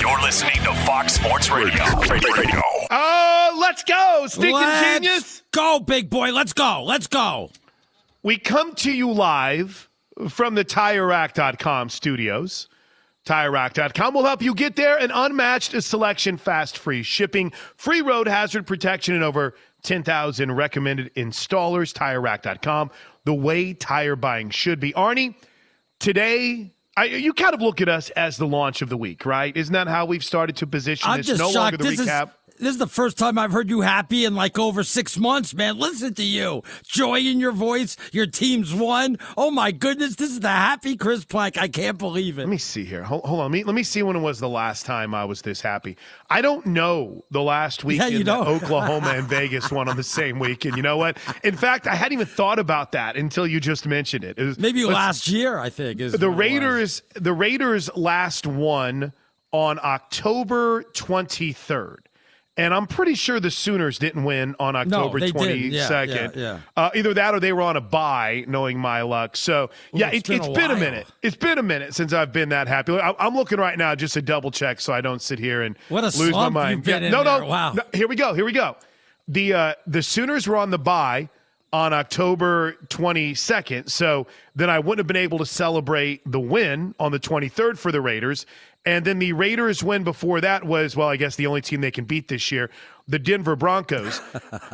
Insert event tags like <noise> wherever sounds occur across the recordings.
You're listening to Fox Sports Radio. Radio. Oh, let's go, stinking Let's genius. Go, big boy. Let's go. Let's go. We come to you live from the TireRack.com studios. TireRack.com will help you get there. An unmatched selection, fast, free shipping, free road hazard protection, and over 10,000 recommended installers. TireRack.com, the way tire buying should be. Arnie, today I, you kind of look at us as the launch of the week, right? Isn't that how we've started to position I'm this? just no shocked. longer the this recap. Is, this is the first time I've heard you happy in like over six months, man. Listen to you. Joy in your voice. Your team's won. Oh my goodness. This is the happy Chris Plank. I can't believe it. Let me see here. Hold, hold on. Let me, let me see when it was the last time I was this happy. I don't know the last week Yeah, you in that. <laughs> Oklahoma and Vegas one on the same week. And you know what? In fact, I hadn't even thought about that until you just mentioned it. it was, Maybe last year, I think. Is the when it was. Raiders. The Raiders last won on October 23rd. And I'm pretty sure the Sooners didn't win on October didn't. 22nd. Yeah, yeah, yeah. Uh, either that or they were on a bye, knowing my luck. So, yeah, it's it, been it's a been a minute. It's been a minute since I've been that happy. I, I'm looking right now just to double check so I don't sit here and lose my mind. you've been Yeah, no, no. Wow. no, Here we go. Here we go. The uh, the Sooners were on the bye on October 22nd. So then I wouldn't have been able to celebrate the win on the 23rd for the Raiders. And then the Raiders win before that was, well, I guess the only team they can beat this year, the Denver Broncos. <laughs>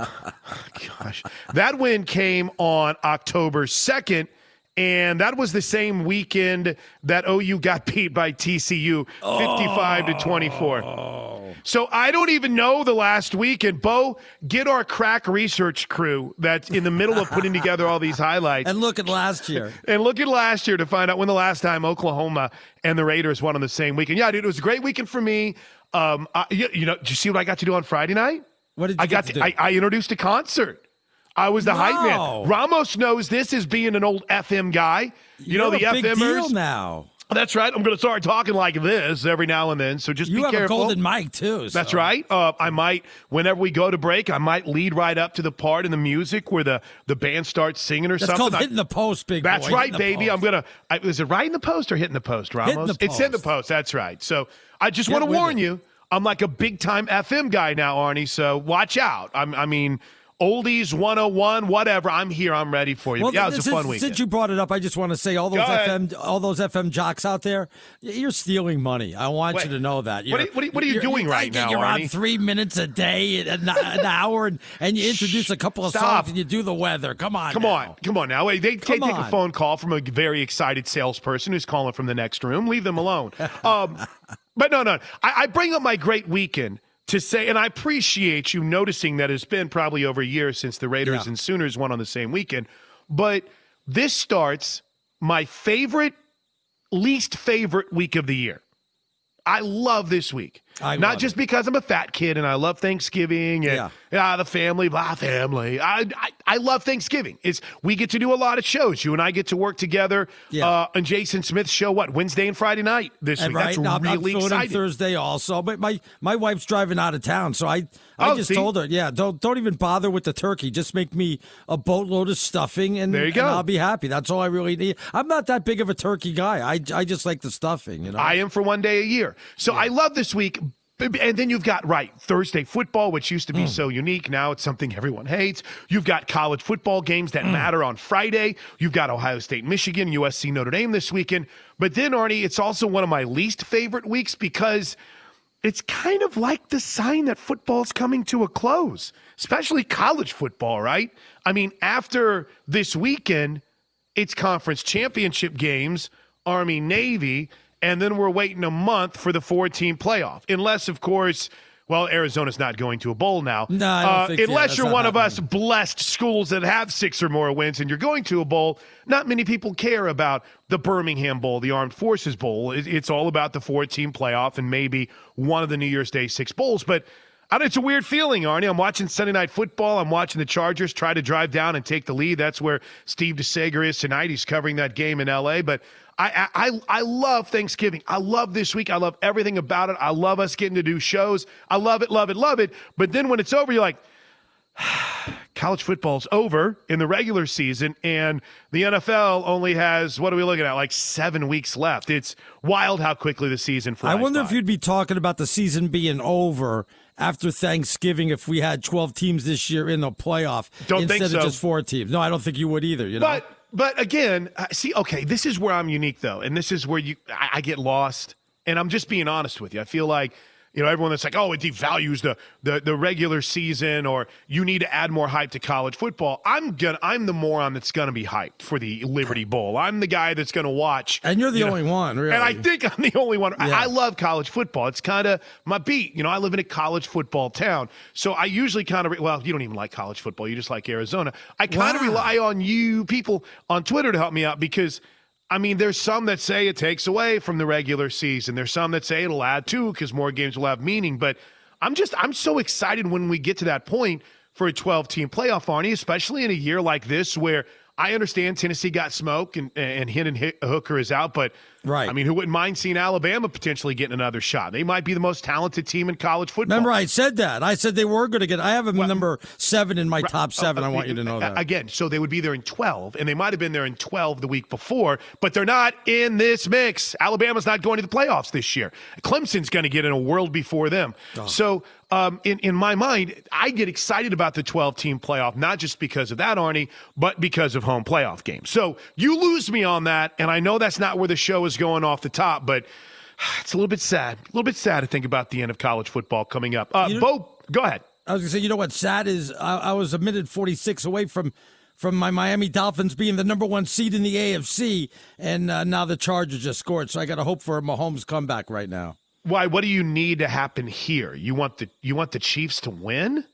Gosh. That win came on October 2nd. And that was the same weekend that OU got <laughs> beat by TCU 55 to 24. So I don't even know the last week. And Bo, get our crack research crew that's in the middle of putting together all these <laughs> highlights. And look at last year. And look at last year to find out when the last time Oklahoma and the Raiders won on the same weekend. Yeah, dude, it was a great weekend for me. Um, I, you, you know, did you see what I got to do on Friday night? What did you I got to to? I, I introduced a concert. I was the hype man. Ramos knows this as being an old FM guy. You know You're the a big FMers. now. That's right. I'm going to start talking like this every now and then. So just you be have careful. a golden mic too. That's right. Uh, I might, whenever we go to break, I might lead right up to the part in the music where the, the band starts singing or That's something. called I- hitting the post, big That's boy. right, baby. post. I'm gonna. I, is it right in the post or hitting the post, Ramos? The It's in the post. post. That's right. So I just Get want to warn it. you. I'm like a big time FM guy now, Arnie. So watch out. I'm, I mean, oldies 101, whatever. I'm here. I'm ready for you. Well, yeah, it was a fun week. since you brought it up, I just want to say all those FM, all those FM jocks out there, you're stealing money. I want Wait, you to know that. what are You're- you- what are what are you you're- doing you're right now, You're on three minutes a day, an, an hour, and, and you introduce a couple of Stop. songs and you do the weather. Come on, Come now. on, come on now. Wait, they take, take a phone call from a very excited salesperson who's calling from the next room. Leave them alone. <laughs> Um, but no, no. I, I bring up my great weekend to say, and I appreciate you noticing that it's been probably over a year since the Raiders Yeah. and Sooners won on the same weekend. But this starts my favorite, least favorite week of the year. I love this week. I Not just it. because I'm a fat kid and I love Thanksgiving and Yeah. ah, the family, blah, family. I, I I love Thanksgiving. It's we get to do a lot of shows. You and I get to work together. Yeah. Uh, and Jason Smith's show, what Wednesday and Friday night this And week. right, That's now, I'm- I'm really exciting. Thursday also, but my my wife's driving out of town, so I I Oh, just see? told her, yeah, don't don't even bother with the turkey. Just make me a boatload of stuffing, and There you go. I'll be happy. That's all I really need. I'm not that big of a turkey guy. I I just like the stuffing, you know. I am for one day a year. So I love this week. And then you've got, right, Thursday football, which used to be mm. so unique. Now it's something everyone hates. You've got college football games that mm. matter on Friday. You've got Ohio State, Michigan, USC, Notre Dame this weekend. But then, Arnie, it's also one of my least favorite weeks because it's kind of like the sign that football's coming to a close, especially college football, right? I mean, after this weekend, it's conference championship games, Army, Navy, and then we're waiting a month for the four team playoff. Unless, of course, well, Arizona's not going to a bowl now. No, Uh, unless you're one of us blessed schools that have six or more wins and you're going to a bowl, not many people care about the Birmingham Bowl, the Armed Forces Bowl. It- it's all about the four team playoff and maybe one of the New Year's Day six bowls. But I don't, it's a weird feeling, Arnie. I'm watching Sunday Night Football. I'm watching the Chargers try to drive down and take the lead. That's where Steve DeSager is tonight. He's covering that game in L.A. But I, I, I love Thanksgiving. I love this week. I love everything about it. I love us getting to do shows. I love it, love it, love it. But then when it's over, you're like, <sighs> college football's over in the regular season, and the NFL only has what are we looking at? Like seven weeks left. It's wild how quickly the season flies. I wonder by. if you'd be talking about the season being over after Thanksgiving if we had 12 teams this year in the playoff Don't instead think so. of just four teams. No, I don't think you would either. You know, But but again, see, okay, this is where I'm unique though, and this is where you I, I get lost, and I'm just being honest with you. I feel like. You know, everyone that's like, oh, it devalues the, the the regular season, or you need to add more hype to college football. I'm gonna, I'm the moron that's gonna be hyped for the Liberty Bowl. I'm the guy that's gonna watch, and you're the you know, only one, really. and I think I'm the only one. I, Yeah. I love college football. It's kind of my beat. You know, I live in a college football town. So I usually kind of, well, you don't even like college football. You just like Arizona. I kind of Wow. rely on you people on Twitter to help me out because. I mean, there's some that say it takes away from the regular season. There's some that say it'll add to because more games will have meaning. But I'm just, I'm so excited when we get to that point for a 12 team playoff, Arnie, especially in a year like this where I understand Tennessee got smoke and, and Hick- Hooker is out, but Right. I mean, who wouldn't mind seeing Alabama potentially getting another shot? They might be the most talented team in college football. Remember, I said that. I said they were going to get. I have them number seven in my top seven. I want you to know that. Again, so they would be there in 12, and they might have been there in 12 the week before, but they're not in this mix. Alabama's not going to the playoffs this year. Clemson's going to get in a world before them. Oh. So, um, in, in my mind, I get excited about the 12 team playoff, not just because of that, Arnie, but because of home playoff games. So you lose me on that, and I know that's not where the show is going off the top, but <sighs> it's a little bit sad. A little bit sad to think about the end of college football coming up. Uh, You know- Bo, go ahead. I was going to say, you know what? Sad is I, I was a minute 46 away from from my Miami Dolphins being the number one seed in the AFC, and uh, now the Chargers just scored. So I got to hope for a Mahomes comeback right now. Why? What do you need to happen here? You want the you want the Chiefs to win?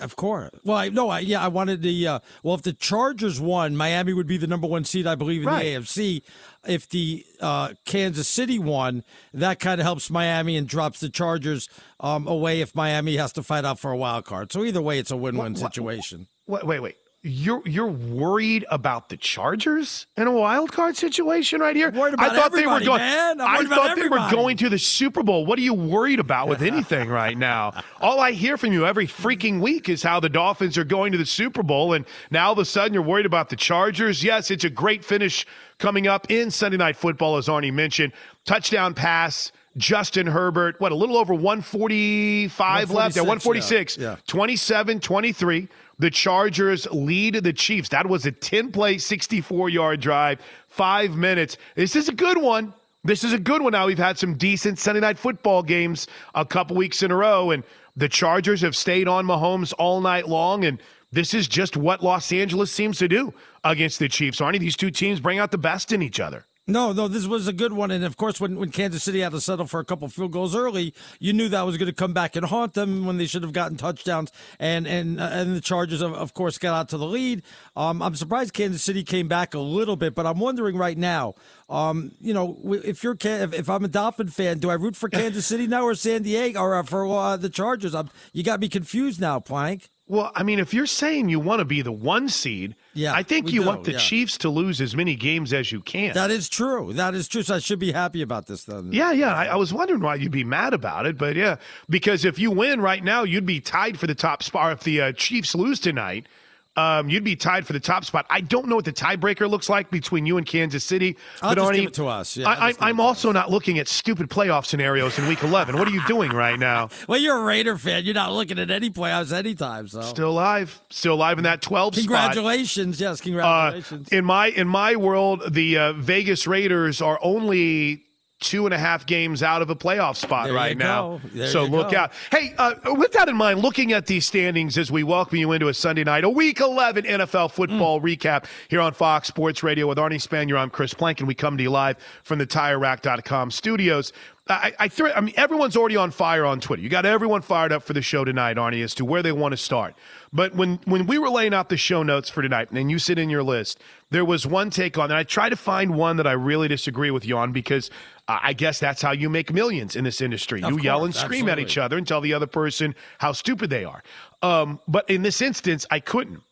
Of course. Well, I, no, I, yeah, I wanted the. Uh, well, if the Chargers won, Miami would be the number one seed, I believe, in Right. the AFC. If the uh, Kansas City won, that kind of helps Miami and drops the Chargers um, away if Miami has to fight out for a wild card. So either way, it's a win-win What- what- situation. Wait, wait, wait. You're you're worried about the Chargers in a wild card situation right here. worried about I thought they were going. I thought they were going to the Super Bowl. What are you worried about with <laughs> anything right now? All I hear from you every freaking week is how the Dolphins are going to the Super Bowl, and now all of a sudden you're worried about the Chargers. Yes, it's a great finish coming up in Sunday Night Football, as Arnie mentioned. Touchdown pass. Justin Herbert, what, a little over 145 left? Yeah, 146, 146. yeah. 27 23. The Chargers lead the Chiefs. That was a 10 play, 64 yard drive, five minutes. This is a good one. This is a good one. Now we've had some decent Sunday night football games a couple weeks in a row, and the Chargers have stayed on Mahomes all night long. And this is just what Los Angeles seems to do against the Chiefs. Arnie, these two teams bring out the best in each other. No, no, this was a good one. And of course, when, when Kansas City had to settle for a couple field goals early, you knew that was going to come back and haunt them when they should have gotten touchdowns. And and uh, and the Chargers, of, of course, got out to the lead. Um, I'm surprised Kansas City came back a little bit, but I'm wondering right now. Um, you know, if you're if, I'm a Dolphin fan, do I root for Kansas City now or San Diego or for uh, the Chargers? I'm, you got me confused now, Plank. Well, I mean, if you're saying you want to be the one seed, Yeah, I think you do, want the yeah. Chiefs to lose as many games as you can. That is true. That is true. So I should be happy about this then. yeah, yeah. I, I was wondering why you'd be mad about it, but yeah, because if you win right now, you'd be tied for the top spot. If the uh, Chiefs lose tonight, um, you'd be tied for the top spot. I don't know what the tiebreaker looks like between you and Kansas City. I'll but just give it to us. Yeah, I, just I, give it I'm to also not looking at stupid playoff scenarios in Week <laughs> 11. what are you doing right now? <laughs> Well, you're a Raider fan. You're not looking at any playoffs anytime. So Still alive, still alive in that 12 spot. congratulations. Yes, Uh, congratulations. in my in my world, the uh, Vegas Raiders are only two and a half games out of a playoff spot There right now. so look go. out. Hey, uh, with that in mind, looking at these standings as we welcome you into a Sunday night, a Week 11 NFL football Mm. recap here on Fox Sports Radio with Arnie Spanier. I'm Chris Plank, and we come to you live from the TireRack.com studios. I, I, I mean, everyone's already on fire on Twitter. You got everyone fired up for the show tonight, Arnie, as to where they want to start. But when when we were laying out the show notes for tonight, and you sit in your list, there was one take on, and I tried to find one that I really disagree with you on because uh, I guess that's how you make millions in this industry. Of you yell and course, scream at each other and tell the other person how stupid they are. Um, but in this instance, I couldn't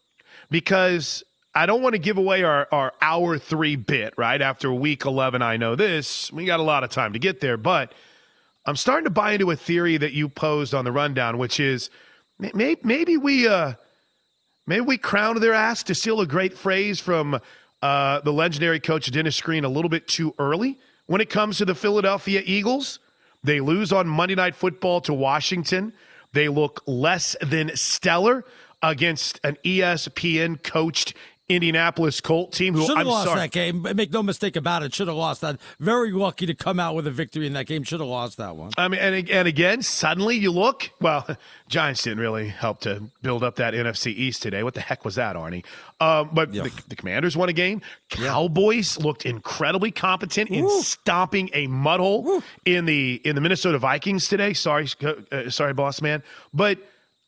because I don't want to give away our, our hour three bit, right? After week 11, I know this. We got a lot of time to get there, but I'm starting to buy into a theory that you posed on the rundown, which is maybe, maybe we, uh, maybe we crowned their ass to steal a great phrase from uh, the legendary coach Dennis Green a little bit too early when it comes to the Philadelphia Eagles. They lose on Monday Night Football to Washington. They look less than stellar against an ESPN coached Indianapolis Colt team who Should have lost sorry. that game. Make no mistake about it. Should have lost that. Very lucky to come out with a victory in that game. Should have lost that one. I mean, and, and again, suddenly you look. Well, <laughs> Giants didn't really help to build up that NFC East today. What the heck was that, Arnie? Um, but Yeah. the, the Commanders won a game. Cowboys looked incredibly competent in stomping a mud hole in the in the Minnesota Vikings today. Sorry, uh, sorry, boss man. But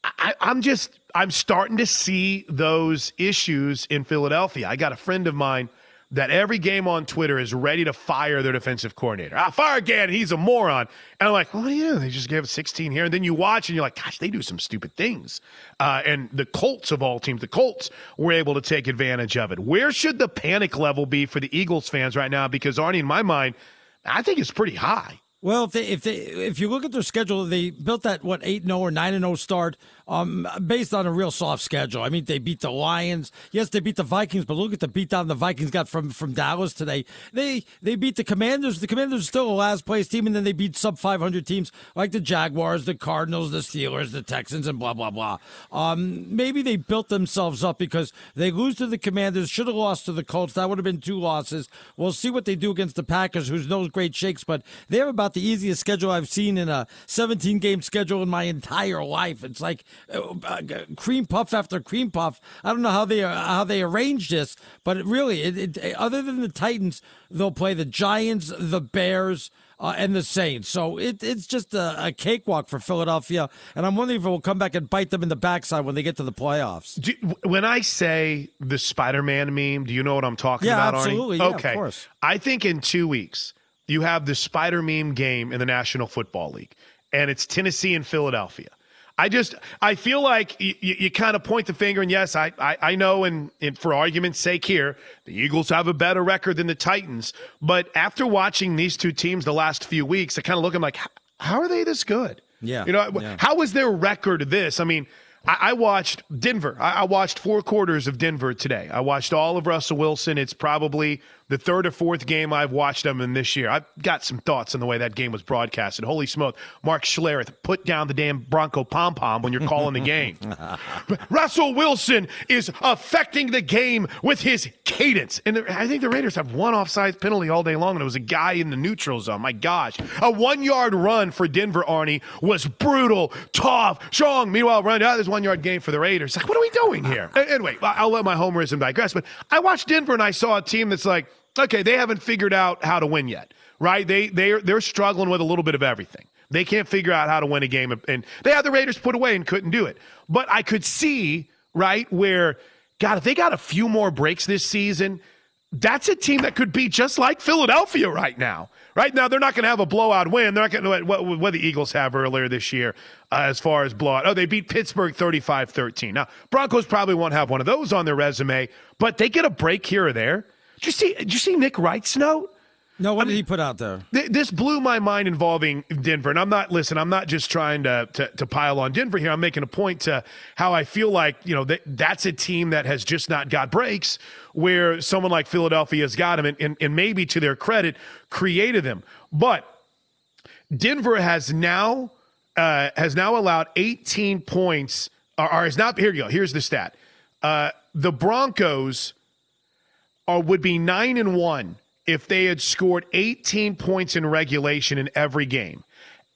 I, I'm just I'm starting to see those issues in Philadelphia. I got a friend of mine that every game on Twitter is ready to fire their defensive coordinator. Ah, fire again. he's a moron. And I'm like, what do you do? They just gave 16 here. And then you watch and you're like, gosh, they do some stupid things. Uh, and the Colts of all teams, the Colts were able to take advantage of it. Where should the panic level be for the Eagles fans right now? Because Arnie, in my mind, I think it's pretty high. Well, if they if they if you look at their schedule, they built that what eight zero or nine and zero start um, based on a real soft schedule. I mean, they beat the Lions. Yes, they beat the Vikings, but look at the beatdown the Vikings got from from Dallas today. They they beat the Commanders. The Commanders are still a last place team, and then they beat sub five hundred teams like the Jaguars, the Cardinals, the Steelers, the Texans, and blah blah blah. Um, maybe they built themselves up because they lose to the Commanders. Should have lost to the Colts. That would have been two losses. We'll see what they do against the Packers, who's no great shakes, but they have about the easiest schedule I've seen in a 17 game schedule in my entire life. It's like cream puff after cream puff. I don't know how they uh, how they arranged this, but it really, it, it, other than the Titans, they'll play the Giants, the Bears. Uh, and the Saints. So it, it's just a, a cakewalk for Philadelphia. And I'm wondering if it will come back and bite them in the backside when they get to the playoffs. Do, when I say the Spider-Man meme, do you know what I'm talking Yeah, about, Arnie? absolutely. Yeah, of okay. course. I think in two weeks you have the Spider meme game in the National Football League, and it's Tennessee and Philadelphia. I just I feel like you, you kind of point the finger, and yes, I I, I know, and, and for argument's sake here, the Eagles have a better record than the Titans. But after watching these two teams the last few weeks, I kind of look, I'm like, how are they this good? Yeah, you know, yeah. how is their record this? I mean. I, I watched Denver. I, I watched four quarters of Denver today. I watched all of Russell Wilson. It's probably the third or fourth game I've watched them in this year. I've got some thoughts on the way that game was broadcasted. Holy smoke. Mark Schlereth, put down the damn Bronco pom pom when you're calling the <laughs> game. Russell Wilson is affecting the game with his cadence. And the, I think the Raiders have one offside penalty all day long, and it was a guy in the neutral zone. My gosh. A one yard run for Denver, Arnie, was brutal, tough, strong. Meanwhile, run out, there's one yard game for the Raiders. Like, what are we doing here? <laughs> Anyway, I'll let my homerism digress. But I watched Denver, and I saw a team that's like, okay, they haven't figured out how to win yet, right? They they they're struggling with a little bit of everything. They can't figure out how to win a game, and they had the Raiders put away and couldn't do it. But I could see right where, God, if they got a few more breaks this season, that's a team that could be just like Philadelphia right now. Right now, they're not going to have a blowout win. They're not going to what, what the Eagles have earlier this year uh, as far as blowout. Oh, they beat Pittsburgh 35 13. Now, Broncos probably won't have one of those on their resume, but they get a break here or there. Did you see? Did you see Nick Wright's note? No, what I did mean, he put out there? Th- this blew my mind involving Denver, and I'm not. Listen, I'm not just trying to, to, to pile on Denver here. I'm making a point to how I feel like you know that that's a team that has just not got breaks, where someone like Philadelphia has got them, and, and, and maybe to their credit, created them. But Denver has now uh, has now allowed 18 points, or, or is not. Here you go. Here's the stat. Uh, the Broncos are would be nine and one if they had scored 18 points in regulation in every game.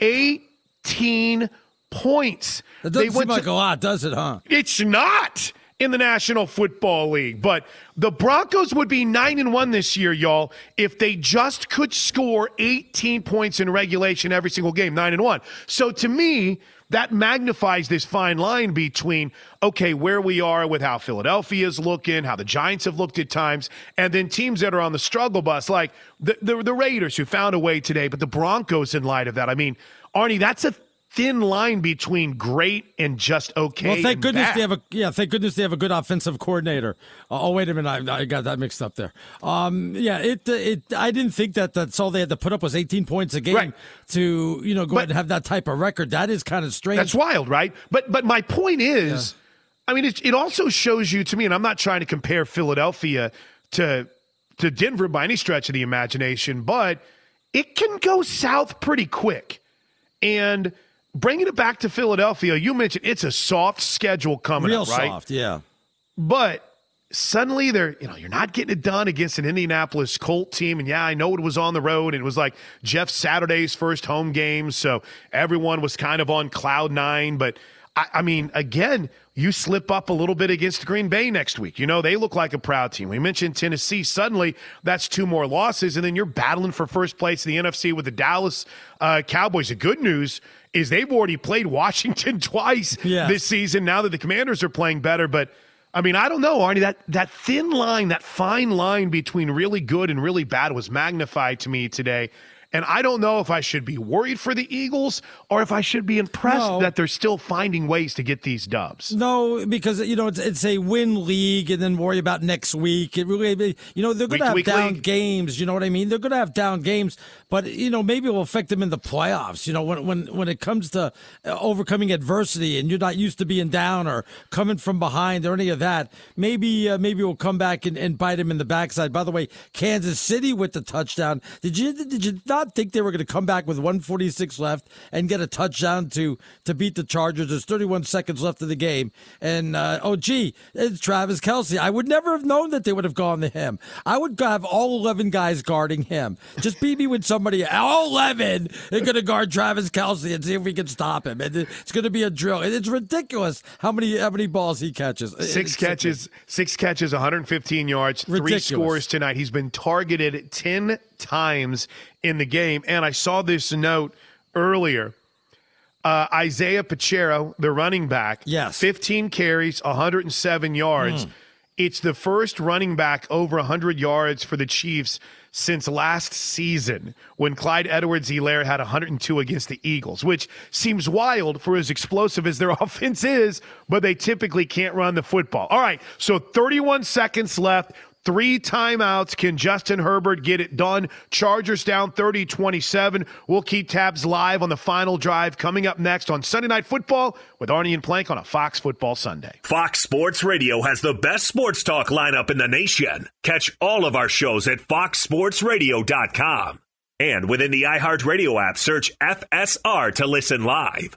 18 points. That doesn't seem like to, a lot, does it, huh? It's not in the National Football League. But the Broncos would be 9 and 1 this year, y'all, if they just could score 18 points in regulation every single game, 9 and 1. So to me, that magnifies this fine line between okay where we are with how Philadelphia's looking, how the Giants have looked at times, and then teams that are on the struggle bus like the the, the Raiders who found a way today, but the Broncos in light of that. I mean, Arnie, that's a thin line between great and just okay. Well, thank goodness bad. they have a yeah. Thank goodness they have a good offensive coordinator. Uh, oh wait a minute, I, I, got that mixed up there. Um, yeah, it it. I didn't think that that's all they had to put up was 18 points a game right. to you know go but, ahead and have that type of record. That is kind of strange. That's wild, right? But but my point is, yeah. I mean, it, it also shows you to me, and I'm not trying to compare Philadelphia to to Denver by any stretch of the imagination, but it can go south pretty quick, and bringing it back to Philadelphia, you mentioned it's a soft schedule coming Real up, right? soft, yeah. But suddenly they're, you know, you're not getting it done against an Indianapolis Colt team. And yeah, I know it was on the road and it was like Jeff Saturday's first home game. So everyone was kind of on cloud nine. But I, I mean, again, you slip up a little bit against Green Bay next week. You know, they look like a proud team. We mentioned Tennessee. Suddenly, that's two more losses. And then you're battling for first place in the NFC with the Dallas uh, Cowboys. The good news is they've already played <laughs> Washington twice yes. this season now that the Commanders are playing better. But I mean, I don't know, Arnie. That that thin line, that fine line between really good and really bad was magnified to me today. And I don't know if I should be worried for the Eagles or if I should be impressed no. that they're still finding ways to get these dubs. No, because you know it's, it's a win league, and then worry about next week. It really, you know, they're going to have down league. games. You know what I mean? They're going to have down games, but you know maybe it will affect them in the playoffs. You know, when when when it comes to uh, overcoming adversity, and you're not used to being down or coming from behind or any of that, maybe uh, maybe we'll come back and, and bite them in the backside. By the way, Kansas City with the touchdown. Did you did you not? Not think they were going to come back with 146 left and get a touchdown to to beat the Chargers. There's 31 seconds left of the game, and uh, oh gee, it's Travis Kelce. I would never have known that they would have gone to him. I would have all 11 guys guarding him. Just beat me with somebody. All 11 are going to guard Travis Kelce and see if we can stop him. And it's going to be a drill. It's ridiculous how many how many balls he catches. Six it's catches, six catches, 115 yards, ridiculous. three scores tonight. He's been targeted 10 times in the game. And I saw this note earlier. Uh, Isaiah Pacheco, the running back, yes, 15 carries, 107 yards. Mm. It's the first running back over 100 yards for the Chiefs since last season when Clyde Edwards Helaire had 102 against the Eagles, which seems wild for as explosive as their <laughs> offense is, but they typically can't run the football. All right, so 31 seconds left. Three timeouts. Can Justin Herbert get it done? Chargers down 30 27. We'll keep tabs live on the final drive coming up next on Sunday Night Football with Arnie and Plank on a Fox Football Sunday. Fox Sports Radio has the best sports talk lineup in the nation. Catch all of our shows at foxsportsradio.com. And within the iHeartRadio app, search FSR to listen live.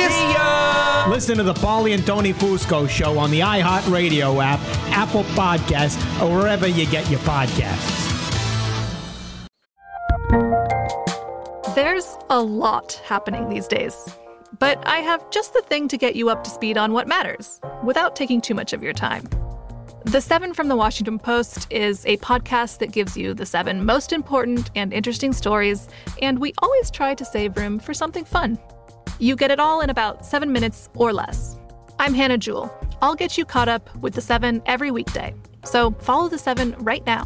Listen to the Paulie and Tony Fusco show on the iHeartRadio app, Apple Podcasts, or wherever you get your podcasts. There's a lot happening these days. But I have just the thing to get you up to speed on what matters without taking too much of your time. The Seven from the Washington Post is a podcast that gives you the seven most important and interesting stories, and we always try to save room for something fun. You get it all in about seven minutes or less. I'm Hannah Jewell. I'll get you caught up with the seven every weekday. So follow the seven right now.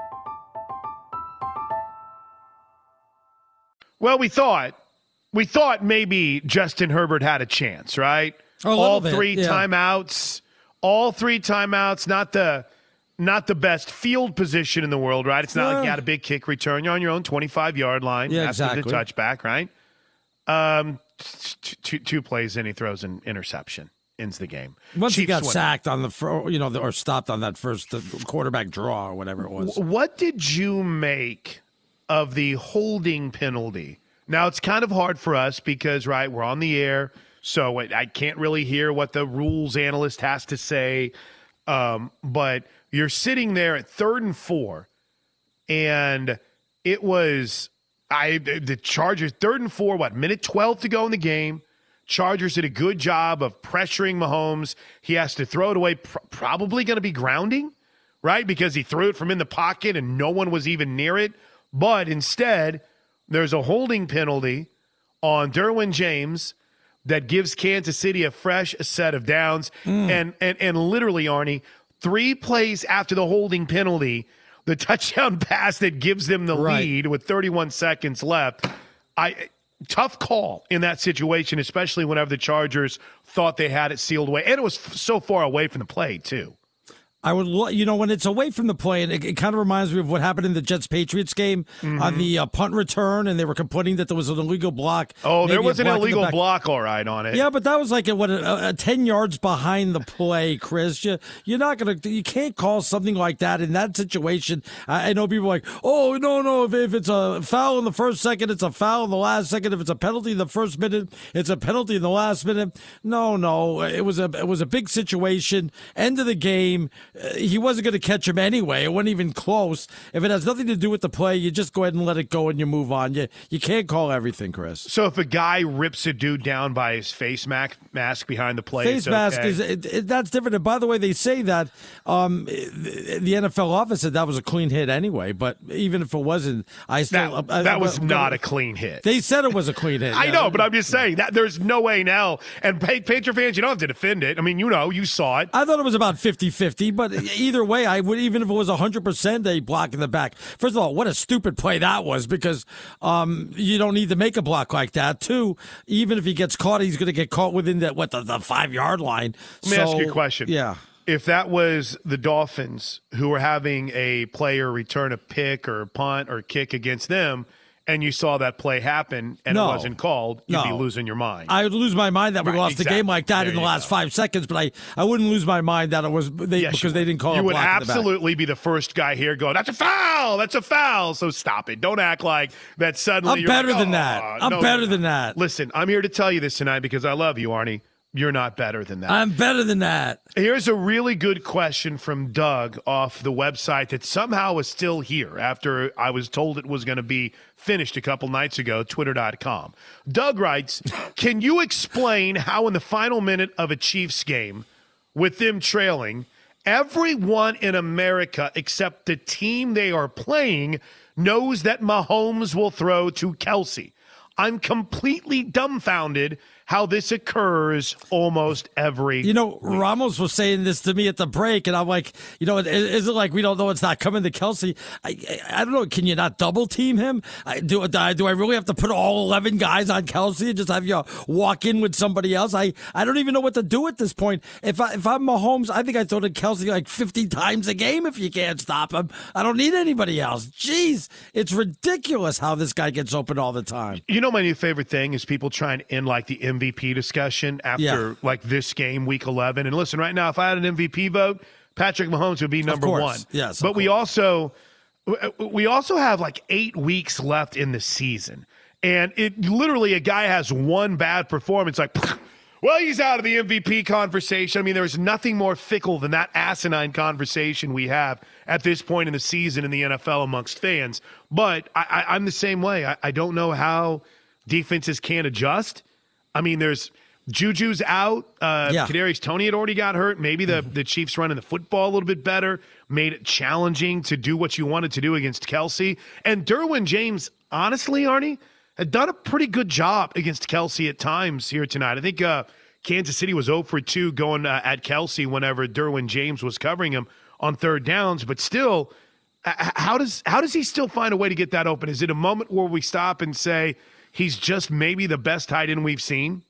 Well, we thought we thought maybe Justin Herbert had a chance, right? A all bit, three yeah. timeouts, all three timeouts, not the not the best field position in the world, right? It's not like you had a big kick return. You're on your own 25 yard line Yeah, after exactly. the touchback, right? Um, t- two, two plays and he throws an interception, ends the game. Once he got sacked on the, you know, or stopped on that first quarterback draw or whatever it was. What did you make of the holding penalty? Now it's kind of hard for us because right, we're on the air, so I can't really hear what the rules analyst has to say. Um, but you're sitting there at third and four, and it was I the Chargers third and four. What minute twelve to go in the game? Chargers did a good job of pressuring Mahomes. He has to throw it away. Pr- probably going to be grounding right? Because he threw it from in the pocket and no one was even near it. But instead, there's a holding penalty on Derwin James that gives Kansas City a fresh set of downs. Mm. And, and and literally, Arnie, three plays after the holding penalty, the <laughs> touchdown pass that gives them the Right. lead with 31 seconds left. I tough call in that situation, especially whenever the Chargers thought they had it sealed away, and it was f- so far away from the play too. I would, lo- you know, when it's away from the play, it, it kind of reminds me of what happened in the Jets Patriots game Mm-hmm. on the uh, punt return, and they were complaining that there was an illegal block. Oh, there was an illegal block, all right, on it. Yeah, but that was like a, what a, a ten yards behind the play, Chris. You, you're not gonna, you can't call something like that in that situation. I, I know people are like, oh no, no, if, if it's a foul in the first second, it's a foul in the last second. If it's a penalty in the first minute, it's a penalty in the last minute. No, no, it was a it was a big situation. End of the game. Uh, he wasn't going to catch him anyway. It wasn't even close. If it has nothing to do with the play, you just go ahead and let it go and you move on. You you can't call everything, Chris. So if a guy rips a dude down by his face mask, mask behind the play, face mask okay. is it, it, that's different. And by the way, they say that um, the, the NFL office said that was a clean hit anyway. But even if it wasn't, I still that, I- that I- was I- not a clean hit. They said it was a clean hit. <laughs> I yeah. know, but I'm just saying that there's no way now. And Pa- Patriot fans, you don't have to defend it. I mean, you know, you saw it. I thought it was about 50-50, but either way, I would even if it was 100% a block in the back. First of all, what a stupid play that was because um, you don't need to make a block like that. Two, even if he gets caught, he's going to get caught within that what the, the five yard line. Let me ask you a question. Yeah. If that was the Dolphins who were having a player return a pick or a punt or kick against them, and you saw that play happen and No. it wasn't called, you'd be losing your mind. I would lose my mind that we Right, lost the game like that There in the last go. five seconds, but I, I wouldn't lose my mind that it was they Yes, because they didn't call You would block in the absolutely be the first guy here going, "That's a foul! That's a foul!" So stop it. Don't act like that. Suddenly, I'm you're better like, than "Oh, that. Uh, I'm no, better than that. Listen, I'm here to tell you this tonight because I love you, Arnie. You're not better than that. I'm better than that. Here's a really good question from Doug off the website that somehow is still here after I was told it was going to be finished a couple nights ago, twitter.com. Doug writes Can you explain how, in the final minute of a Chiefs game, with them trailing, everyone in America except the team they are playing knows that Mahomes will throw to Kelce? I'm completely dumbfounded how this occurs almost every You know, Ramos was saying this to me at the break, and I'm like, you know, is, it like we don't know it's not coming to Kelce? I, I, I don't know. Can you not double team him? I, do, do I do I really have to put all 11 guys on Kelce and just have you walk in with somebody else? I, I don't even know what to do at this point. If I if I'm Mahomes, I think I throw to Kelce like 50 times a game if you can't stop him. I don't need anybody else. Jeez, it's ridiculous how this guy gets open all the time. You know, my new favorite thing is people trying to end like the MVP discussion after Yeah. like this game, week 11. And listen, right now, if I had an MVP vote, Patrick Mahomes would be number one. Yes, But we also, we also have like eight weeks left in the season. And it literally, a guy has one bad performance, like, <laughs> well, he's out of the MVP conversation. I mean, there's nothing more fickle than that asinine conversation we have at this point in the season in the NFL amongst fans. But I, I'm the same way. I, I don't know how defenses can't adjust. I mean, there's Juju's out. Uh, Yeah. Kadarius Toney had already got hurt. Maybe the, the Chiefs running the football a little bit better made it challenging to do what you wanted to do against Kelce. And Derwin James, honestly, Arnie, had done a pretty good job against Kelce at times here tonight. I think uh, Kansas City was 0 for 2 going uh, at Kelce whenever Derwin James was covering him on third downs. But still, uh, how does how does he still find a way to get that open? Is it a moment where we stop and say he's just maybe the best tight end we've seen?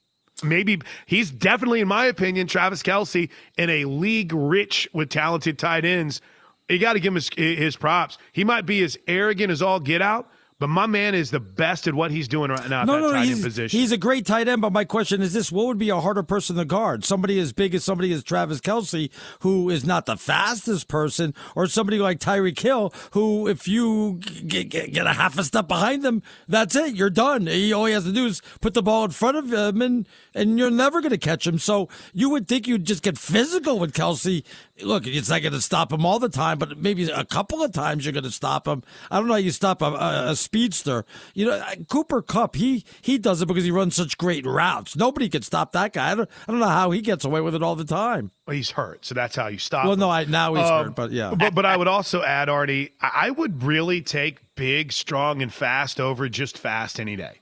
Maybe he's definitely, in my opinion, Travis Kelce in a league rich with talented tight ends. You got to give him his, his props. He might be as arrogant as all get out, but my man is the best at what he's doing right now at No, that no, tight end he's, position. he's a great tight end. But my question is this: What would be a harder person to guard? Somebody as big as somebody as Travis Kelce, who is not the fastest person, or somebody like Tyreek Hill, who, if you get, get, get a half a step behind them, that's it. You're done. He, all he has to do is put the ball in front of him, and and you're never going to catch him. So you would think you'd just get physical with Kelce. Look, it's not going to stop him all the time, but maybe a couple of times you're going to stop him. I don't know how you stop a, a, a speedster. You know, Cooper Kupp, he he does it because he runs such great routes. Nobody can stop that guy. I don't, I don't know how he gets away with it all the time. Well, he's hurt, so that's how you stop. Well, him. no, I, now he's Um, hurt, but yeah. But, but I would also add, Artie, I I would really take big, strong, and fast over just fast any day.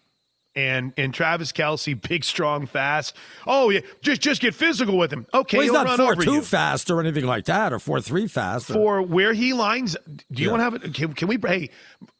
And and Travis Kelce, <laughs> big, strong, fast. Oh yeah, just just get physical with him. Okay, well, he's not four two you. fast or anything like that, or four three fast. or- for where he lines. Do you Yeah. want to have it? Can, can we? Hey,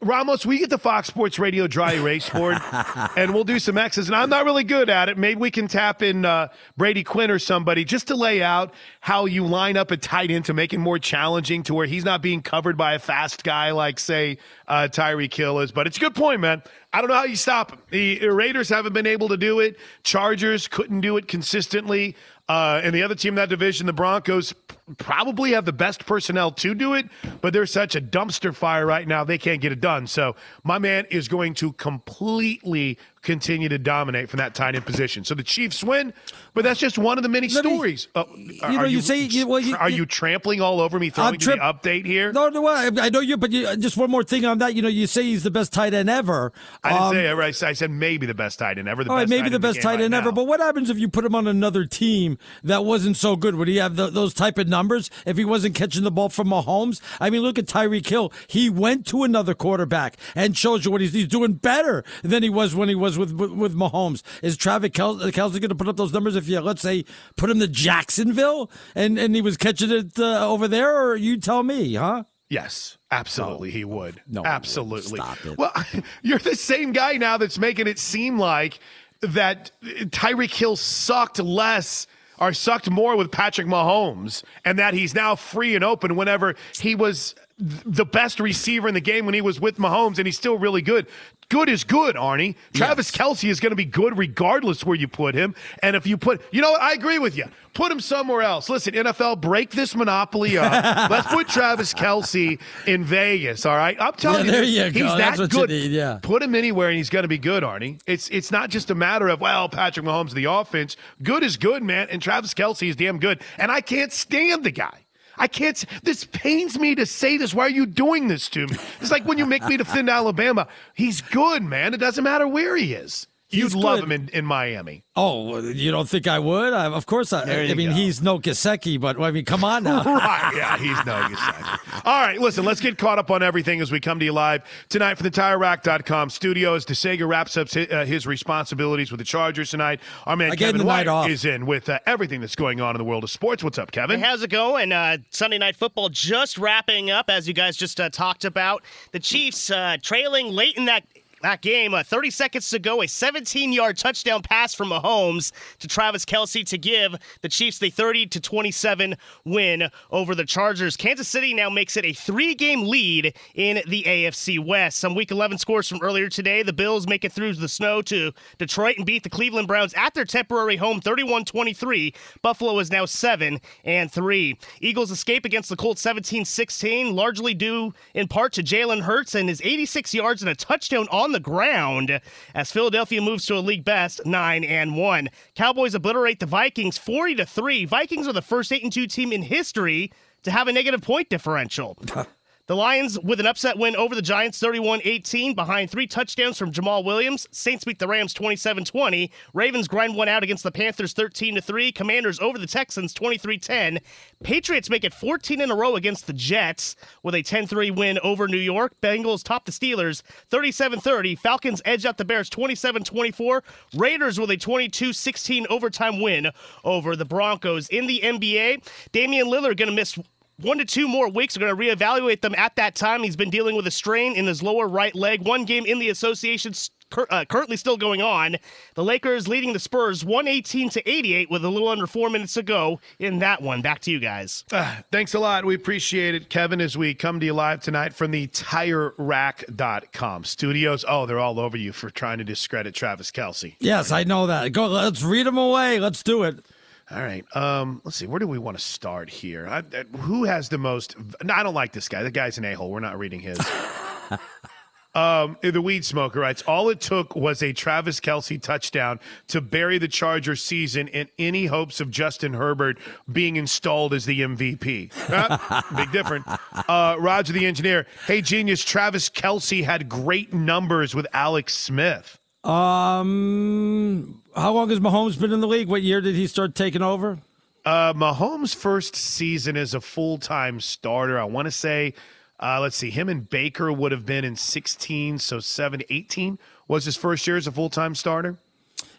Ramos, we get the Fox Sports Radio dry erase board, <laughs> and we'll do some X's. And I'm not really good at it. Maybe we can tap in uh, Brady Quinn or somebody just to lay out how you line up a tight end to make it more challenging, to where he's not being covered by a fast guy like say uh, Tyreek Hill is. But it's a good point, man. I don't know how you stop him. The Raiders haven't been able to do it. Chargers couldn't do it consistently. Uh, and the other team in that division, the Broncos, probably have the best personnel to do it, but they're such a dumpster fire right now, they can't get it done. So my man is going to completely continue to dominate from that tight end position. So the Chiefs win, but that's just one of the many stories. Uh, you know, you say- you- well, you- are you trampling all over me, throwing I'm trip- you the update here? No, no, I, I know you, but you, just one more thing on that. You know, you say he's the best tight end ever. I didn't Um, say ever. I said- I said maybe the best tight end ever. The all right, maybe the best tight right end ever. now. But what happens if you put him on another team that wasn't so good? Would he have the, those type of numbers if he wasn't catching the ball from Mahomes? I mean, look at Tyreek Hill. He went to another quarterback and shows you what he's, he's doing better than he was when he was with with, with Mahomes. Is Travis Kel- Kelce going to put up those numbers if you let's say put him to Jacksonville and and he was catching it uh, over there? Or you tell me, huh? Yes, absolutely, he would. No, absolutely. Well, <laughs> you're the same guy now that's making it seem like that Tyreek Hill sucked less or sucked more with Patrick Mahomes, and that he's now free and open whenever he was the best receiver in the game when he was with Mahomes, and he's still really good. Good is good, Arnie. Travis Kelce is going to be good regardless where you put him. And if you put, you know what? I agree with you. Put him somewhere else. Listen, NFL, break this monopoly up. <laughs> Let's put Travis Kelce in Vegas. All right, I'm telling Yeah, you, you he's go. that That's what you good. need, yeah. Put him anywhere, and he's going to be good, Arnie. It's it's not just a matter of well, Patrick Mahomes, the offense. Good is good, man, and Travis Kelce is damn good. And I can't stand the guy. I can't. This pains me to say this. Why are you doing this to me? It's like when you make me defend Alabama. He's good, man. It doesn't matter where he is. You'd He's love him in, in Miami. Oh, you don't think I would? I, of course, I, I mean, go. he's no Gesicki, but I mean, come on <laughs> now. right. Yeah, he's no Gesicki. All right, listen, let's get caught up on everything as we come to you live tonight from the TireRack.com studios. DeSega wraps up his, uh, his responsibilities with the Chargers tonight. Our man I gave him Kevin White off. is in with uh, everything that's going on in the world of sports. What's up, Kevin? Hey, how's it going? Uh, Sunday Night Football just wrapping up, as you guys just uh, talked about. The Chiefs uh, trailing late in that. That game, uh, 30 seconds to go, a 17 yard touchdown pass from Mahomes to Travis Kelce to give the Chiefs the 30 to 27 win over the Chargers. Kansas City now makes it a three game lead in the AFC West. Some week 11 scores from earlier today. The Bills make it through the snow to Detroit and beat the Cleveland Browns at their temporary home 31 23. Buffalo is now 7 and 3. Eagles escape against the Colts 17 16, largely due in part to Jalen Hurts and his 86 yards and a touchdown on the ground as Philadelphia moves to a league best 9 and 1. Cowboys obliterate the Vikings 40 to 3. Vikings are the first 8 and 2 team in history to have a negative point differential. <laughs> The Lions with an upset win over the Giants 31 18 behind three touchdowns from Jamaal Williams. Saints beat the Rams 27 20. Ravens grind one out against the Panthers 13 3. Commanders over the Texans 23 10. Patriots make it 14 in a row against the Jets with a 10 3 win over New York. Bengals top the Steelers 37 30. Falcons edge out the Bears 27 24. Raiders with a 22 16 overtime win over the Broncos. In the NBA, Damian Lillard going to miss one to two more weeks. We're going to reevaluate them at that time. He's been dealing with a strain in his lower right leg. One game in the association cur- uh, currently still going on. The Lakers leading the Spurs 118 to 88 with a little under four minutes to go in that one. Back to you guys. Uh, thanks a lot. We appreciate it, Kevin, as we come to you live tonight from the TireRack.com studios. Oh, they're all over you for trying to discredit Travis Kelce. yes, I know that. Go. Let's read them away. Let's do it. All right. Um, let's see. Where do we want to start here? I, uh, who has the most? No, I don't like this guy. The guy's an a hole. We're not reading his. <laughs> um, the weed smoker writes All it took was a Travis Kelce touchdown to bury the Chargers season in any hopes of Justin Herbert being installed as the MVP. <laughs> Uh, big difference. Uh, Roger the engineer. Hey, genius. Travis Kelce had great numbers with Alex Smith. Um, how long has Mahomes been in the league? What year did he start taking over? Uh, Mahomes' first season as a full time starter, I want to say Uh, let's see, him and Baker would have been in 16, so 7 18 was his first year as a full time starter.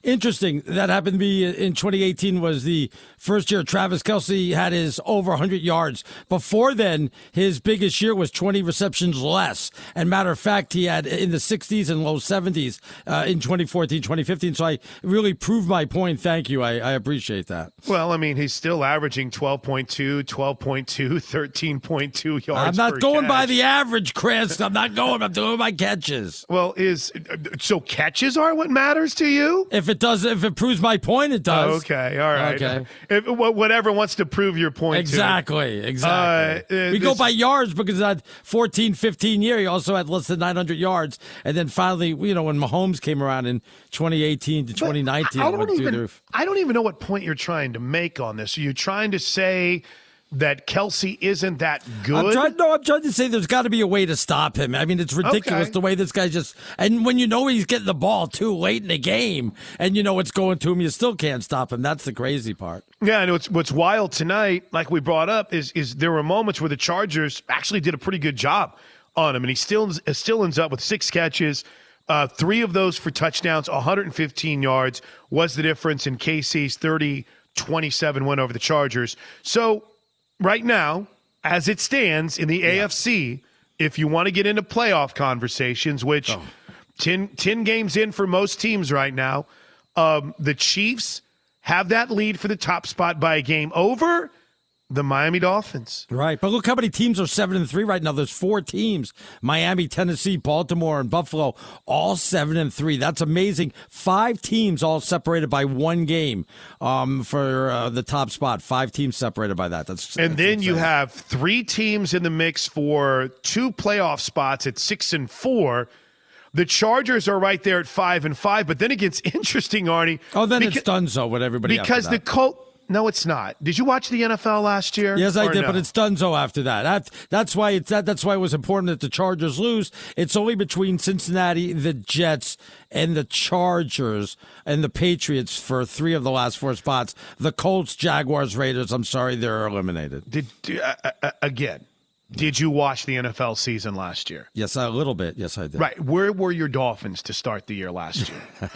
Interesting. That happened to be in 2018 was the first year Travis Kelce had his over 100 yards. Before then, his biggest year was 20 receptions less. And matter of fact, he had in the 60s and low 70s uh, in 2014, 2015. So I really proved my point. Thank you. I, I appreciate that. Well, I mean, he's still averaging 12.2, 12.2, 13.2 <laughs> yards. I'm not going catch. by the average, Chris. I'm not going. I'm doing my catches. Well, is so catches are what matters to you? If it does, if it proves my point, it does. Okay, all right. Okay. If, whatever wants to prove your point. Exactly, exactly. Uh, we this, go by yards because that 14, 15 year, he also had less than 900 yards. And then finally, you know, when Mahomes came around in 2018 to 2019, I don't, even, I don't even know what point you're trying to make on this. Are you trying to say that Kelce isn't that good? I'm trying, no, I'm trying to say there's got to be a way to stop him. I mean, it's ridiculous okay. the way this guy just. And when you know he's getting the ball too late in the game, and you know what's going to him, you still can't stop him. That's the crazy part. Yeah, and what's what's wild tonight, like we brought up, is is there were moments where the Chargers actually did a pretty good job on him, and he still still ends up with six catches. Uh, three of those for touchdowns, 115 yards was the difference in KC's 30 27 win over the Chargers. So right now, as it stands in the yeah. AFC, if you want to get into playoff conversations, which oh. 10, 10, games in for most teams right now, um, the Chiefs have that lead for the top spot by a game over the Miami Dolphins. Right. But look how many teams are 7 and 3 right now. There's four teams. Miami, Tennessee, Baltimore, and Buffalo all 7 and 3. That's amazing. Five teams all separated by one game um, for uh, the top spot. Five teams separated by that. That's And that's then insane. you have three teams in the mix for two playoff spots at 6 and 4. The Chargers are right there at 5 and 5, but then it gets <laughs> interesting, Arnie. Oh, then because, it's done so with everybody Because the Colts no, it's not. Did you watch the NFL last year? Yes, I did, no? but it's done so after that. that. That's why it's that. That's why it was important that the Chargers lose. It's only between Cincinnati, the Jets, and the Chargers and the Patriots for three of the last four spots. The Colts, Jaguars, Raiders. I'm sorry, they're eliminated. Did uh, uh, again? Did you watch the NFL season last year? Yes, a little bit. Yes, I did. Right. Where were your Dolphins to start the year last year?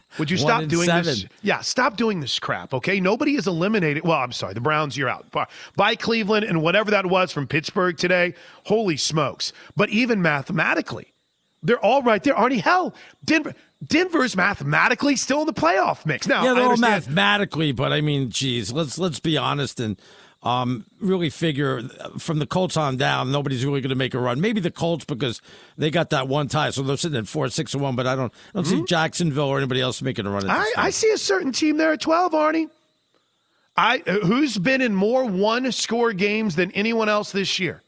<laughs> Would you stop doing seven. this? Yeah, stop doing this crap, okay? Nobody is eliminated. Well, I'm sorry. The Browns, you're out. By Cleveland and whatever that was from Pittsburgh today, holy smokes. But even mathematically, they're all right there. Arnie, hell, Denver. Denver's mathematically still in the playoff mix. Now, yeah, they're all mathematically, but I mean, geez, let's let's be honest and um, really figure from the Colts on down, nobody's really going to make a run. Maybe the Colts because they got that one tie, so they're sitting at four, six, and one. But I don't, I don't mm-hmm. see Jacksonville or anybody else making a run. I, I, see a certain team there at twelve, Arnie. I who's been in more one score games than anyone else this year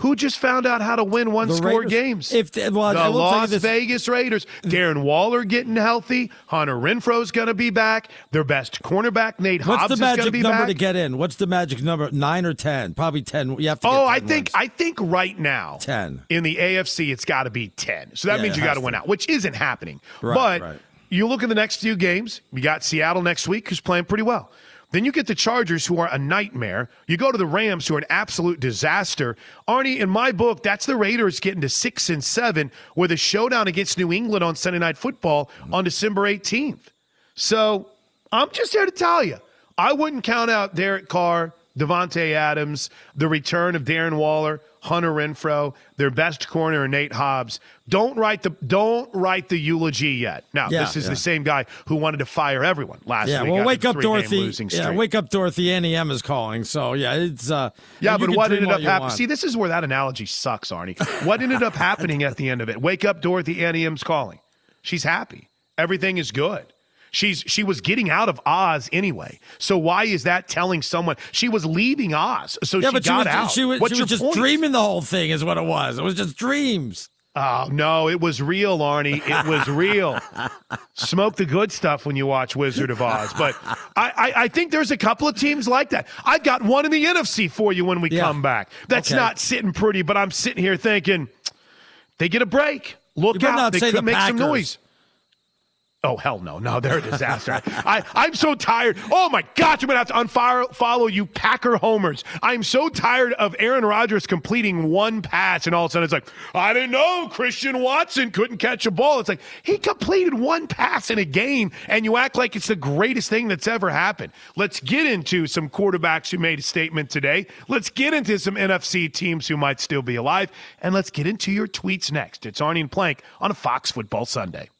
who just found out how to win one score games. If the, well, the Las Vegas Raiders, Darren Waller getting healthy, Hunter Renfrow's going to be back. Their best cornerback Nate What's Hobbs the magic number to get in? What's the magic number? Nine or ten? Probably ten. You have to. oh, I think wins. I think right now ten in the AFC it's got to be ten. So that yeah, means you got to win out, which isn't happening. Right, but right. you look at the next few games. We got Seattle next week, who's playing pretty well. Then you get the Chargers, who are a nightmare. You go to the Rams, who are an absolute disaster. Arnie, in my book, that's the Raiders getting to six and seven with a showdown against New England on Sunday Night Football on December 18th. So I'm just here to tell you, I wouldn't count out Derek Carr, Davante Adams, the return of Darren Waller, Hunter Renfrow, their best corner, Nate Hobbs. Don't write the don't write the eulogy yet. Now, yeah, this is yeah. the same guy who wanted to fire everyone last yeah, week. well, wake up, Dorothy. Yeah, wake up, Dorothy. Auntie Em is calling. So yeah, it's uh. Yeah, but what ended up happening? See, this is where that analogy sucks, Arnie. What ended up happening at the end of it? Wake up, Dorothy. Auntie Em's calling. She's happy. Everything is good. She's she was getting out of Oz anyway. So why is that telling someone she was leaving Oz? So yeah, she but got she was, out. She was, What's she was just point? dreaming the whole thing, is what it was. It was just dreams. Oh no, it was real, Arnie. It was real. Smoke the good stuff when you watch Wizard of Oz. But I, I, I, think there's a couple of teams like that. I've got one in the NFC for you when we yeah. come back. That's okay. not sitting pretty, but I'm sitting here thinking they get a break. Look out. They could the make Packers. some noise. Oh hell no, no, they're a disaster. I, I'm so tired. Oh my gosh, I'm gonna have to unfollow you Packer homers. I'm so tired of Aaron Rodgers completing one pass and all of a sudden it's like, I didn't know Christian Watson couldn't catch a ball. It's like he completed one pass in a game and you act like it's the greatest thing that's ever happened. Let's get into some quarterbacks who made a statement today. Let's get into some NFC teams who might still be alive. And let's get into your tweets next. It's Arnie and Plank on a Fox Football Sunday.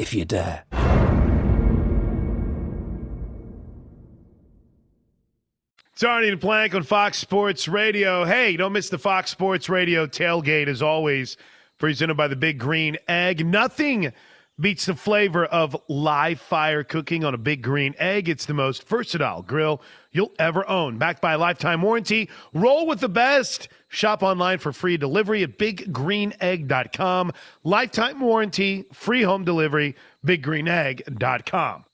if you dare. It's Arnie and Plank on Fox Sports Radio. Hey, don't miss the Fox Sports Radio tailgate, as always, presented by the Big Green Egg. Nothing beats the flavor of live fire cooking on a Big Green Egg. It's the most versatile grill you'll ever own. Backed by a lifetime warranty, roll with the best. Shop online for free delivery at biggreenegg.com. Lifetime warranty, free home delivery, biggreenegg.com.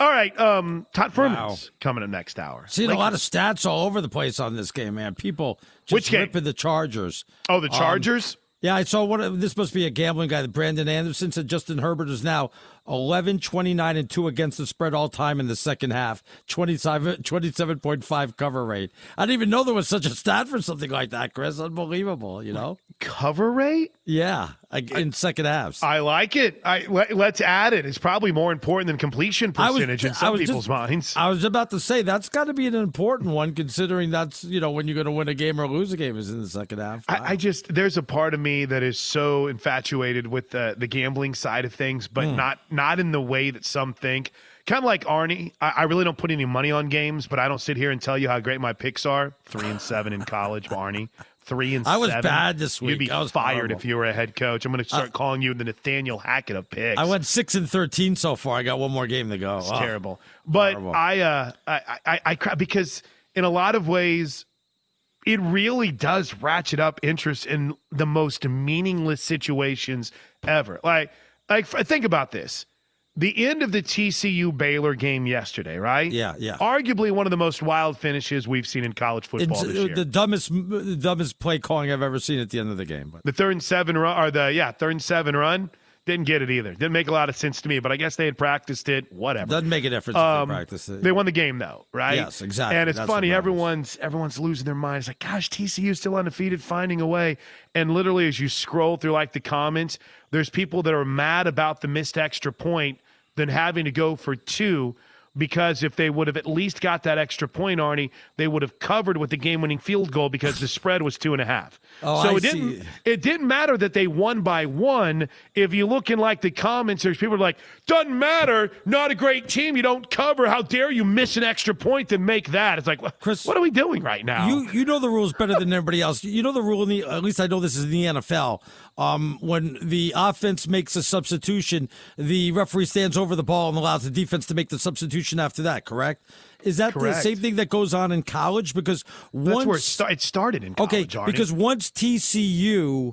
All right, um, Todd Fuhrman's coming in next hour. Seeing a lot of stats all over the place on this game, man. People just Which game? ripping the Chargers. Oh, the Um, Chargers? yeah, I saw one. This must be a gambling guy. That Brandon Anderson said Justin Herbert is now 11, 29, and 2 against the spread all time in the second half. 27, 27.5 cover rate. I didn't even know there was such a stat for something like that, Chris. Unbelievable, you know? Cover rate? Yeah, in second halves. I like it. I let, us add it. It's probably more important than completion I was- percentage in some people's just- minds. I was about to say that's got to be an important one, considering that's you know when you're going to win a game or lose a game is in the second half. I, I just there's a part of me that is so infatuated with the the gambling side of things, but Mm. not not in the way that some think. Kind of like Arnie, I, I really don't put any money on games, but I don't sit here and tell you how great my picks are. Three and seven in college, Arnie. Three and I was seven. bad this You'd week. be I was fired horrible. if you were a head coach. I'm going to start calling you the Nathaniel Hackett of picks. I went six and thirteen so far. I got one more game to go. It's Oh. terrible. But Horrible. I, uh, I, I, I, cry because in a lot of ways, it really does ratchet up interest in the most meaningless situations ever. Like, like think about this: the end of the TCU Baylor game yesterday, right? Yeah, yeah. Arguably one of the most wild finishes we've seen in college football It's, this uh, year. the dumbest, the dumbest play calling I've ever seen at the end of the game. But The third and seven run, or the yeah third and seven run. Didn't get it either. Didn't make a lot of sense to me, but I guess they had practiced it. Whatever. Doesn't make a difference Um, if they practice it. They won the game though, right? Yes, exactly. And it's That's funny. Everyone's everyone's losing their minds. Like, gosh, TCU's still undefeated, finding a way. And literally, as you scroll through like the comments, there's people that are mad about the missed extra point than having to go for two. Because if they would have at least got that extra point, Arnie, they would have covered with the game-winning field goal because the spread was two and a half. Oh, so I it didn't. see. It didn't matter that they won by one. If you look in like the comments, there's people like, doesn't matter. Not a great team. You don't cover. How dare you miss an extra point to make that? It's like, Chris, what are we doing right now? You you know the rules better than everybody else. You know the rule in the at least I know this is in the NFL. Um, when the offense makes a substitution, the referee stands over the ball and allows the defense to make the substitution after that. Correct? Is that Correct. the same thing that goes on in college? Because That's once where it, sta- it started in college. okay, because once TCU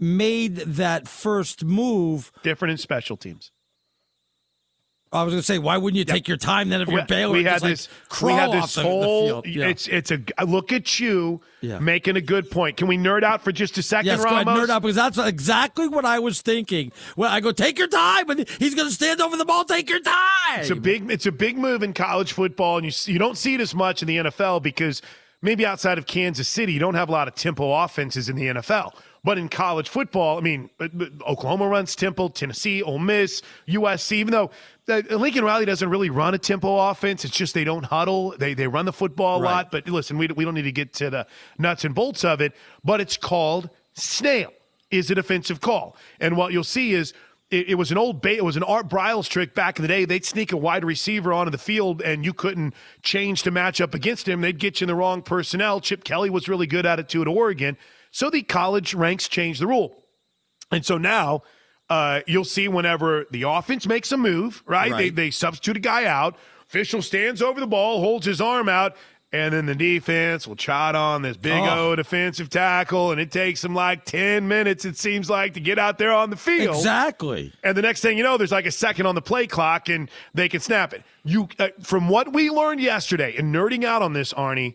made that first move, different in special teams. I was going to say, why wouldn't you take your time then if you're Baylor? we had just, like, crawl we had off this the- the field? Yeah. It's it's a look at you Yeah. making a good point. Can we nerd out for just a second, Yes, go ahead, nerd out because that's exactly what I was thinking. Well, I go, take your time, and he's going to stand over the ball. Take your time. It's a big it's a big move in college football, and you you don't see it as much in the NFL because maybe outside of Kansas City, you don't have a lot of tempo offenses in the NFL. But in college football, I mean, Oklahoma runs Temple, Tennessee, Ole Miss, USC. Even though uh, Lincoln Riley doesn't really run a tempo offense, it's just they don't huddle. They they run the football a Right. lot. But listen, we we don't need to get to the nuts and bolts of it. But it's called snail. Is a defensive call, and what you'll see is it, it was an old bait. It was an Art Briles trick back in the day. They'd sneak a wide receiver onto the field, and you couldn't change to match up against him. They'd get you in the wrong personnel. Chip Kelly was really good at it too at Oregon. So the college ranks changed the rule, and so now uh, you'll see whenever the offense makes a move, right? They Right. they substitute a guy out. Official stands over the ball, holds his arm out. And then the defense will trot on this big Oh. O defensive tackle, and it takes them like 10 minutes, it seems like, to get out there on the field. Exactly. And the next thing you know, there's like a second on the play clock, and they can snap it. You, uh, from what we learned yesterday, and nerding out on this, Arnie,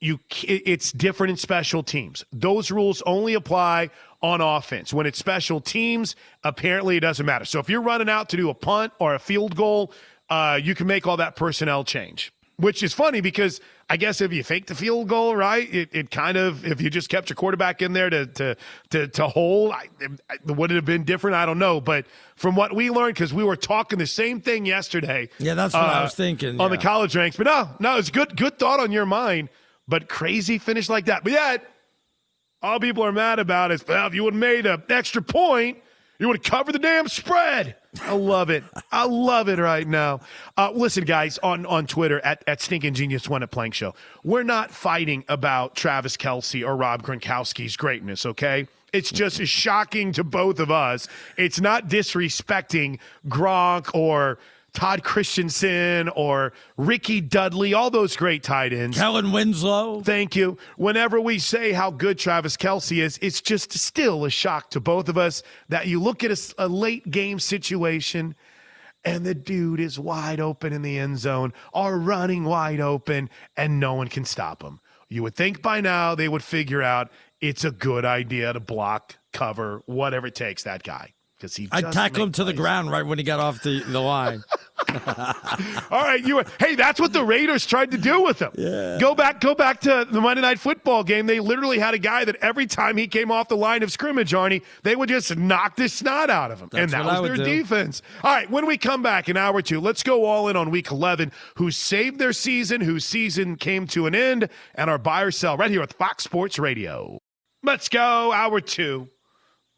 you it's different in special teams. Those rules only apply on offense. When it's special teams, apparently it doesn't matter. So if you're running out to do a punt or a field goal, uh, you can make all that personnel change. Which is funny because I guess if you fake the field goal, right, it, it kind of if you just kept your quarterback in there to to to, to hold, I, it, would it have been different? I don't know. But from what we learned, because we were talking the same thing yesterday. Yeah, that's what I was thinking, on the college ranks. But no, no, it's good good thought on your mind. But crazy finish like that. But yet, all people are mad about is, well, if you would have made an extra point, you would have covered the damn spread. I love it. I love it right now. Uh, listen, guys, on, on Twitter at, at Stinking Genius One at Plank Show, we're not fighting about Travis Kelce or Rob Gronkowski's greatness, okay? It's just shocking to both of us. It's not disrespecting Gronk or Todd Christensen or Ricky Dudley, all those great tight ends. Kellen Winslow. Thank you. Whenever we say how good Travis Kelce is, it's just still a shock to both of us that you look at a late game situation and the dude is wide open in the end zone or running wide open and no one can stop him. You would think by now they would figure out it's a good idea to block, cover, whatever it takes that guy. Because he I just tackle him makes to the ground right when he got off the, the line. <laughs> All right, you were, hey, that's what the Raiders tried to do with him. Yeah. Go back, go back to the Monday Night Football game. They literally had a guy that every time he came off the line of scrimmage, Arnie, they would just knock the snot out of him, and that was their do. defense. All right, when we come back in hour two, let's go all in on Week 11. Who saved their season? Whose season came to an end? And our buy or sell right here with Fox Sports Radio. Let's go, hour two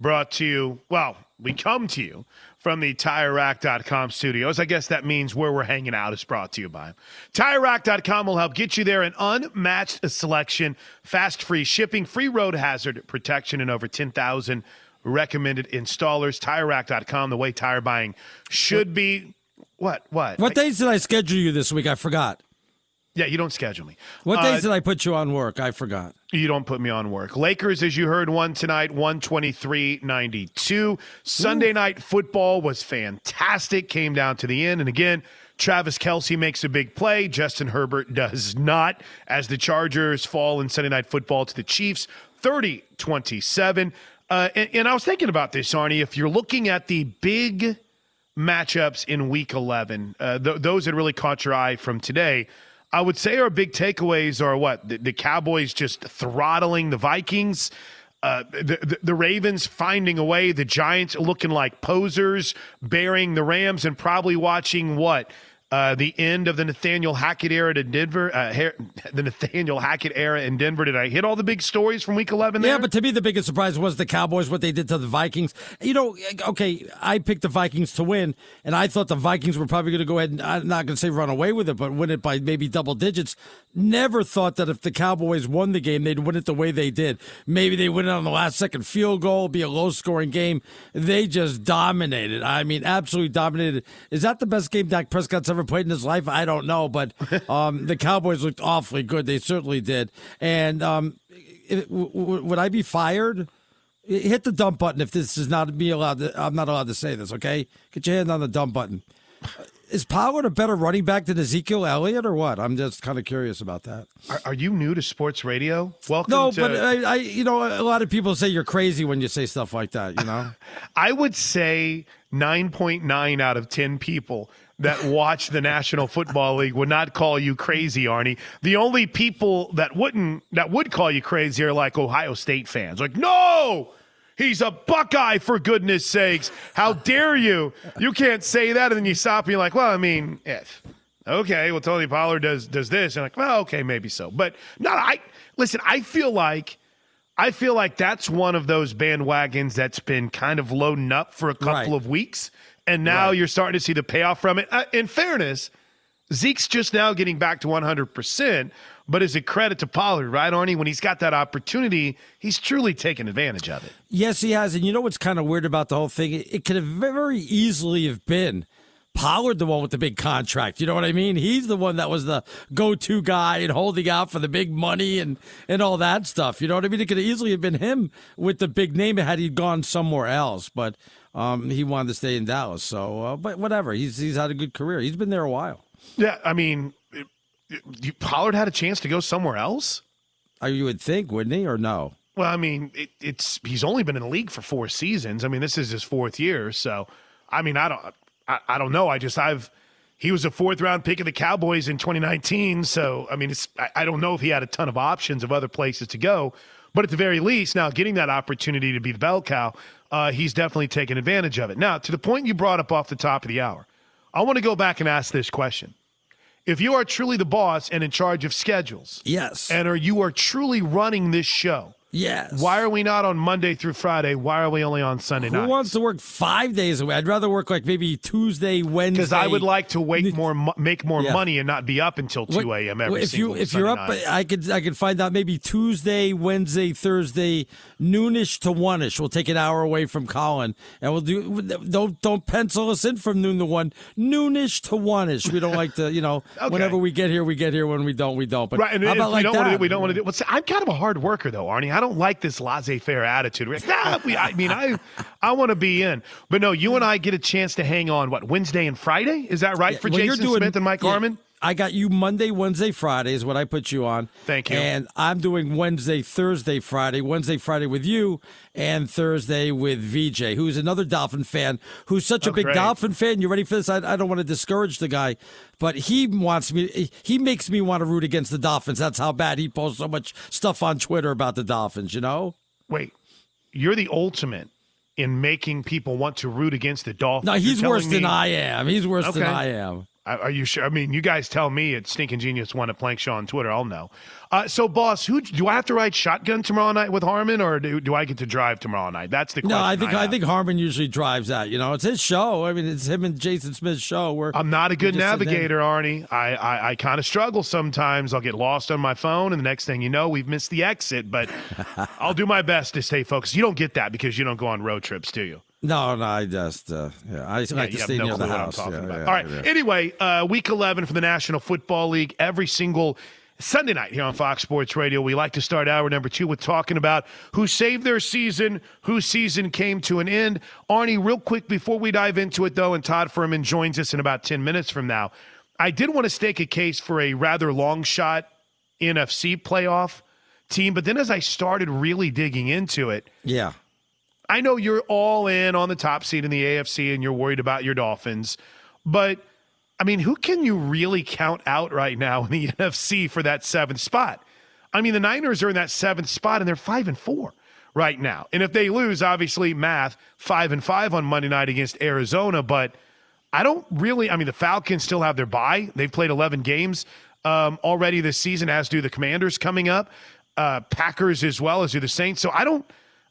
brought to you, well, we come to you from the TireRack.com studios. I guess that means where we're hanging out is brought to you by. TireRack.com will help get you there an unmatched selection, fast free shipping, free road hazard protection, and over 10,000 recommended installers. TireRack.com, the way tire buying should be. What? What? What days did I schedule you this week? I forgot. Yeah, you don't schedule me. What Uh, days did I put you on work? I forgot. You don't put me on work. Lakers, as you heard, won tonight, 123 92. Sunday night football was fantastic, came down to the end. And again, Travis Kelce makes a big play. Justin Herbert does not, as the Chargers fall in Sunday night football to the Chiefs 30 27. Uh, and, and I was thinking about this, Arnie. If you're looking at the big matchups in Week 11, uh, th- those that really caught your eye from today, I would say our big takeaways are what the, the Cowboys just throttling the Vikings. Uh, the, the, the Ravens finding a way, the Giants looking like posers, bearing the Rams, and probably watching what uh, the end of the Nathaniel Hackett era to Denver, uh, <laughs> the Nathaniel Hackett era in Denver. Did I hit all the big stories from Week 11? There? Yeah, but to me, the biggest surprise was the Cowboys, what they did to the Vikings. You know, okay, I picked the Vikings to win, and I thought the Vikings were probably going to go ahead and I'm not going to say run away with it, but win it by maybe double digits. Never thought that if the Cowboys won the game, they'd win it the way they did. Maybe they win it on the last second field goal, be a low scoring game. They just dominated. I mean, absolutely dominated. Is that the best game Dak Prescott's ever played in his life? I don't know, but <laughs> um, the Cowboys looked awfully good. They certainly did. And um, it, w- w- would I be fired? Hit the dump button if this is not me allowed. To, I'm not allowed to say this. Okay, get your hand on the dump button. Is Pollard a better running back than Ezekiel Elliott, or what? I'm just kind of curious about that. Are, are you new to sports radio? Welcome. No, to, but I, I, you know, a lot of people say you're crazy when you say stuff like that. You know, <laughs> I would say 9.9 out of 10 people that watch the National Football League would not call you crazy, Arnie. The only people that wouldn't that would call you crazy are like Ohio State fans. Like, no, he's a Buckeye for goodness sakes. How dare you? You can't say that, and then you stop and you're like, well, I mean, if okay, well, Tony Pollard does does this, and like, well, okay, maybe so, but no, I listen. I feel like. I feel like that's one of those bandwagons that's been kind of loading up for a couple Right. of weeks, and now you're starting to see the payoff from it. Uh, in fairness, Zeke's just now getting back to 100%, but as a credit to Pollard, right, Arnie? When he's got that opportunity, he's truly taken advantage of it. Yes, he has. And you know what's kind of weird about the whole thing? It, it could have very easily have been Pollard, the one with the big contract. You know what I mean? He's the one that was the go-to guy and holding out for the big money and and all that stuff. You know what I mean? It could have easily have been him with the big name had he gone somewhere else, but um, he wanted to stay in Dallas. So, uh, but whatever. He's he's had a good career. He's been there a while. Yeah, I mean, it- it- Pollard had a chance to go somewhere else. Uh, You would think, wouldn't he, or no? Well, I mean, it, it's he's only been in the league for four seasons. I mean, this is his fourth year, so I mean, I don't, I, I don't know. I just I've he was a fourth round pick of the Cowboys in 2019, so I mean, it's I, I don't know if he had a ton of options of other places to go, but at the very least, now getting that opportunity to be the bell cow, uh, he's definitely taken advantage of it. Now, to the point you brought up off the top of the hour, I want to go back and ask this question. If you are truly the boss and in charge of schedules, yes, and are you are truly running this show, yes, why are we not on Monday through Friday? Why are we only on Sunday night? Who wants to work five days away? I'd rather work like maybe Tuesday, Wednesday. Because I would like to wait more, make more Yeah. money, and not be up until two a.m. every if you single if you're up, night. I could I could find out maybe Tuesday, Wednesday, Thursday, noonish to one ish. We'll take an hour away from Colin, and we'll do. Don't don't pencil us in from noon to one. Noonish to one ish. We don't like to, you know. <laughs> Okay. Whenever we get here, we get here. When we don't, we don't. But right, and how about we like don't that? want to do, we don't want to do. I'm kind of a hard worker, though, Arnie. I don't like this laissez-faire attitude. Like, nah, we, I mean, I, I want to be in, but no, you and I get a chance to hang on. What Wednesday and Friday? Is that right Yeah, for well, Jason doing- Smith and Mike yeah, Harmon? I got you Monday, Wednesday, Friday is what I put you on. Thank you. And I'm doing Wednesday, Thursday, Friday. Wednesday, Friday with you, and Thursday with VJ, who's another Dolphin fan, who's such a Oh, big great. Dolphin fan. You ready for this? I, I don't want to discourage the guy, but he wants me. He makes me want to root against the Dolphins. That's how bad he posts so much stuff on Twitter about the Dolphins. You know. Wait, you're the ultimate in making people want to root against the Dolphins. No, he's worse telling than I am. He's worse than I am. Are are you sure? I mean, you guys tell me It's Stinking Genius One at Plank Show on Twitter. I'll know. Uh, so, boss, who do I have to ride shotgun tomorrow night with Harmon, or do, do I get to drive tomorrow night? That's the question. No, I think I, have. think Harmon usually drives that. You know, it's his show. I mean, it's him and Jason Smith's show. Where I'm not a good we just sit there. navigator, Arnie. I, I, I kind of struggle sometimes. I'll get lost on my phone, and the next thing you know, we've missed the exit. But <laughs> I'll do my best to stay focused. You don't get that because you don't go on road trips, do you? No, no, I just uh, yeah, I Yeah, like to stay no near the house. Yeah, yeah, All right. yeah. Anyway, uh, week 11 for the National Football League. Every single Sunday night here on Fox Sports Radio, we like to start hour number two with talking about who saved their season, whose season came to an end. Arnie, real quick before we dive into it, though, and Todd Fuhrman joins us in about 10 minutes from now, I did want to stake a case for a rather long shot NFC playoff team, but then as I started really digging into it, Yeah. I know you're all in on the top seed in the AFC and you're worried about your Dolphins, but I mean, who can you really count out right now in the <laughs> NFC for that seventh spot? I mean, the Niners are in that seventh spot and they're five and four right now. And if they lose, obviously, math five and five on Monday night against Arizona, but I don't really. I mean, the Falcons still have their bye. They've played 11 games um, already this season, as do the Commanders coming up, uh, Packers as well as do the Saints. So I don't,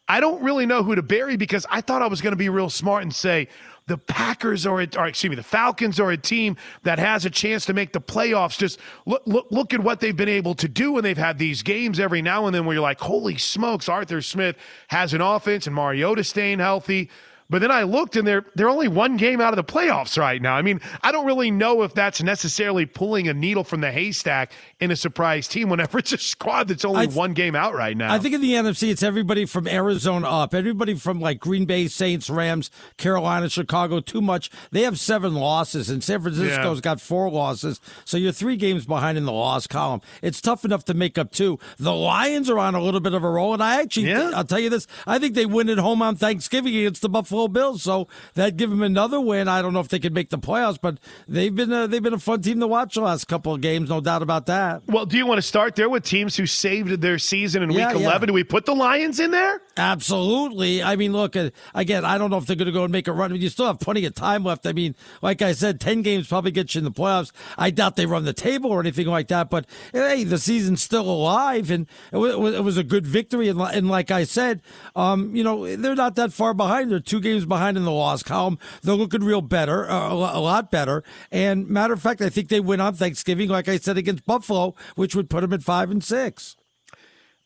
I don't really know who to bury because I thought I was going to be real smart and say the Packers are, or excuse me, the Falcons are a team that has a chance to make the playoffs. Just look, look, look at what they've been able to do, and they've had these games every now and then where you're like, holy smokes, Arthur Smith has an offense, and Mariota staying healthy. But then I looked and they're they're only one game out of the playoffs right now. I mean, I don't really know if that's necessarily pulling a needle from the haystack in a surprise team whenever <laughs> it's a squad that's only th- one game out right now. I think in the NFC it's everybody from Arizona up. Everybody from like Green Bay, Saints, Rams, Carolina, Chicago, too much. They have seven losses and San Francisco's yeah. got four losses. So you're three games behind in the loss column. It's tough enough to make up two. The Lions are on a little bit of a roll, and I actually yeah. I'll tell you this, I think they win at home on Thanksgiving against the Buffalo Buffalo Bills. So that give them another win. I don't know if they can make the playoffs, but they've been a, they've been a fun team to watch the last couple of games, no doubt about that. Well, do you want to start there with teams who saved their season in yeah, Week 11? Yeah. Do we put the Lions in there? Absolutely. I mean, look uh, again. I don't know if they're going to go and make a run. I mean, you still have plenty of time left. I mean, like I said, ten games probably get you in the playoffs. I doubt they run the table or anything like that. But hey, the season's still alive, and it was, a good victory. And, and like I said, um, you know, they're not that far behind. They're two games behind in the loss column. They're looking real better, uh, a lot better. And matter of fact, I think they win on Thanksgiving, like I said, against Buffalo, which would put them at five and six.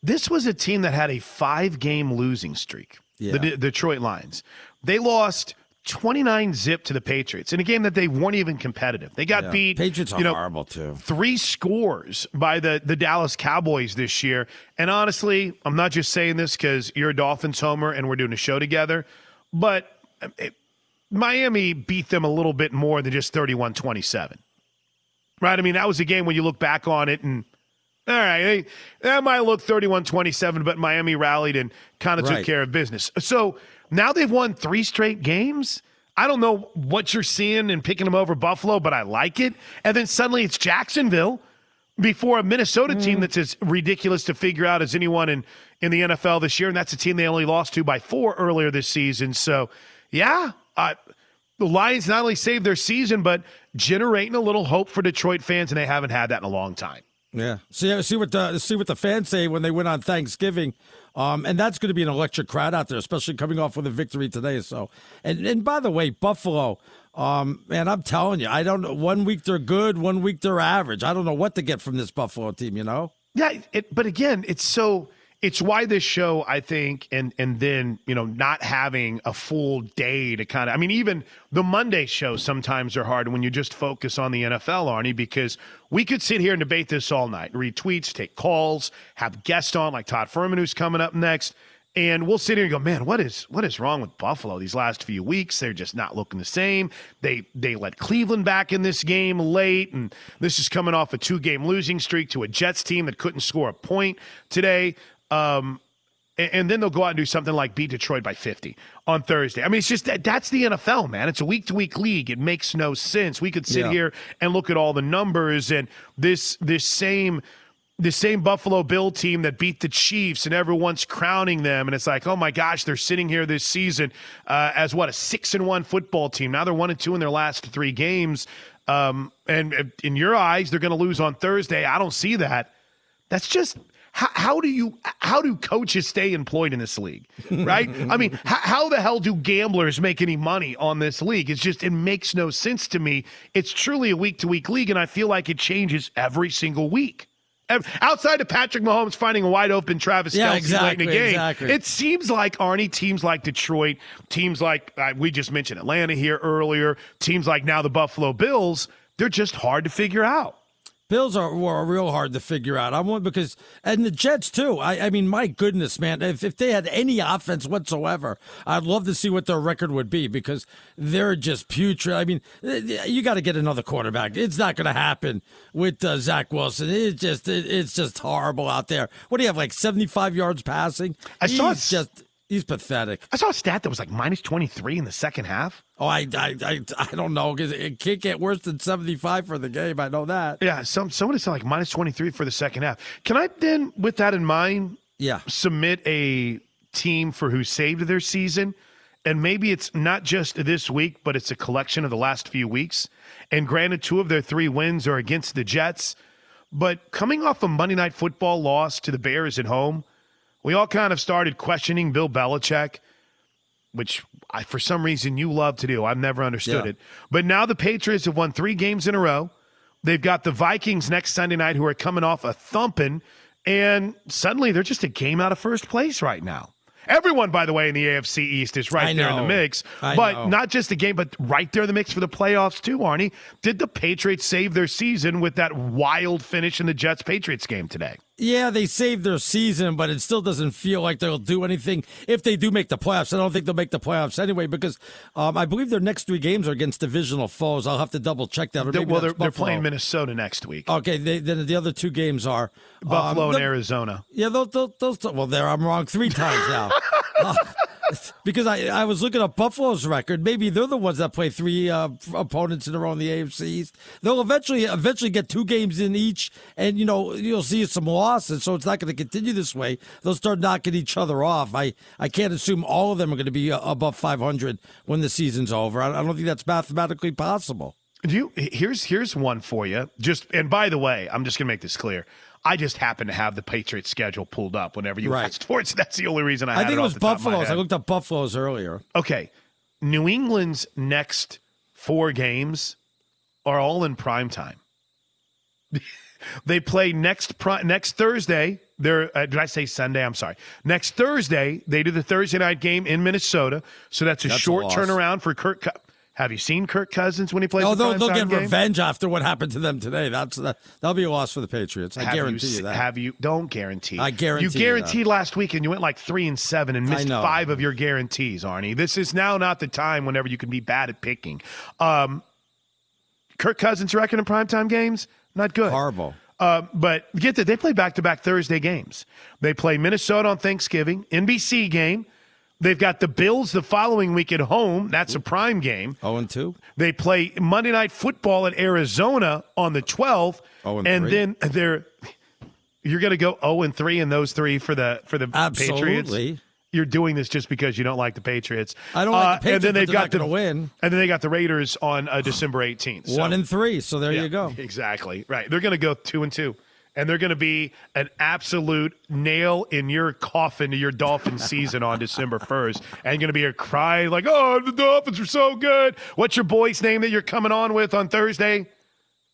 This was a team that had a five game losing streak, yeah. the D- Detroit Lions. They lost 29 zip to the Patriots in a game that they weren't even competitive. They got yeah. beat. Patriots you know, horrible too. Three scores by the, the Dallas Cowboys this year. And honestly, I'm not just saying this because you're a Dolphins homer and we're doing a show together, but it, Miami beat them a little bit more than just 31 27. Right? I mean, that was a game when you look back on it and all right, that might look 31 27, but Miami rallied and kind of right. took care of business. So now they've won three straight games. I don't know what you're seeing and picking them over Buffalo, but I like it. And then suddenly it's Jacksonville before a Minnesota mm. team that's as ridiculous to figure out as anyone in, in the NFL this year. And that's a team they only lost to by four earlier this season. So, yeah, uh, the Lions not only saved their season, but generating a little hope for Detroit fans, and they haven't had that in a long time. Yeah. See, see what the see what the fans say when they win on Thanksgiving, um, and that's going to be an electric crowd out there, especially coming off with a victory today. So, and and by the way, Buffalo, um, man, I'm telling you, I don't know. One week they're good, one week they're average. I don't know what to get from this Buffalo team. You know? Yeah. It, but again, it's so it's why this show i think and and then you know not having a full day to kind of i mean even the monday shows sometimes are hard when you just focus on the nfl arnie because we could sit here and debate this all night read tweets take calls have guests on like todd fuhrman who's coming up next and we'll sit here and go, man, what is what is wrong with Buffalo these last few weeks? They're just not looking the same. They they let Cleveland back in this game late, and this is coming off a two game losing streak to a Jets team that couldn't score a point today. Um, and, and then they'll go out and do something like beat Detroit by 50 on Thursday. I mean, it's just that that's the NFL, man. It's a week to week league. It makes no sense. We could sit yeah. here and look at all the numbers and this this same the same Buffalo Bill team that beat the Chiefs and everyone's crowning them. And it's like, oh my gosh, they're sitting here this season uh, as what a six and one football team. Now they're one and two in their last three games. Um, and in your eyes, they're going to lose on Thursday. I don't see that. That's just how, how, do you how do coaches stay employed in this league right i mean how, how, the hell do gamblers make any money on this league it's just it makes no sense to me it's truly a week to week league and i feel like it changes every single week outside of Patrick Mahomes finding a wide open Travis yeah, Kelce exactly, late in the game, exactly. it seems like Arnie teams like Detroit, teams like uh, we just mentioned Atlanta here earlier, teams like now the Buffalo Bills, they're just hard to figure out. Bills are were real hard to figure out. I want because and the Jets too. I, I mean, my goodness, man! If if they had any offense whatsoever, I'd love to see what their record would be because they're just putrid. I mean, you got to get another quarterback. It's not going to happen with uh, Zach Wilson. It's just it, it's just horrible out there. What do you have like seventy five yards passing? I saw He's just He's pathetic. I saw a stat that was like minus 23 in the second half. Oh, I, I, I, I don't know because it can't get worse than 75 for the game. I know that. Yeah, some somebody said like minus 23 for the second half. Can I then, with that in mind, yeah, submit a team for who saved their season? And maybe it's not just this week, but it's a collection of the last few weeks. And granted, two of their three wins are against the Jets. But coming off a Monday Night Football loss to the Bears at home, we all kind of started questioning Bill Belichick, which I, for some reason you love to do. I've never understood Yeah. it. But now the Patriots have won three games in a row. They've got the Vikings next Sunday night who are coming off a thumping, and suddenly they're just a game out of first place right now. Everyone, by the way, in the AFC East is right there in the mix. I but know. not just the game, but right there in the mix for the playoffs, too, Arnie. Did the Patriots save their season with that wild finish in the Jets Patriots game today? Yeah, they saved their season, but it still doesn't feel like they'll do anything if they do make the playoffs. I don't think they'll make the playoffs anyway because um, I believe their next three games are against divisional foes. I'll have to double check that. Or They- well, they're, they're playing Minnesota next week. Okay, they, then the other two games are Buffalo um, and Arizona. Yeah, those, those, those. Well, there I'm wrong three times now. <laughs> Uh, <laughs> because I, I was looking at Buffalo's record. Maybe they're the ones that play three uh, opponents in a row in the AFC East. They'll eventually eventually get two games in each, and you know you'll see some losses. So it's not going to continue this way. They'll start knocking each other off. I, I can't assume all of them are going to be uh, above 500 when the season's over. I, I don't think that's mathematically possible. Do you here's here's one for you. Just and by the way, I'm just gonna make this clear. I just happen to have the Patriots schedule pulled up whenever you Right. asked for it. So that's the only reason I. I, think it off was the top of my Buffalo's. I looked up Buffalo's earlier. Okay, New England's next four games are all in prime time. <laughs> they play next pri- next Thursday. They're uh, did I say Sunday? I'm sorry. Next Thursday they do the Thursday night game in Minnesota. So that's a That's short loss. turnaround for Kirk. Cou- Have you seen Kirk Cousins when he plays? Oh, the they'll, they'll get game? revenge after what happened to them today. That's that, that'll be a loss for the Patriots. I Have guarantee you, you, that. Have you? Don't guarantee. I guarantee You you guaranteed last week, and you went like three and seven, and missed five of your guarantees, Arnie. This is now not the time whenever you can be bad at picking. Um, Kirk Cousins' record in primetime games not good. Horrible. Uh, but get that they play back to back Thursday games. They play Minnesota on Thanksgiving, NBC game. They've got the Bills the following week at home. That's a prime game. Oh and two. They play Monday Night Football at Arizona on the 12th. Oh and and then they're you're going to go 0 and 3 in those three for the for the Patriots. Absolutely. You're doing this just because you don't like the Patriots. I don't like the Uh, and then they've got the win. And then they got the Raiders on uh, December 18th. So- One and three. So there Yeah, you go. <laughs> Exactly. Right. They're going to go 2 and 2. And they're going to be an absolute nail in your coffin to your Dolphin season on December 1st. And going to be a cry like, oh, the Dolphins are so good. What's your boy's name that you're coming on with on Thursday?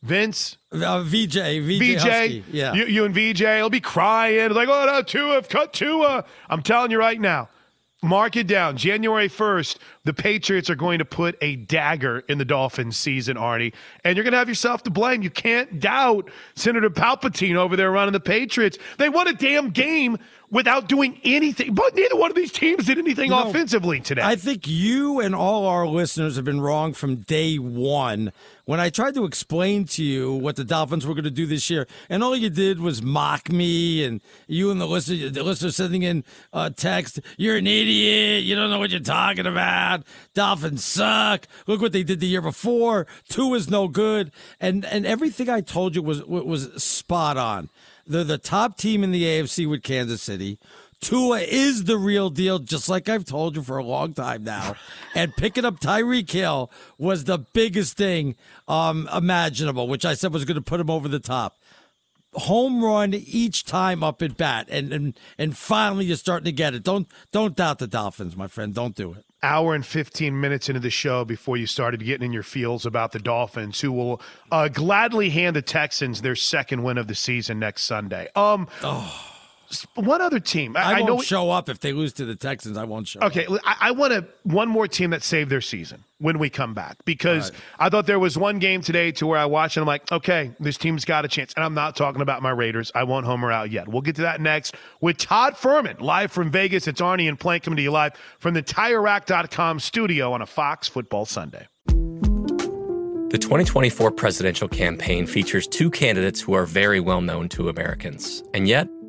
Vince? Uh, VJ, VJ, VJ, Yeah. you, you and VJ will be crying like, "Oh no, Tua, cut Tua!" I'm telling you right now, mark it down. January 1st, the Patriots are going to put a dagger in the Dolphins' season, Arnie, and you're going to have yourself to blame. You can't doubt Senator Palpatine over there running the Patriots. They won a damn game without doing anything, but neither one of these teams did anything offensively today. I think you and all our listeners have been wrong from day one. When I tried to explain to you what the Dolphins were going to do this year, and all you did was mock me, and you and the listener, the listener sending in uh, text, "You're an idiot. You don't know what you're talking about. Dolphins suck. Look what they did the year before. Two is no good." And and everything I told you was was spot on. They're the top team in the AFC with Kansas City. Tua is the real deal, just like I've told you for a long time now. <laughs> and picking up Tyreek Hill was the biggest thing um, imaginable, which I said was going to put him over the top. Home run each time up at bat, and and and finally you're starting to get it. Don't don't doubt the Dolphins, my friend. Don't do it. Hour and 15 minutes into the show before you started getting in your feels about the Dolphins, who will uh, gladly hand the Texans their second win of the season next Sunday. Um, What other team? I, won't know. show up if they lose to the Texans. I won't show. up. Okay, I, I want to one more team that saved their season when we come back because All right. I thought there was one game today to where I watched and I'm like, okay, this team's got a chance. And I'm not talking about my Raiders. I won't homer out yet. We'll get to that next with Todd Fuhrman live from Vegas. It's Arnie and Plank coming to you live from the TireRack.com studio on a Fox Football Sunday. The 2024 presidential campaign features two candidates who are very well known to Americans. And yet,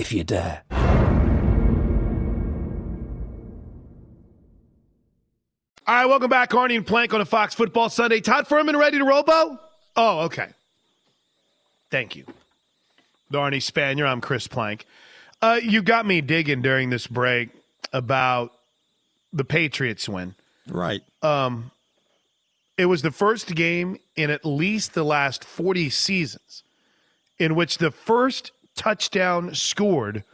if you dare. All right, welcome back. Arnie and Plank on a Fox Football Sunday. Todd Fuhrman ready to robo? Oh, okay. Thank you. The Arnie Spanier. I'm Chris Plank. Uh, you got me digging during this break about the Patriots win. Right. Um, it was the first game in at least the last 40 seasons in which the first touchdown scored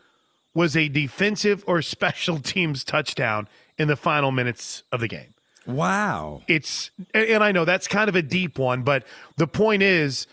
was a defensive or special <laughs> teams touchdown in the final minutes of the game. Wow. It's and I know that's kind of a deep one, but the point is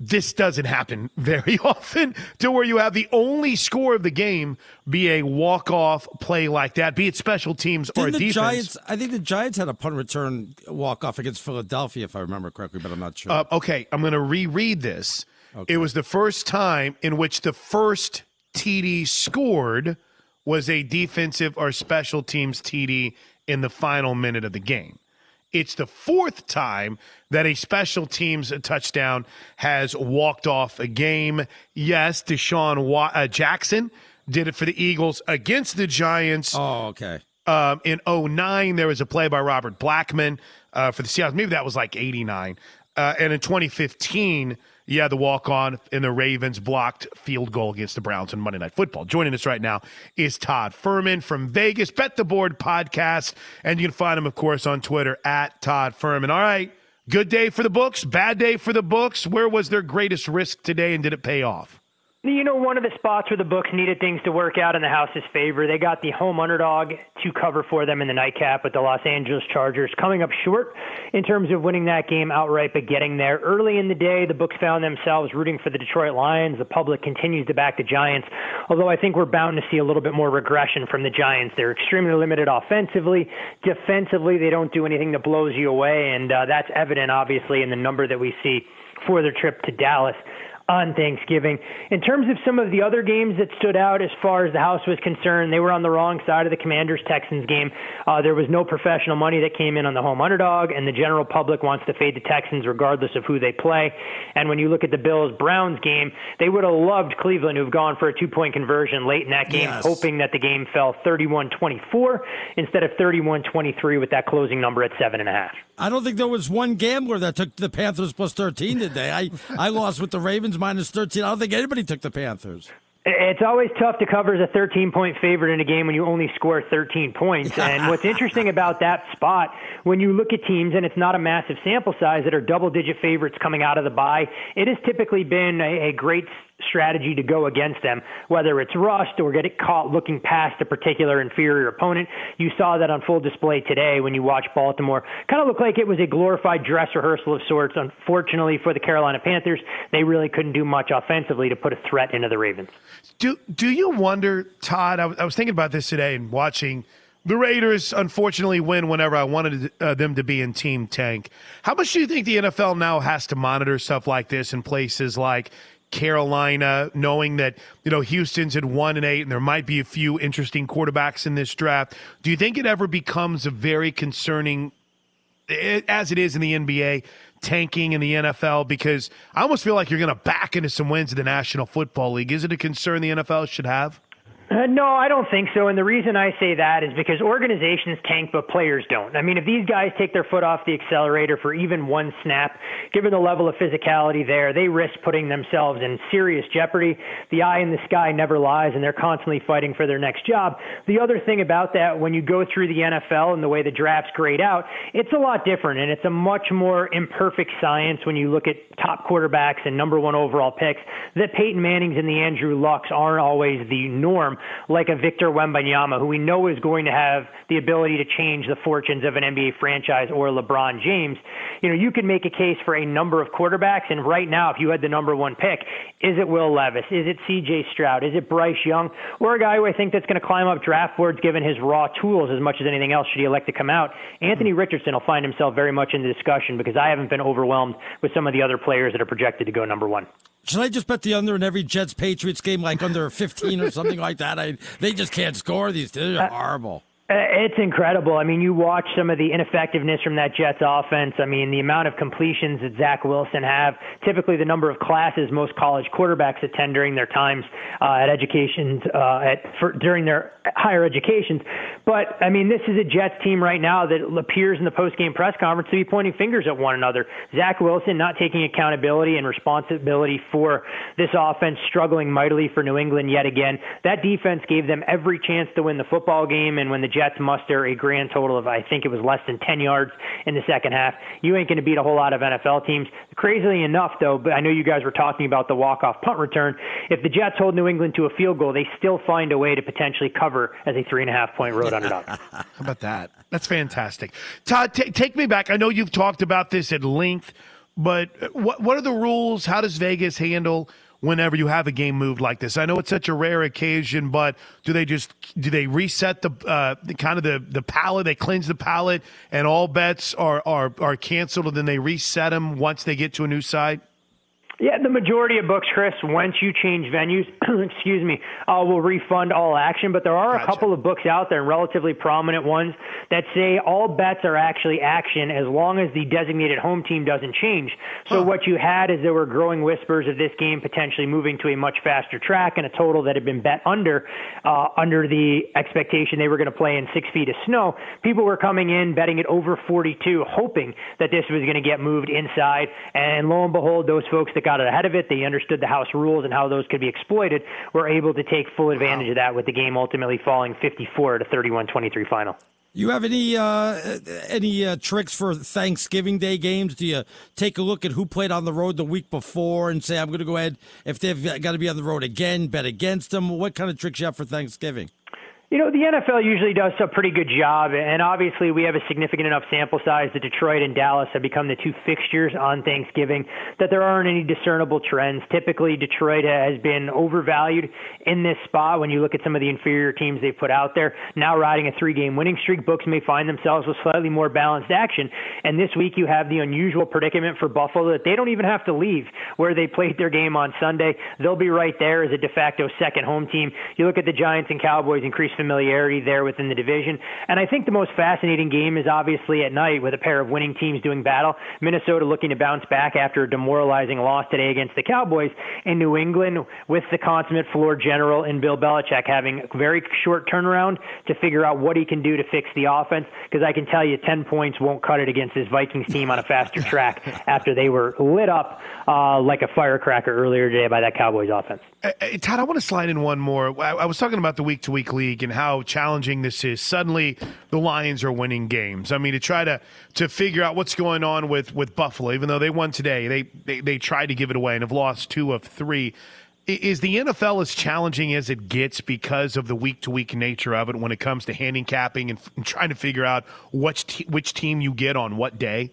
this doesn't happen <laughs> very <laughs> often to where you have the only score of the game be a walk-off play like that, be it special teams or Didn't the defense. Giants, I think the Giants had a punt return walk off against Philadelphia, if I remember correctly, but I'm not sure. Uh, okay, I'm going to reread this. It was the first time in which the first TD scored was a defensive or special teams TD in the final minute of the game. It's the fourth time that a special teams touchdown has walked off a game. Yes, DeSean Wa- uh, Jackson did it for the Eagles against the Giants. Oh, okay. Um, in 09, there was a play by Robert Blackman uh, for the Seahawks. Maybe that was like 89. Uh, and in 2015, yeah, the walk on in the Ravens blocked field goal against the Browns on Monday Night Football. Joining us right now is Todd Fuhrman from Vegas Bet the Board podcast. And you can find him, of course, on Twitter at Todd Fuhrman. All right. Good day for the books, bad day for the books. Where was their greatest risk today and did it pay off? You know, one of the spots where the books needed things to work out in the house's favor, they got the home underdog to cover for them in the nightcap with the Los Angeles Chargers, coming up short in terms of winning that game outright, but getting there. Early in the day, the books found themselves rooting for the Detroit Lions. The public continues to back the Giants, although I think we're bound to see a little bit more regression from the Giants. They're extremely limited offensively. Defensively, they don't do anything that blows you away, and uh, that's evident, obviously, in the number that we see for their trip to Dallas. On Thanksgiving. In terms of some of the other games that stood out as far as the House was concerned, they were on the wrong side of the Commanders Texans game. Uh, there was no professional money that came in on the home underdog, and the general public wants to fade the Texans regardless of who they play. And when you look at the Bills Browns game, they would have loved Cleveland, who've gone for a two point conversion late in that game, Yes. hoping that the game fell 31 24 instead of 31 23 with that closing number at 7.5. I don't think there was one gambler that took the Panthers plus 13 today. I, I lost with the Ravens minus 13. I don't think anybody took the Panthers. It's always tough to cover as a 13 point favorite in a game when you only score 13 points. <laughs> And what's interesting about that spot, when you look at teams, and it's not a massive sample size, that are double digit favorites coming out of the bye, it has typically been a, a great strategy to go against them, whether it's rust or get it caught looking past a particular inferior opponent. You saw that on full display today when you watch Baltimore. Kind of looked like it was a glorified dress rehearsal of sorts. Unfortunately for the Carolina Panthers, they really couldn't do much offensively to put a threat into the Ravens. Do do you wonder, Todd? I, was- was thinking about this today and watching the Raiders. Unfortunately, win whenever I wanted uh, them to be in Team Tank. How much do you think the NFL now has to monitor stuff like this in places like Carolina, knowing that you know Houston's at one and eight, and there might be a few interesting quarterbacks in this draft? Do you think it ever becomes a very concerning as it is in the NBA, tanking in the NFL? Because I almost feel like you're going to back into some wins in the National Football League. Is it a concern the NFL should have? Uh, no, I don't think so. And the reason I say that is because organizations tank, but players don't. I mean, if these guys take their foot off the accelerator for even one snap, given the level of physicality there, they risk putting themselves in serious jeopardy. The eye in the sky never lies, and they're constantly fighting for their next job. The other thing about that, when you go through the NFL and the way the drafts grade out, it's a lot different, and it's a much more imperfect science when you look at top quarterbacks and number one overall picks. That Peyton Manning's and the Andrew Lucks aren't always the norm like a Victor Wembanyama, who we know is going to have the ability to change the fortunes of an NBA franchise or LeBron James. You know, you can make a case for a number of quarterbacks, and right now, if you had the number one pick, is it Will Levis? Is it C.J. Stroud? Is it Bryce Young? Or a guy who I think that's going to climb up draft boards given his raw tools as much as anything else should he elect to come out? Anthony Richardson will find himself very much in the discussion because I haven't been overwhelmed with some of the other players that are projected to go number one. Should I just bet the under in every Jets Patriots game, like under 15 or something like that? I, they just can't score these. They're uh, horrible. Uh, It's incredible. I mean, you watch some of the ineffectiveness from that Jets offense. I mean, the amount of completions that Zach Wilson have, typically the number of classes most college quarterbacks attend during their times uh, at educations, uh, at for, during their higher educations. But I mean, this is a Jets team right now that appears in the post-game press conference to be pointing fingers at one another. Zach Wilson not taking accountability and responsibility for this offense, struggling mightily for New England yet again. That defense gave them every chance to win the football game, and when the Jets muster a grand total of, I think it was less than 10 yards in the second half, you ain't going to beat a whole lot of NFL teams. Crazily enough, though, but I know you guys were talking about the walk-off punt return. If the Jets hold New England to a field goal, they still find a way to potentially cover as a three and a half point road underdog. <laughs> How about that? That's fantastic. Todd, ta take me back. I know you've talked about this at length, but what what are the rules? How does Vegas handle whenever you have a game moved like this? I know it's such a rare occasion, but do they just do they reset the, uh, the kind of the the palette? They cleanse the palette, and all bets are are are canceled, and then they reset them once they get to a new site. Yeah, the majority of books, Chris, once you change venues, <clears throat> excuse me, uh, will refund all action. But there are a couple of books out there, relatively prominent ones, that say all bets are actually action as long as the designated home team doesn't change. So what you had is there were growing whispers of this game potentially moving to a much faster track and a total that had been bet under, uh, under the expectation they were going to play in six feet of snow. People were coming in betting it over 42, hoping that this was going to get moved inside. And lo and behold, those folks that got ahead of it, they understood the house rules and how those could be exploited, were able to take full advantage of that with the game ultimately falling 54 to 31-23 final. You have any uh, any uh, tricks for Thanksgiving Day games? Do you take a look at who played on the road the week before and say, I'm going to go ahead, if they've got to be on the road again, bet against them? What kind of tricks you have for Thanksgiving? You know, the NFL usually does a pretty good job, and obviously we have a significant enough sample size that Detroit and Dallas have become the two fixtures on Thanksgiving that there aren't any discernible trends. Typically, Detroit has been overvalued in this spot when you look at some of the inferior teams they've put out there. Now riding a three game winning streak, books may find themselves with slightly more balanced action. And this week you have the unusual predicament for Buffalo that they don't even have to leave where they played their game on Sunday. They'll be right there as a de facto second home team. You look at the Giants and Cowboys increase familiarity there within the division. And I think the most fascinating game is obviously at night with a pair of winning teams doing battle. Minnesota looking to bounce back after a demoralizing loss today against the Cowboys, and New England with the consummate floor general in Bill Belichick having a very short turnaround to figure out what he can do to fix the offense. Because I can tell you, 10 points won't cut it against this Vikings team on a faster track <laughs> after they were lit up uh, like a firecracker earlier today by that Cowboys offense. Uh, Todd, I want to slide in one more. I, I was talking about the week to week league and how challenging this is. Suddenly, the Lions are winning games. I mean, to try to to figure out what's going on with with Buffalo, even though they won today, they they, they tried to give it away and have lost two of three. Is the NFL as challenging as it gets because of the week to week nature of it when it comes to handicapping and, and trying to figure out which te- which team you get on what day?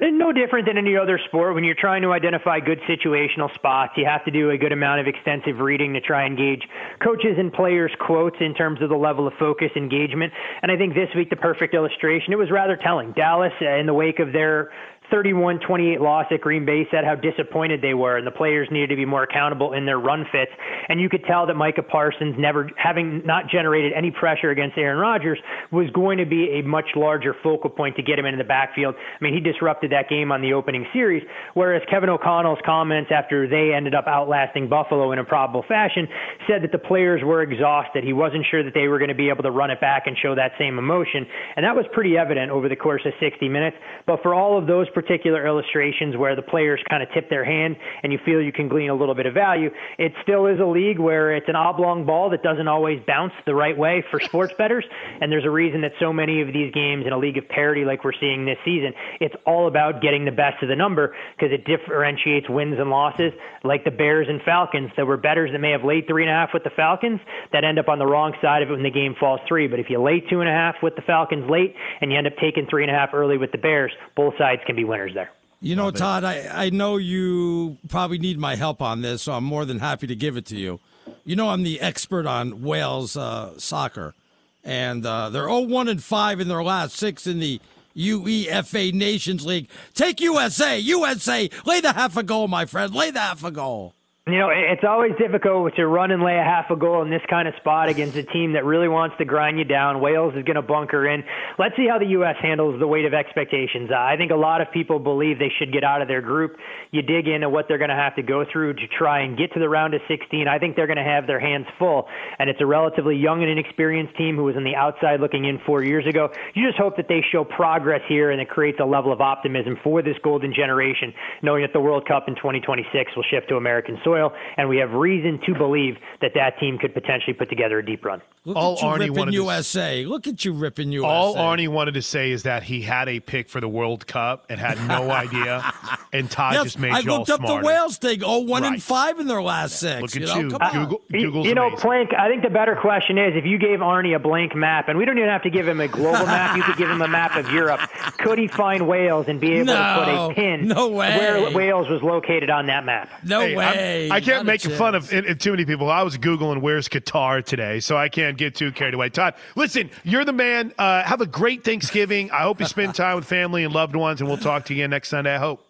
No different than any other sport. When you're trying to identify good situational spots, you have to do a good amount of extensive reading to try and gauge coaches and players' quotes in terms of the level of focus, engagement. And I think this week, the perfect illustration, it was rather telling. Dallas, uh, in the wake of their 31 28 loss at Green Bay said how disappointed they were, and the players needed to be more accountable in their run fits. And you could tell that Micah Parsons, never having not generated any pressure against Aaron Rodgers, was going to be a much larger focal point to get him into the backfield. I mean, he disrupted that game on the opening series, whereas Kevin O'Connell's comments after they ended up outlasting Buffalo in a probable fashion said that the players were exhausted. He wasn't sure that they were going to be able to run it back and show that same emotion. And that was pretty evident over the course of 60 minutes. But for all of those particular illustrations where the players kind of tip their hand and you feel you can glean a little bit of value, it still is a league where it's an oblong ball that doesn't always bounce the right way for sports bettors. And there's a reason that so many of these games in a league of parity like we're seeing this season, it's all about getting the best of the number because it differentiates wins and losses, like the Bears and Falcons. There were bettors that may have laid three and a half with the Falcons that end up on the wrong side of it when the game falls three. But if you lay two and a half with the Falcons late and you end up taking three and a half early with the Bears, both sides can be winners there. You know, Todd, I, I know you probably need my help on this, so I'm more than happy to give it to you. You know, I'm the expert on Wales uh, soccer, and uh, they're 0 1 and 5 in their last six in the UEFA Nations League. Take USA, USA, lay the half a goal, my friend, lay the half a goal. You know, it's always difficult to run and lay a half a goal in this kind of spot against a team that really wants to grind you down. Wales is going to bunker in. Let's see how the U.S. handles the weight of expectations. I think a lot of people believe they should get out of their group. You dig into what they're going to have to go through to try and get to the round of 16. I think they're going to have their hands full. And it's a relatively young and inexperienced team who was on the outside looking in four years ago. You just hope that they show progress here and it creates a level of optimism for this golden generation, knowing that the World Cup in 2026 will shift to American soil soil, and we have reason to believe that that team could potentially put together a deep run. Look All at you Arnie ripping wanted to- USA. Look at you ripping USA. All Arnie wanted to say is that he had a pick for the World Cup and had no <laughs> idea, and Todd Yes, just made I you all looked up smarter. the Wales thing. Oh, one Right. and five in their last six. Look at you. Know? you. Come. Google, uh, You, Google's you know, amazing. Plank, I think the better question is if you gave Arnie a blank map, and we don't even have to give him a global map, you could give him a map of Europe. <laughs> Could he find Wales and be able to put a pin no way. where Wales was located on that map? No Hey, I'm- way. I can't make fun of it, it- too many people. I was Googling where's Qatar today, so I can't get too carried away. Todd, listen, you're the man. Uh, have a great Thanksgiving. I hope you spend <laughs> time with family and loved ones, and we'll talk to you again next Sunday, I hope.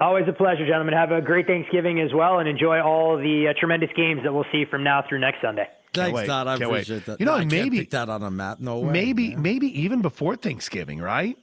Always a pleasure, gentlemen. Have a great Thanksgiving as well, and enjoy all the uh, tremendous games that we'll see from now through next Sunday. Thanks, wait, Todd. I can't wait. appreciate that. You know, No, I can't maybe- that on a map. No way. maybe, man. maybe even before Thanksgiving, right?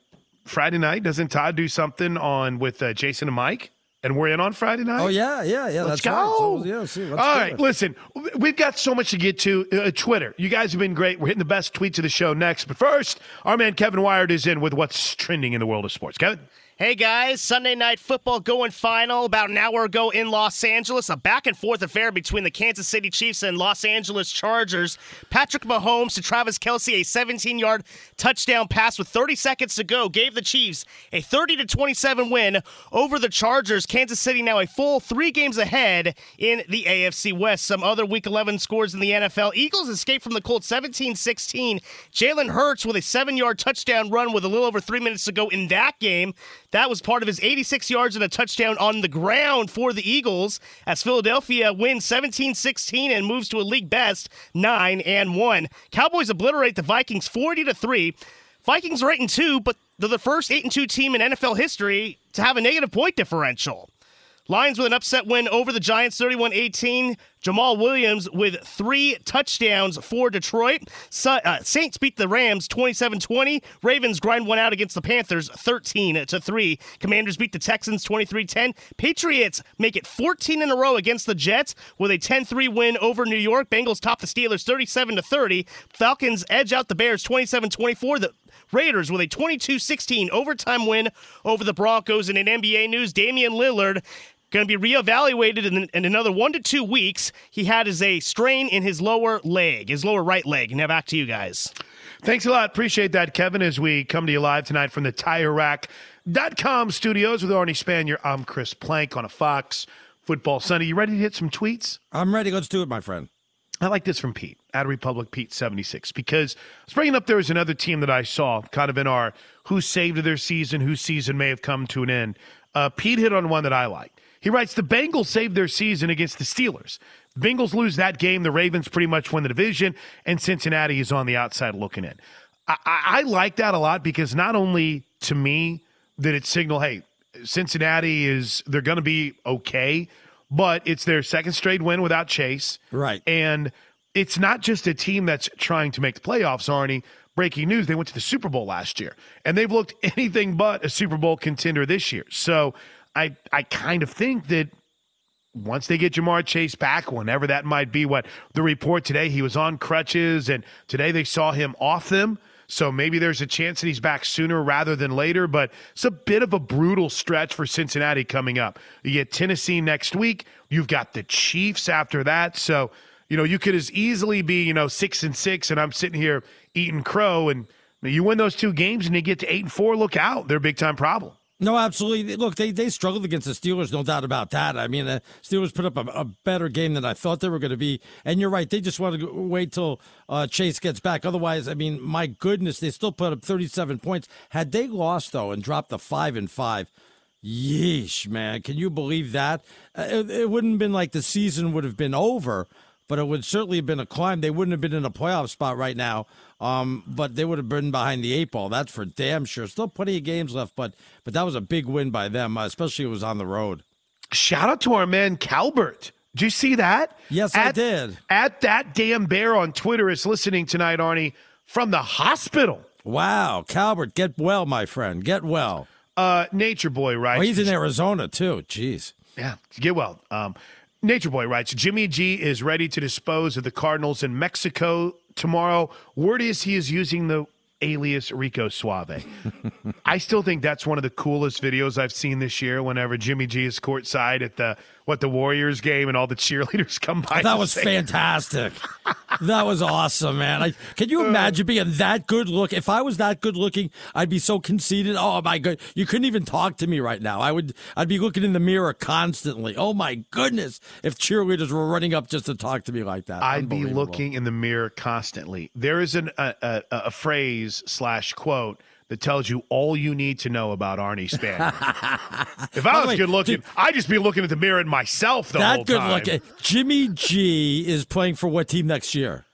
Friday night, doesn't Todd do something on with uh, Jason and Mike? And we're in on Friday night. Oh yeah, yeah, yeah. Let's that's go. right. So, yeah, see, let's All right, it. listen, we've got so much to get to. Uh, Twitter, you guys have been great. We're hitting the best tweets of the show next. But first, our man Kevin Wired is in with what's trending in the world of sports. Kevin? Hey guys, Sunday night football going final about an hour ago in Los Angeles. A back and forth affair between the Kansas City Chiefs and Los Angeles Chargers. Patrick Mahomes to Travis Kelce, a 17 yard touchdown pass with 30 seconds to go, gave the Chiefs a 30 27 win over the Chargers. Kansas City now a full three games ahead in the AFC West. Some other week 11 scores in the NFL. Eagles escaped from the Colts 17 16. Jalen Hurts with a seven yard touchdown run with a little over three minutes to go in that game. That was part of his 86 yards and a touchdown on the ground for the Eagles as Philadelphia wins 17-16 and moves to a league best 9 and 1. Cowboys obliterate the Vikings 40 to 3. Vikings are 8 and 2, but they're the first 8 and 2 team in NFL history to have a negative point differential. Lions with an upset win over the Giants 31 18. Jamaal Williams with three touchdowns for Detroit. Uh, Saints beat the Rams 27 20. Ravens grind one out against the Panthers 13 3. Commanders beat the Texans 23 10. Patriots make it 14 in a row against the Jets with a 10 3 win over New York. Bengals top the Steelers 37 30. Falcons edge out the Bears 27 24. The Raiders with a 22 16 overtime win over the Broncos. And in NBA news, Damian Lillard going to be reevaluated in, in, another one to two weeks. He had as a strain in his lower leg, his lower right leg. Now back to you guys. Thanks a lot. Appreciate that, Kevin, as we come to you live tonight from the tire TireRack.com studios with Arnie Spanier. I'm Chris Plank on a Fox Football Sunday. You ready to hit some tweets? I'm ready. Let's do it, my friend. I like this from Pete at Republic Pete 76 because I was bringing up there was another team that I saw kind of in our who saved their season, whose season may have come to an end. Uh, Pete hit on one that I like. He writes the Bengals saved their season against the Steelers. Bengals lose that game. The Ravens pretty much win the division, and Cincinnati is on the outside looking in. I, I, I like that a lot because not only to me did it signal, hey, Cincinnati is they're going to be okay, but it's their second straight win without Chase, right? And it's not just a team that's trying to make the playoffs, Arnie. Breaking news: They went to the Super Bowl last year, and they've looked <laughs> anything but a Super Bowl contender this year. So I I kind of think that once they get Ja'Marr Chase back, whenever that might be, what the report today, he was on crutches, and today they saw him off them. So maybe there's a chance that he's back sooner rather than later, but it's a bit of a brutal stretch for Cincinnati coming up. You get Tennessee next week. You've got the Chiefs after that. So, you know, you could as easily be, you know, six and six, and I'm sitting here eating crow, and you win those two games and you get to eight and four. Look out. They're a big time problem. No, absolutely. Look, they, they struggled against the Steelers, no doubt about that. I mean, the Steelers put up a, a better game than I thought they were going to be. And you're right, they just want to wait till uh, Chase gets back. Otherwise, I mean, my goodness, they still put up 37 points. Had they lost though and dropped the five and five, yeesh, man, can you believe that? Uh, it, it wouldn't have been like the season would have been over, but it would certainly have been a climb. They wouldn't have been in a playoff spot right now. Um, but they would have been behind the eight ball. That's for damn sure. Still plenty of games left, but but that was a big win by them, uh, especially it was on the road. Shout out to our man Calbert. Did you see that? Yes, at, I did. At that damn bear on Twitter is listening tonight, Arnie, from the hospital. Wow, Calbert, get well, my friend. Get well. Uh, Nature Boy right? Oh, he's in Arizona too. Jeez. Yeah, get well. Um, Nature Boy writes Jimmy G is ready to dispose of the Cardinals in Mexico tomorrow. Word is he is using the alias Rico Suave. <laughs> I still think that's one of the coolest videos I've seen this year. Whenever Jimmy G is courtside at the what the Warriors game and all the cheerleaders <laughs> come by. That was fantastic. that was awesome, man. I, can you uh, imagine being that good look? If I was that good looking, I'd be so conceited. Oh my god, you couldn't even talk to me right now. I would. I'd be looking in the mirror constantly. Oh my goodness, if cheerleaders were running up just to talk to me like that, I'd be looking in the mirror constantly. There is an, a, a, a phrase slash quote that tells you all you need to know about Arnie <laughs> Span. if I was way, good looking, I'd just be looking at the mirror and myself the that whole good looking. Jimmy G is playing for what team next year?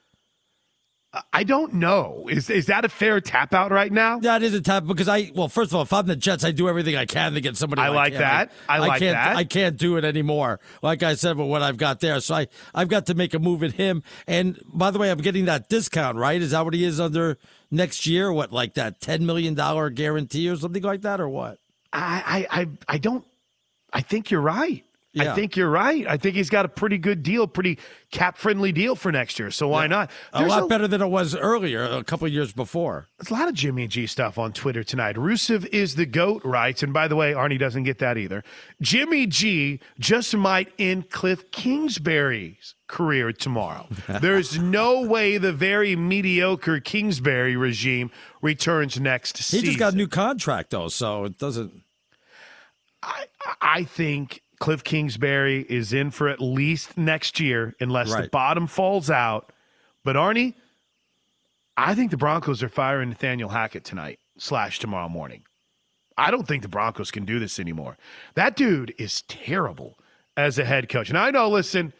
I don't know. Is is that a fair tap out right now? That is a tap because I well, first of all, if I'm the Jets, I do everything I can to get somebody. I like that. I, I like can't, that. I can't do it anymore. Like I said, with what I've got there, so I I've got to make a move at him. And by the way, I'm getting that discount, right? Is that what he is under next year? What like that ten million dollar guarantee or something like that, or what? I I I don't. I think you're right. I think you're right. I think he's got a pretty good deal, pretty cap friendly deal for next year. So why not? A There's lot better than it was earlier, a couple of years before. There's a lot of Jimmy G stuff on Twitter tonight. Rusev is the GOAT, writes, and by the way, Arnie doesn't get that either. Jimmy G just might end Cliff Kingsbury's career tomorrow. <laughs> There's no way the very mediocre Kingsbury regime returns next He season. He just got a new contract though, so it doesn't. I, I think Cliff Kingsbury is in for at least next year, unless the bottom falls out. But Arnie, I think the Broncos are firing Nathaniel Hackett tonight slash tomorrow morning. I don't think the Broncos can do this anymore. That dude is terrible as a head coach. And I know, listen,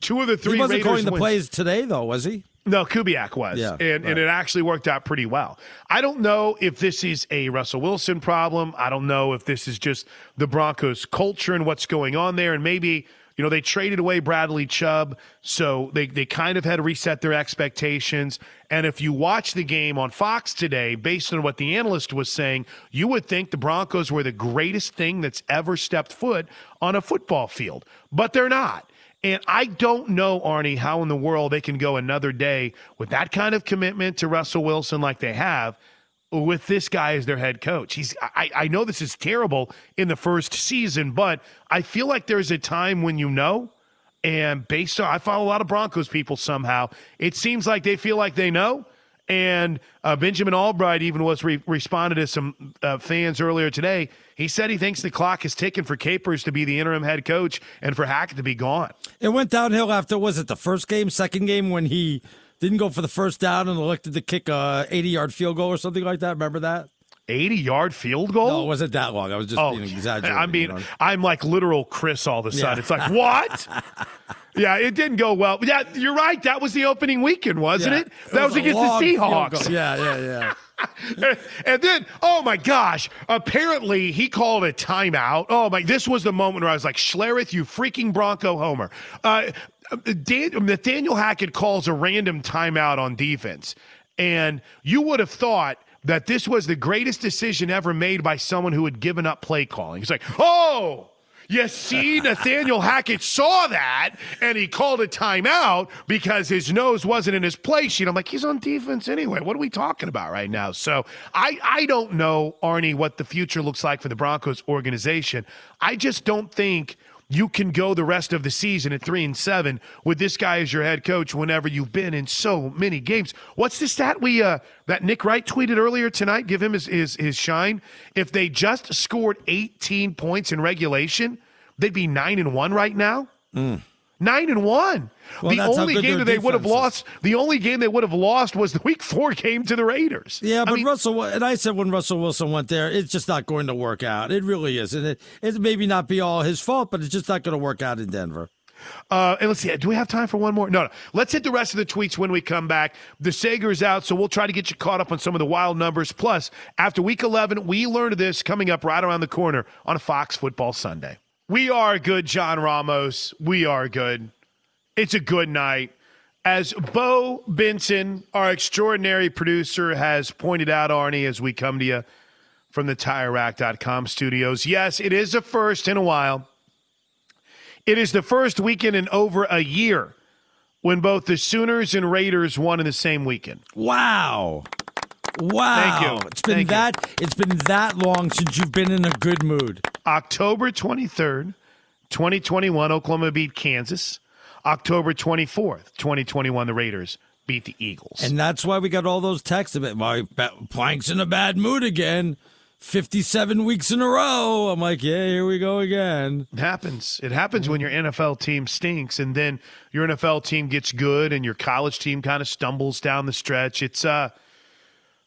two of the three he wasn't Raiders calling the wins- plays today, though, was he? No, Kubiak was. Yeah, and, and it actually worked out pretty well. I don't know if this is a Russell Wilson problem. I don't know if this is just the Broncos culture and what's going on there. And maybe, you know, they traded away Bradley Chubb, so they, they kind of had to reset their expectations. And if you watch the game on Fox today, based on what the analyst was saying, you would think the Broncos were the greatest thing that's ever stepped foot on a football field. But they're not. And I don't know, Arnie, how in the world they can go another day with that kind of commitment to Russell Wilson like they have with this guy as their head coach. He's I, I know this is terrible in the first season, but I feel like there's a time when you know. And based on I follow a lot of Broncos people somehow, it seems like they feel like they know. And uh, Benjamin Albright even was re- responded to some uh, fans earlier today. He said he thinks the clock is ticking for Capers to be the interim head coach and for Hackett to be gone. It went downhill after was it the first game, second game when he didn't go for the first down and elected to kick a 80 yard field goal or something like that. Remember that? 80 yard field goal? No, it wasn't that long. I was just Oh, being exaggerating. I mean, you know? I'm like literal Chris all of a sudden. Yeah. It's like, what? <laughs> yeah, it didn't go well. Yeah, you're right. That was the opening weekend, wasn't Yeah. it? That was, a against the Seahawks. Yeah, yeah, yeah. <laughs> and then, oh my gosh, apparently he called a timeout. Oh my, this was the moment where I was like, Schlereth, you freaking Bronco homer. Uh, Dan, Nathaniel Hackett calls a random timeout on defense. And you would have thought that this was the greatest decision ever made by someone who had given up play calling. He's like, oh, you see, Nathaniel Hackett saw that and he called a timeout because his nose wasn't in his play sheet. I'm like, he's on defense anyway. What are we talking about right now? So I, I don't know, Arnie, what the future looks like for the Broncos organization. I just don't think you can go the rest of the season at three and seven with this guy as your head coach whenever you've been in so many games. What's the stat we uh that Nick Wright tweeted earlier tonight? Give him his his, his shine. If they just scored 18 points in regulation, they'd be nine and one right now. Nine and one. Well, the only game that they would have lost, the only game they would have lost was the <laughs> week four game to the Raiders. Yeah, but Russell, and I said when Russell Wilson went there, it's just not going to work out. It really is. And it, it maybe not be all his fault, but it's just not going to work out in Denver. Uh, and let's see, do we have time for one more? No, no. Let's hit the rest of the tweets when we come back. The Sager's out, so we'll try to get you caught up on some of the wild numbers. Plus, after week 11, we learned this coming up right around the corner on Fox Football Sunday. We are good, John Ramos. We are good. It's a good night. As Bo Benson, our extraordinary producer, has pointed out, Arnie, as we come to you from the TireRack.com studios, yes, it is a first in a while. It is the first weekend in over a year when both the Sooners and Raiders won in the same weekend. Wow. Wow. Thank you. It's been Thank you. that it's been that long since you've been in a good mood. October 23rd, 2021, Oklahoma beat Kansas. October 24th, 2021, the Raiders beat the Eagles. And that's why we got all those texts about my Plank's in a bad mood again. 57 weeks in a row. I'm like, yeah, here we go again. It happens. It happens when your NFL team stinks and then your NFL team gets good and your college team kind of stumbles down the stretch. It's uh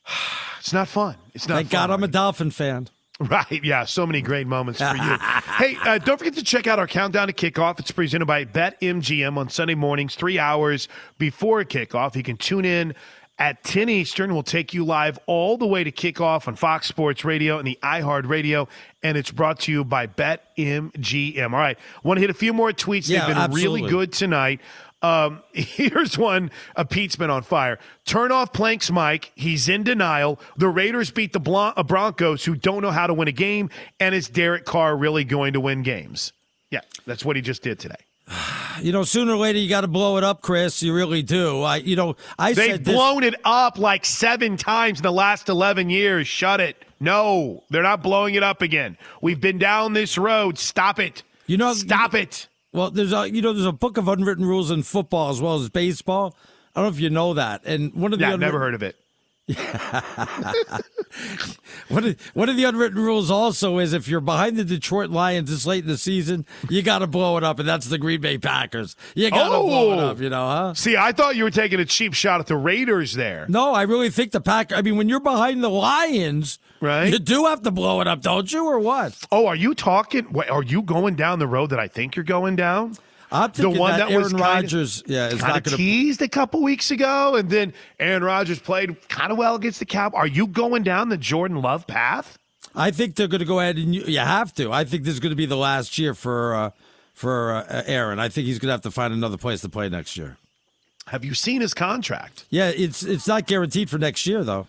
<sighs> it's not fun. It's not Thank fun. God I'm a Dolphin fan. <laughs> Right. Yeah. So many great moments for you. <laughs> hey, uh, don't forget to check out our countdown to kickoff. It's presented by BetMGM on Sunday mornings, three hours before kickoff. You can tune in at 10 Eastern. We'll take you live all the way to kickoff on Fox Sports Radio and the iHeart Radio. And it's brought to you by BetMGM. All right. Want to hit a few more tweets? Yeah, They've been really good tonight. Um, <laughs> here's one. Pete's been on fire. Turn off Plank's mic. He's in denial. The Raiders beat the Bron- uh, Broncos, who don't know how to win a game. And is Derek Carr really going to win games? Yeah, that's what he just did today. You know, sooner or later you got to blow it up, Chris. You really do. I, you know, I They've said this- blown it up like seven times in the last 11 years. Shut it. No, they're not blowing it up again. We've been down this road. Stop it. You know, stop it. Well, there's a you know there's a book of unwritten rules in football as well as baseball. I don't know if you know that. And one of the Yeah, unwritten, never heard of it. One of one of the unwritten rules also is if you're behind the Detroit Lions this late in the season, you got to blow it up, and that's the Green Bay Packers. You got to blow it oh! up, you know, huh? See, I thought you were taking a cheap shot at the Raiders there. No, I really think the pack. I mean, when you're behind the Lions, right? You do have to blow it up, don't you, or what? Oh, are you talking? Are you going down the road that I think you're going down? I'm the one that that, Aaron was Rodgers, yeah, is not gonna- teased a couple weeks ago, and then Aaron Rodgers played kind of well against the Cow. Are you going down the Jordan Love path? I think they're going to go ahead and you, you have to. I think this is going to be the last year for uh, for uh, Aaron. I think he's going to have to find another place to play next year. Have you seen his contract? Yeah, it's it's not guaranteed for next year though.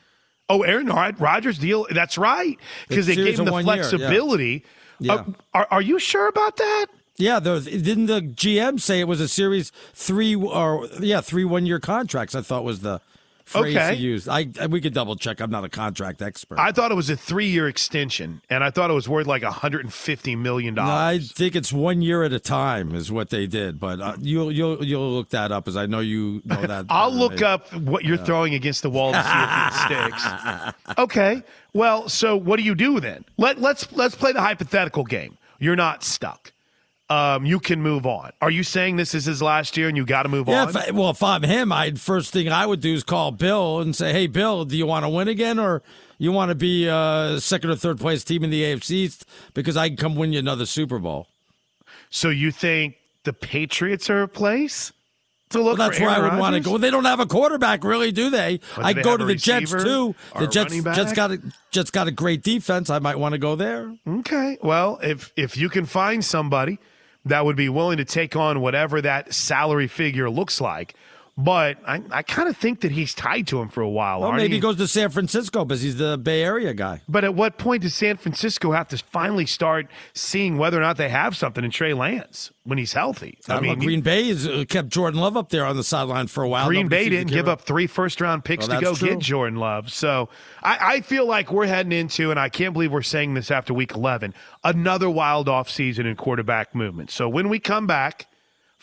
Oh, Aaron Rod- Rodgers deal. That's right, because they gave him the one year, yeah. flexibility. Yeah. Uh, are, are you sure about that? Yeah, was, didn't the GM say it was a series three or yeah three one year contracts? I thought was the phrase Okay. he used. I we could double check. I'm not a contract expert. I thought it was a three-year extension, and I thought it was worth like 150 million No, dollars. I think it's one year at a time is what they did, but uh, you'll you'll you'll look that up as I know you know that. <laughs> I'll look me. up what you're throwing against the wall to see if it sticks. <laughs> Okay. Well, so what do you do then? Let let's let's play the hypothetical game. You're not stuck. Um, you can move on. Are you saying this is his last year and you got to move Yeah, on? if I- well, if I'm him, I'd first thing I would do is call Bill and say, "Hey, Bill, do you want to win again, or you want to be uh, second or third place team in the AFC East because I can come win you another Super Bowl?" so you think the Patriots are a place to Well, look that's for where I would want to go. They don't have a quarterback, really, do they? Do they go to the Jets too. The Jets Jets got a Jets got a great defense. I might want to go there. Okay. Well, if if you can find somebody that would be willing to take on whatever that salary figure looks like, but I, I kind of think that he's tied to him for a while. Well, maybe he goes to San Francisco because he's the Bay Area guy. But at what point does San Francisco have to finally start seeing whether or not they have something in Trey Lance when he's healthy? I, mean, Green Bay has uh, kept Jordan Love up there on the sideline for a while. Green Nobody Bay didn't give up three first round picks Well, to go true. get Jordan Love. So I, I feel like we're heading into, and I can't believe we're saying this after week 11, another wild off season in quarterback movement. So when we come back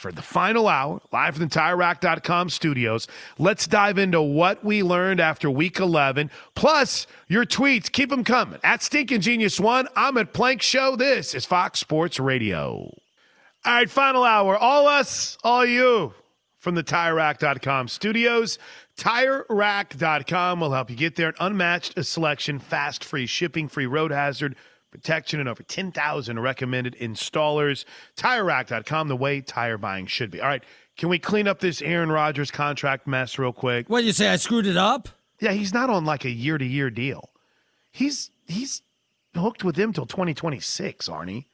for the final hour, live from the TireRack.com studios, let's dive into what we learned after week 11, plus your tweets. Keep them coming. At Stinking Genius One, I'm at Plank Show. This is Fox Sports Radio. All right, final hour. All us, all you from the TireRack.com studios. TireRack.com will help you get there. An unmatched selection, fast, free shipping, free road hazard protection, and over 10,000 recommended installers. TireRack.com, the way tire buying should be. All right, can we clean up this Aaron Rodgers contract mess real quick? What, did you say I screwed it up? Yeah, he's not on like a year to year deal. He's he's hooked with him till 2026, Arnie.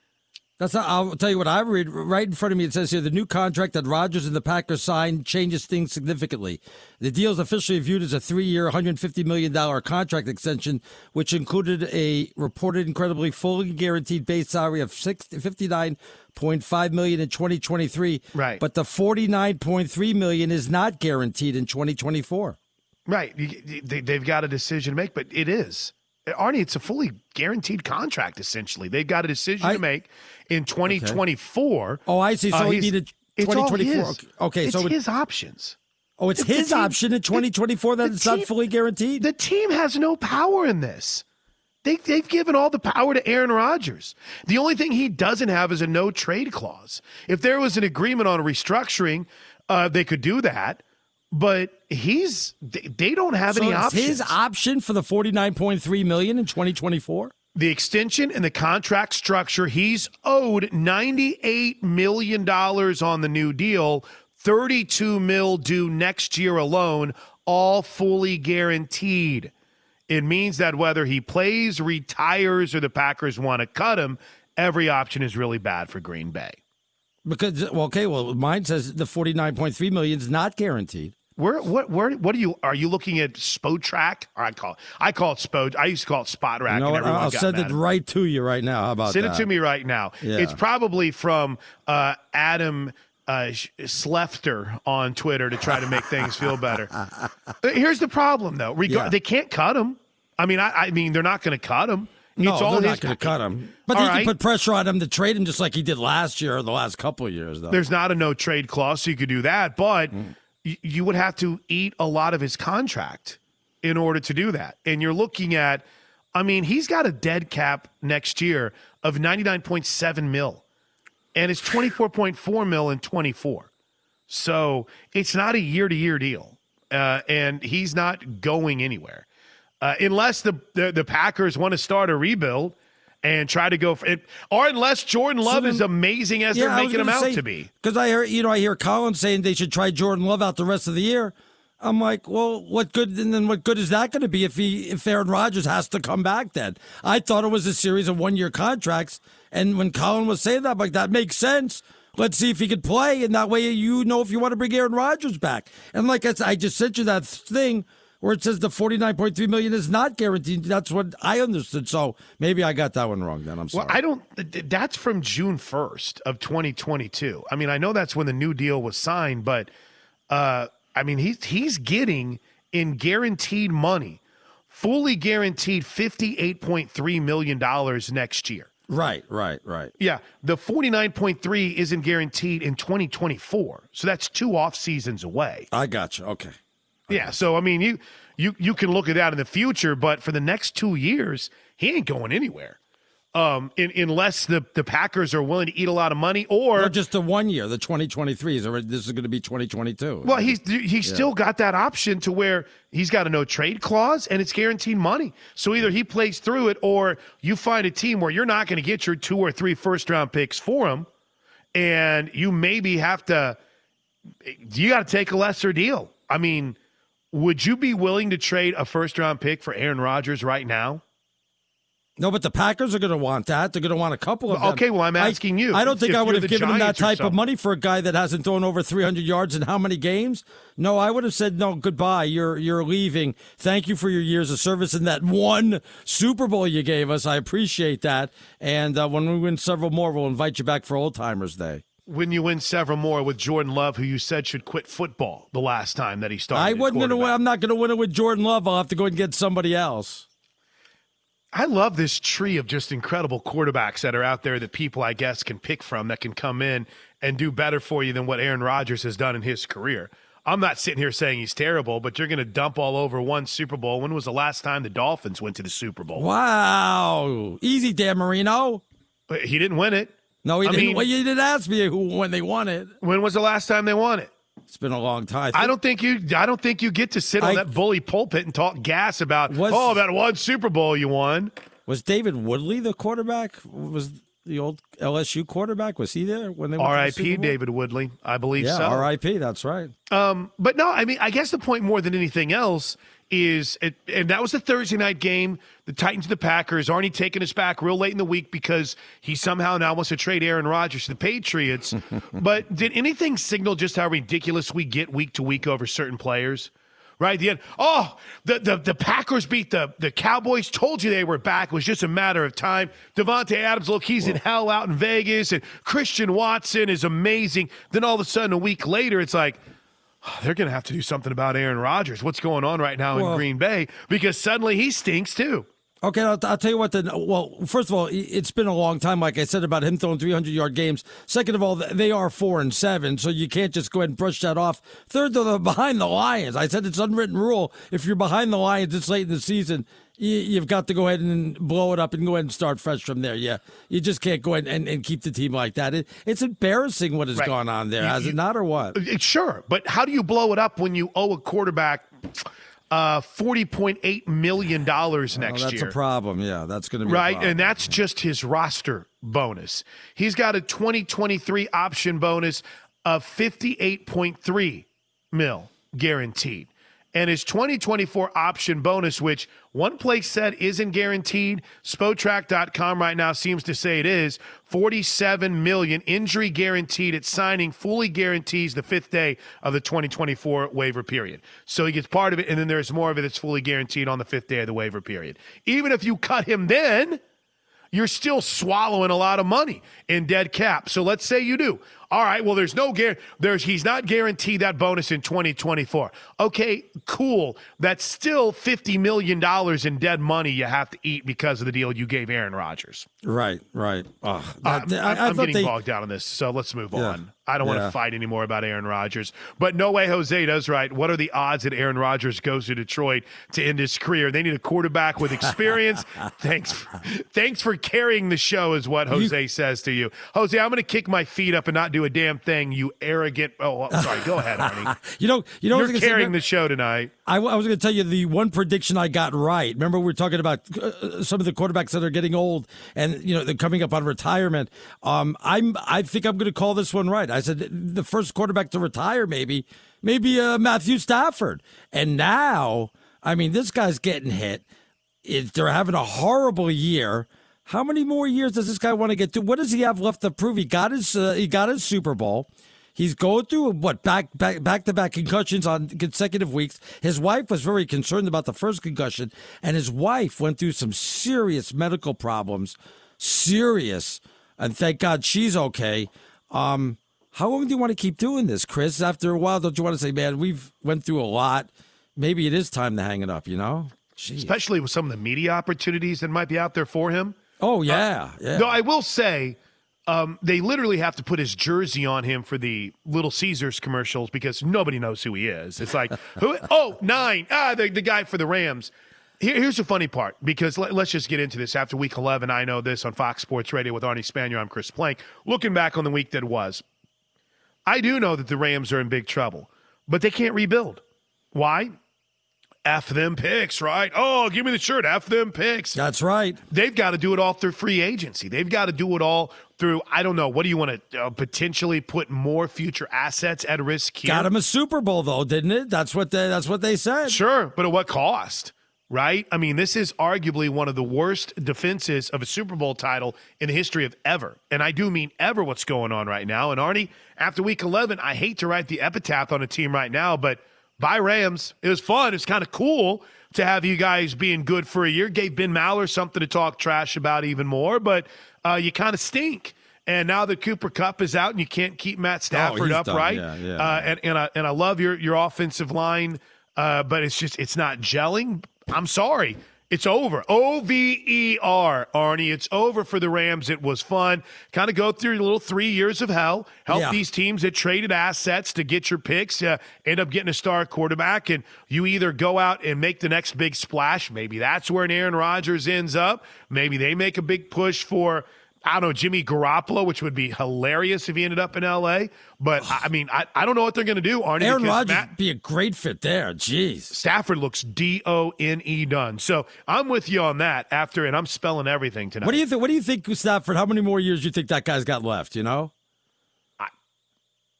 That's not, I'll tell you what I read right in front of me. It says here the new contract that Rodgers and the Packers signed changes things significantly. The deal is officially viewed as a three-year, $150 million contract extension, which included a reported incredibly fully guaranteed base salary of six fifty-nine point five million in 2023. Right. But the 49.3 million is not guaranteed in 2024. Right. You- you- They, they've got a decision to make, but it is. Arnie, it's a fully guaranteed contract, essentially. They've got a decision to make in 2024. Oh, I see. So Uh, he he's- needed it's all 2024. his. Okay, it's so it- his options. Oh, it's The- the his team- option in 2024 that the it's not fully guaranteed. The team has no power in this. They, they've given all the power to Aaron Rodgers. The only thing he doesn't have is a no trade clause. If there was an agreement on restructuring, uh, they could do that. But he's they, they don't have so any it's options. his option for the 49.3 million in 2024. The extension and the contract structure, he's owed $98 million on the new deal, 32 mil due next year alone, all fully guaranteed. It means that whether he plays, retires, or the Packers want to cut him, every option is really bad for Green Bay. Because well, okay, well, mine says the 49.3 million is not guaranteed. Where what where what are you are you looking at Spotrac? Or I call it I call it Spod. I used to call it Spot Rack. You know and what? everyone I'll send it right to you right now. How about Send that? it to me right now. Yeah. It's probably from uh, Adam uh, Schefter on Twitter to try to make things feel better. <laughs> Uh, Here's the problem, though. Reg- Yeah. They can't cut him. I mean, I, I mean, they're not going to cut him. No, it's all they're not going to cut him. But All he right. can put pressure on him to trade him just like he did last year or the last couple of years, though. There's not a no trade clause, so you could do that, but Mm. You would have to eat a lot of his contract in order to do that. And you're looking at, I mean, he's got a dead cap next year of 99.7 mil, and it's 24.4 mil in 24. So it's not a year to year deal, uh, and he's not going anywhere uh, unless the, the the Packers want to start a rebuild. And try to go for it, or unless Jordan Love is amazing as they're making him out to be. Because I hear, you know, I hear Colin saying they should try Jordan Love out the rest of the year. I'm like, well, what good? And then what good is that going to be if he if Aaron Rodgers has to come back? Then I thought it was a series of one year contracts, and when Colin was saying that, I'm like that makes sense. Let's see if he could play, and that way you know if you want to bring Aaron Rodgers back. And like I, said, I just sent you that thing where it says the 49.3 million is not guaranteed. That's what I understood. So maybe I got that one wrong. Then I'm sorry. Well, I don't. th- th- That's from June first of 2022. I mean, I know that's when the new deal was signed, but uh, I mean, he's he's getting in guaranteed money, fully guaranteed 58.3 million dollars next year. Right, right, right. Yeah, the 49.3 isn't guaranteed in 2024, so that's two off seasons away. I got you. Okay. Yeah, so I mean, you you you can look at that in the future, but for the next two years, he ain't going anywhere. Um, in, unless the the Packers are willing to eat a lot of money, or Or just the one year, the 2023 is already. This is going to be 2022. well, he's he's Yeah. still got that option to where he's got a no trade clause and it's guaranteed money. So either he plays through it, or you find a team where you're not going to get your two or three first round picks for him, and you maybe have to. You got to take a lesser deal. I mean, would you be willing to trade a first round pick for Aaron Rodgers right now? No, but the Packers are going to want that. They're going to want a couple of them. Okay, well, I'm I- asking you. I don't think I would have given him that type of money for a guy that hasn't thrown over 300 yards in how many games? No, I would have said no. Goodbye. You're you're leaving. Thank you for your years of service in that one Super Bowl you gave us. I appreciate that. And uh, when we win several more, we'll invite you back for Old Timers Day. When you win several more with Jordan Love, who you said should quit football the last time that he started. I wasn't going to. I'm not going to win it with Jordan Love. I'll have to go and get somebody else. I love this tree of just incredible quarterbacks that are out there that people, I guess, can pick from that can come in and do better for you than what Aaron Rodgers has done in his career. I'm not sitting here saying he's terrible, but you're going to dump all over one Super Bowl. When was the last time the Dolphins went to the Super Bowl? Wow, easy, Dan Marino. But He didn't win it. No, he I didn't. mean- well, you didn't ask me who when they won it. When was the last time they won it? It's been a long time. I don't think you. I don't think you get to sit on I- that bully pulpit and talk gas about. Was- oh, that one Super Bowl you won. Was David Woodley the quarterback? Was the old LSU quarterback? Was he there when they the R.I.P. Bowl? David Woodley. I believe Yeah, so. R.I.P. That's right. Um, but no, I mean, I guess the point more than anything else is, it, and that was the Thursday night game. The Titans, and the Packers. Arnie taking us back real late in the week because he somehow now wants to trade Aaron Rodgers to the Patriots. <laughs> but did anything signal just how ridiculous we get week to week over certain players? Right the end, oh, the, the, the Packers beat the, the Cowboys. Told you they were back. It was just a matter of time. Davante Adams, look, he's in hell out in Vegas, and Christian Watson is amazing. Then all of a sudden, a week later, it's like, <sighs> they're going to have to do something about Aaron Rodgers. What's going on right now in Green Bay? Because suddenly he stinks too. Okay, I'll, I'll tell you what. The well, first of all, it's been a long time, like I said about him throwing 300 yard games. Second of all, they are four and seven, so you can't just go ahead and brush that off. Third, though, they're behind the Lions. I said it's unwritten rule. If you're behind the Lions this late in the season, you, you've got to go ahead and blow it up and go ahead and start fresh from there. Yeah, you just can't go ahead and, and keep the team like that. It, it's embarrassing what has Right. gone on there, You- has you- it not, or what? Uh, Sure, but how do you blow it up when you owe a quarterback uh, forty point eight million dollars next that's year? That's a problem. Yeah, that's going to be a right, and that's just his roster bonus. He's got a twenty twenty three option bonus of fifty eight point three mil guaranteed. And his 2024 option bonus, which one place said isn't guaranteed. Spotrac.com right now seems to say it is. 47 million injury guaranteed at signing, fully guarantees the fifth day of the 2024 waiver period. So he gets part of it, and then there's more of it that's fully guaranteed on the fifth day of the waiver period. Even if you cut him then, you're still swallowing a lot of money in dead cap. So let's say you do. All right, well, there's no guarantee. There's he's not guaranteed that bonus in 2024. Okay, cool. That's still 50 million dollars in dead money you have to eat because of the deal you gave Aaron Rodgers. Right, right. That- I- I I'm getting they- bogged down on this, so let's move Yeah. on. I don't want to fight anymore about Aaron Rodgers. But no way Jose does right. What are the odds that Aaron Rodgers goes to Detroit to end his career? They need a quarterback with experience. <laughs> thanks, thanks for carrying the show, is what Jose says to you. Jose, I'm going to kick my feet up and not do a damn thing. You arrogant. Oh, sorry. Go ahead, Arnie. <laughs> You know, you know, what I was You're say, carrying remember- the show tonight. I, I was going to tell you the one prediction I got right. Remember, we were talking about uh, some of the quarterbacks that are getting old, and you know they're coming up on retirement. Um, I'm, I think I'm going to call this one right. I said the first quarterback to retire, maybe, maybe uh, Matthew Stafford, and now, I mean, this guy's getting hit. It, they're having a horrible year. How many more years does this guy want to get to? What does he have left to prove? He got his, uh, he got his Super Bowl. He's going through what back back back to back concussions on consecutive weeks. His wife was very concerned about the first concussion, and his wife went through some serious medical problems, serious. And thank God she's okay. Um, how long do you want to keep doing this, Chris? After a while, don't you want to say, "Man, we've went through a lot. Maybe it is time to hang it up"? You know? Especially with some of the media opportunities that might be out there for him. Oh yeah, yeah. Though I will say, um, they literally have to put his jersey on him for the Little Caesars commercials because nobody knows who he is. It's like, who? Oh, nine. Ah, the, the guy for the Rams. Here, here's the funny part because let, us just get into this. After week 11, I know this on Fox Sports Radio with Arnie Spanier. I'm Chris Plank. Looking back on the week that was, I do know that the Rams are in big trouble, but they can't rebuild. Why? F them picks, right? Oh, give me the shirt. F them picks. That's right. They've got to do it all through free agency. They've got to do it all through, I don't know, what do you want to uh, potentially put more future assets at risk here? Got him a Super Bowl though, didn't it? That's what they, that's what they said. Sure, but at what cost? Right? I mean, this is arguably one of the worst defenses of a Super Bowl title in the history of ever. And I do mean ever what's going on right now. And Arnie, after week 11, I hate to write the epitaph on a team right now, but bye Rams. It was fun. It's kind of cool to have you guys being good for a year. Gave Ben Maller something to talk trash about even more, but uh, you kind of stink. And now the Cooper Kupp is out and you can't keep Matt Stafford Oh, upright. Yeah, yeah. Uh, and and I, and I love your your offensive line, uh, but it's just it's not gelling. I'm sorry. It's over. O V E R, Arnie. It's over for the Rams. It was fun. Kind of go through a little three years of hell. Help Yeah. these teams that traded assets to get your picks, uh, end up getting a star quarterback, and you either go out and make the next big splash. Maybe that's where an Aaron Rodgers ends up. Maybe they make a big push for. I don't know, Jimmy Garoppolo, which would be hilarious if he ended up in LA. But I mean, I, I don't know what they're going to do, Arnie. Aaron Rodgers Matt- would be a great fit there. Jeez. Stafford looks D O N E done. So I'm with you on that after, and I'm spelling everything tonight. What do you think? What do you think, Stafford? How many more years do you think that guy's got left? You know, I,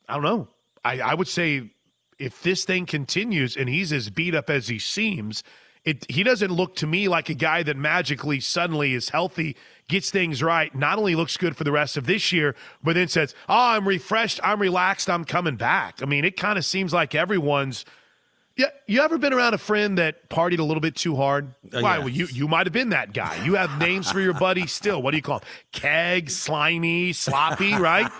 I don't know. I, I would say if this thing continues and he's as beat up as he seems, it he doesn't look to me like a guy that magically suddenly is healthy, gets things right, not only looks good for the rest of this year, but then says, "Oh, I'm refreshed, I'm relaxed, I'm coming back." I mean, it kind of seems like everyone's yeah, you ever been around a friend that partied a little bit too hard? Uh, Why? yeah. Well, you you might have been that guy. You have names for your buddies still. What do you call them? Keg, slimy, sloppy, right?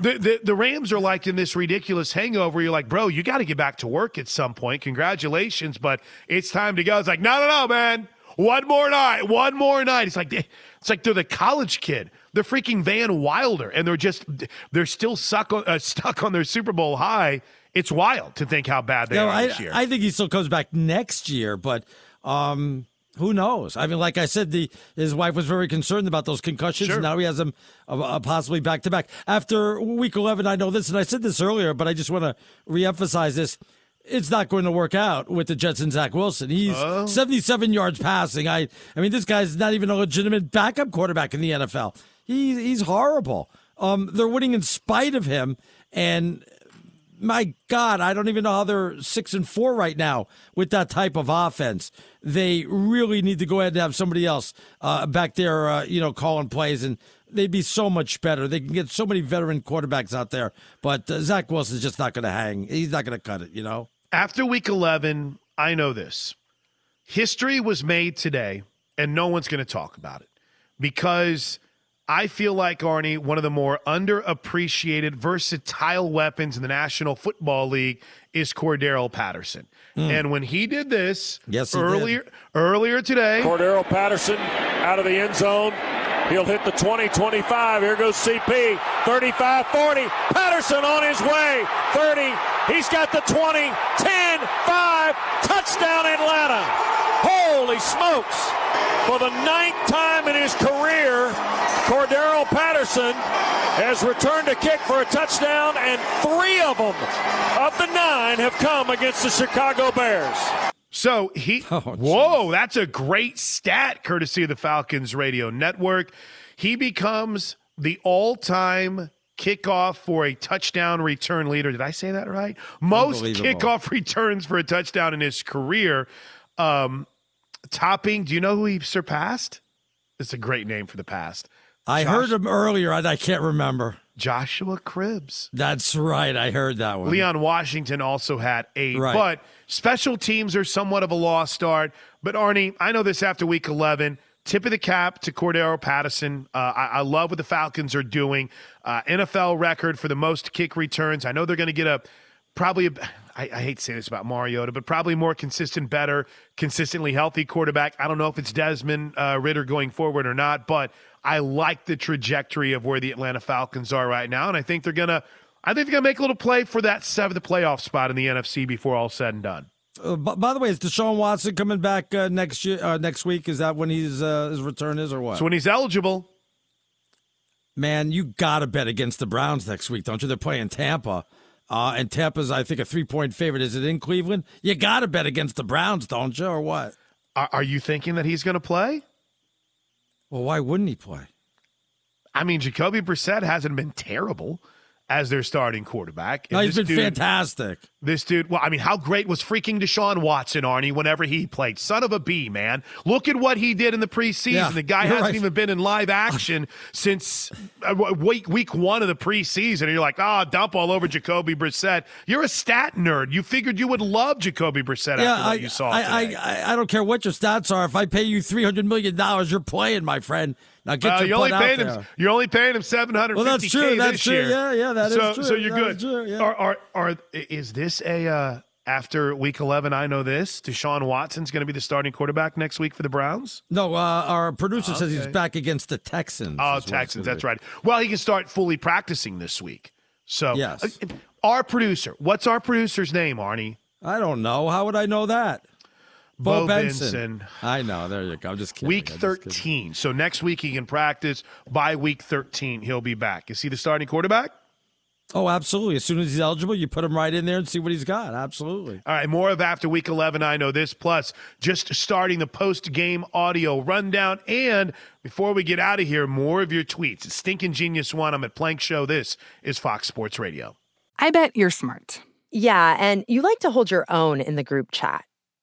the, the the Rams are like in this ridiculous hangover. You're like, bro, you got to get back to work at some point. Congratulations, but it's time to go. It's like, no, no, no, man. One more night. One more night. It's like they, it's like they're the college kid. They're freaking Van Wilder, and they're just they're still suck, uh, <laughs> stuck on their Super Bowl high. It's wild to think how bad they No, are I, this year. I think he still comes back next year, but um, who knows? I mean, like I said, the his wife was very concerned about those concussions. Sure. And now he has them uh, uh, possibly back to back after week eleven. I know this, and I said this earlier, but I just want to reemphasize this. It's not going to work out with the Jets and Zach Wilson. He's Oh. 77 yards passing. I, I mean, this guy's not even a legitimate backup quarterback in the NFL. He, he's horrible. Um, they're winning in spite of him, and my God, I don't even know how they're six and four right now with that type of offense. They really need to go ahead and have somebody else uh, back there, uh, you know, calling plays, and they'd be so much better. They can get so many veteran quarterbacks out there, but uh, Zach Wilson's just not going to hang. He's not going to cut it, you know. After week 11, I know this. History was made today, and no one's going to talk about it because I feel like, Arnie, one of the more underappreciated, versatile weapons in the National Football League is Cordarrelle Patterson. Mm. And when he did this Yes, he earlier earlier today, Cordarrelle Patterson out of the end zone. He'll hit the 20 25. Here goes CP. 35 40. Patterson on his way. 30. He's got the 20. 10 5. Touchdown Atlanta. Holy smokes. For the ninth time in his career, Cordarrelle Patterson has returned a kick for a touchdown, and three of them of the nine have come against the Chicago Bears. So he, <laughs> whoa, that's a great stat, courtesy of the Falcons Radio Network. He becomes the all-time kickoff for a touchdown return leader. Did I say that right? Most kickoff <laughs> returns for a touchdown in his career. Um, topping, do you know who he surpassed? It's a great name for the past. I Josh- heard him earlier, I can't remember. Joshua Cribbs. That's right. I heard that one. Leon Washington also had eight, Right. but special teams are somewhat of a lost start. But Arnie, I know this after week 11. Tip of the cap to Cordarrelle Patterson. Uh, I, I love what the Falcons are doing. Uh, NFL record for the most kick returns. I know they're going to get a probably. A, I, I hate saying this about Mariota, but probably more consistent, better, consistently healthy quarterback. I don't know if it's Desmond uh, Ridder going forward or not, but I like the trajectory of where the Atlanta Falcons are right now, and I think they're gonna. I think they're gonna make a little play for that seventh playoff spot in the NFC before all said and done. Uh, by, by the way, is Deshaun Watson coming back uh, next year? Uh, next week? Is that when he's uh, his return is or what? So when he's eligible, Man, you got to bet against the Browns next week, don't you? They're playing Tampa. Uh, and Tampa's, I think, a three point favorite. Is it in Cleveland? You got to bet against the Browns, don't you, or what? are, are you thinking that he's going to play? Well, why wouldn't he play? I mean, Jacoby Brissett hasn't been terrible as their starting quarterback. No, And he's this been dude- fantastic. This dude, well, I mean, how great was freaking Deshaun Watson, Arnie, whenever he played? Son of a B, man. Look at what he did in the preseason. Yeah, the guy hasn't right. even been in live action <laughs> since uh, week, week one of the preseason. And you're like, ah, dump all over Jacoby Brissett. You're a stat nerd. You figured you would love Jacoby Brissett Yeah, after what I, you saw I. I, I, I don't care what your stats are. If I pay you three hundred million dollars, you're playing, my friend. Now get Uh, your you're only paying there. him. You're only paying him seven hundred. Well, that's true, that's true. year. Yeah, yeah, that is so, true. So you're That good. is true, yeah. Are, are are is this a uh, after week eleven? I know this. Deshaun Watson's going to be the starting quarterback next week for the Browns. No, uh, our producer says he's back against the Texans. Oh, is Texans. That's be. right. Well, he can start fully practicing this week. So Yes. uh, our producer. What's our producer's name, Arnie? I don't know. How would I know that? Bo Benson. Benson. I know. There you go. I'm just kidding. Week I'm just kidding. 13. So next week he can practice. By week 13, he'll be back. Is he the starting quarterback? Oh, absolutely. As soon as he's eligible, you put him right in there and see what he's got. Absolutely. All right, more of after week 11. I know this. Plus, just starting the post game audio rundown. And before we get out of here, more of your tweets. It's Stinking Genius One. I'm at Plank Show. This is Fox Sports Radio. I bet you're smart. Yeah, and you like to hold your own in the group chat.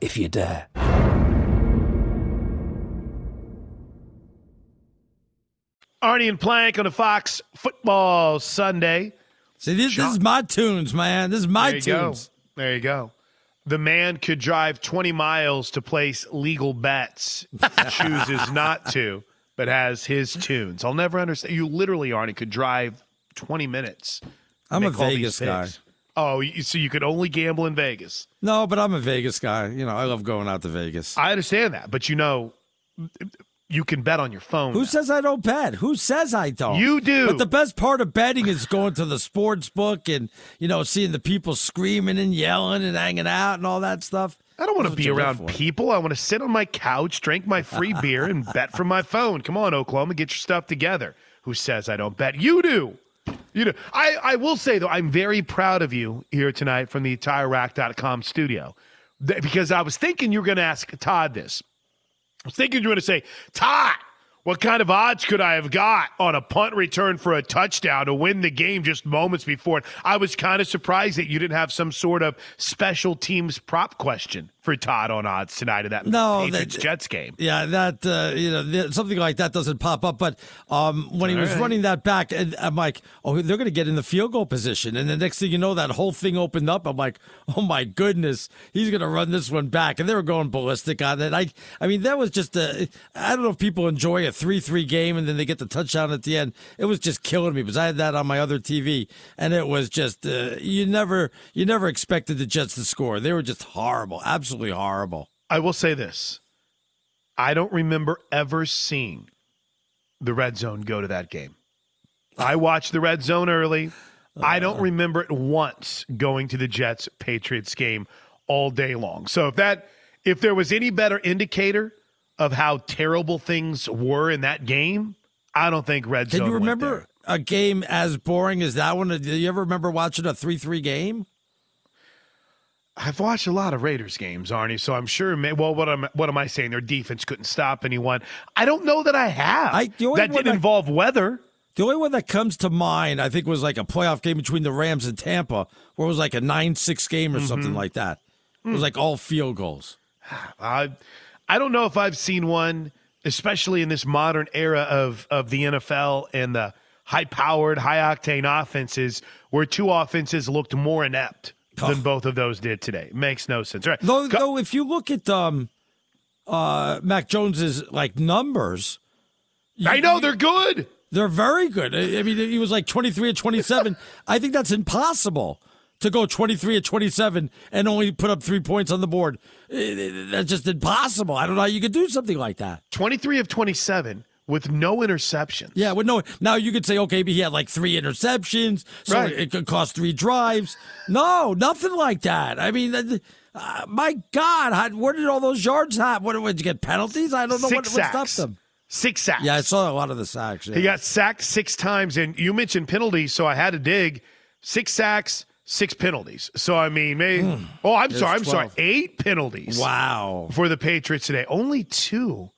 if you dare. Arnie and Plank on a Fox Football Sunday. See, this, this is my tunes, man. This is my there tunes. Go. There you go. The man could drive 20 miles to place legal bets, <laughs> chooses not to, but has his tunes. I'll never understand. You literally, Arnie, could drive 20 minutes. I'm a make all these Vegas guy. Oh, so you could only gamble in Vegas. No, but I'm a Vegas guy. You know, I love going out to Vegas. I understand that, but you know, you can bet on your phone. Who says I don't bet? Who says I don't? You do. But the best part of betting is going to the sports book and, you know, seeing the people screaming and yelling and hanging out and all that stuff. I don't want to be around people. I want to sit on my couch, drink my free beer, and bet from my phone. Come on, Oklahoma, get your stuff together. Who says I don't bet? You do. You do. I, I will say, though, I'm very proud of you here tonight from the TireRack.com studio Th- because I was thinking you were going to ask Todd this. I was thinking you were going to say, Todd, what kind of odds could I have got on a punt return for a touchdown to win the game just moments before? I was kind of surprised that you didn't have some sort of special teams prop question for Todd on odds tonight of that No, Patriots that- Jets game. Yeah, that uh, you know th- something like that doesn't pop up. But um, when he was right. running that back, and I'm like, oh, they're going to get in the field goal position, and the next thing you know, that whole thing opened up. I'm like, oh my goodness, he's going to run this one back, and they were going ballistic on it. I, I mean, that was just a. I don't know if people enjoy a three-three game, and then they get the touchdown at the end. It was just killing me because I had that on my other TV, and it was just uh, you never, you never expected the Jets to score. They were just horrible, absolutely horrible. I will say this. I don't remember ever seeing the red zone go to that game. I watched the red zone early. I don't uh. remember it once going to the Jets Patriots game all day long. So if that if there was any better indicator of how terrible things were in that game, I don't think red Can zone Can you remember a game as boring as that one? Do you ever remember watching a three-three game? I've watched a lot of Raiders games, Arnie, so I'm sure. Well, what am what am I saying? Their defense couldn't stop anyone. I don't know that I have. I- the only that didn't I- involve weather. The only one that comes to mind, I think, was like a playoff game between the Rams and Tampa, where it was like a nine-six game or something Mhm. like that. It was like all field goals. <sighs> I I don't know if I've seen one, especially in this modern era of of the NFL and the high-powered, high-octane offenses, where two offenses looked more inept than both of those did today. Makes no sense. All right. Though, though, if you look at um, uh, Mac Jones's like numbers, I know they're good. They're very good. I I mean, he was like twenty three at twenty seven. <laughs> I think that's impossible to go twenty three at twenty seven and only put up three points on the board. That's just impossible. I don't know how you could do something like that. 23 of 27 with no interception. Yeah, with no. Now you could say, okay, but he had like three interceptions, so Right. it could cost three drives. No, nothing like that. I mean, uh, my God, how, where did all those yards happen? What did you get penalties? I don't know what, Six what stopped them. Six sacks. Yeah, I saw a lot of the sacks. Yeah. He got sacked six times, and you mentioned penalties, so I had to dig. Six sacks, six penalties. So I mean, maybe. oh, I'm sorry. I'm 12. sorry. Eight penalties. Wow. For the Patriots today, only two,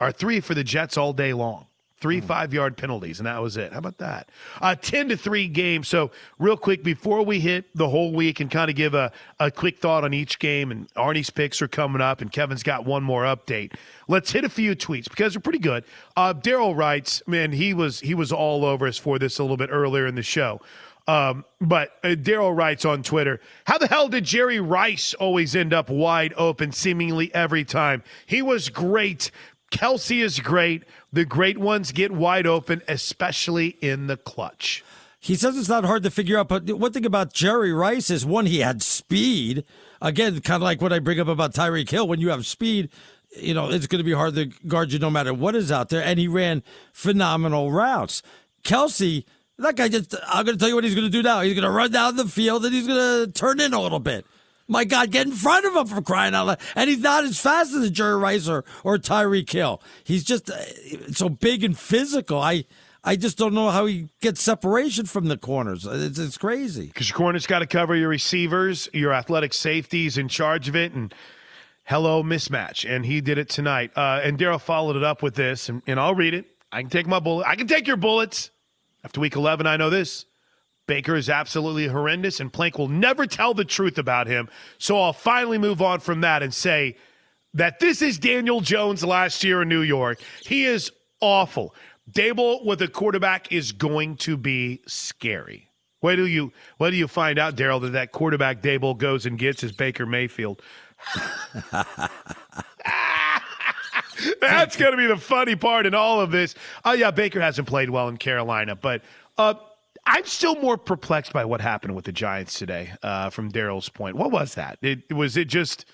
or three for the Jets all day long. Three five yard penalties, and that was it. How about that? Uh, 10 to 3 game. So, real quick, before we hit the whole week and kind of give a, a quick thought on each game, and Arnie's picks are coming up, and Kevin's got one more update. Let's hit a few tweets because they're pretty good. Uh, Daryl writes, man, he was he was all over us for this a little bit earlier in the show. Um, but uh, Daryl writes on Twitter, How the hell did Jerry Rice always end up wide open seemingly every time? He was great. Kelce is great. The great ones get wide open, especially in the clutch. He says it's not hard to figure out, but one thing about Jerry Rice is one, he had speed. Again, kind of like what I bring up about Tyreek Hill. When you have speed, you know, it's going to be hard to guard you no matter what is out there. And he ran phenomenal routes. Kelce, that guy just, I'm going to tell you what he's going to do now. He's going to run down the field and he's going to turn in a little bit. My God, get in front of him for crying out loud. And he's not as fast as a Jerry Rice or, or Tyreek Hill. He's just uh, so big and physical. I, I just don't know how he gets separation from the corners. It's, it's crazy. Because your corner's got to cover your receivers, your athletic safeties in charge of it, and hello mismatch. And he did it tonight. Uh, and Daryl followed it up with this, and, and I'll read it. I can take my bullet. I can take your bullets. After week 11, I know this. Baker is absolutely horrendous, and Plank will never tell the truth about him. So I'll finally move on from that and say that this is Daniel Jones last year in New York. He is awful. Daboll with a quarterback is going to be scary. Where do you where do you find out, Daryl, that that quarterback Daboll goes and gets is Baker Mayfield. <laughs> That's going to be the funny part in all of this. Oh yeah, Baker hasn't played well in Carolina, but uh, I'm still more perplexed by what happened with the Giants today. Uh, from Daryl's point, what was that? It was it just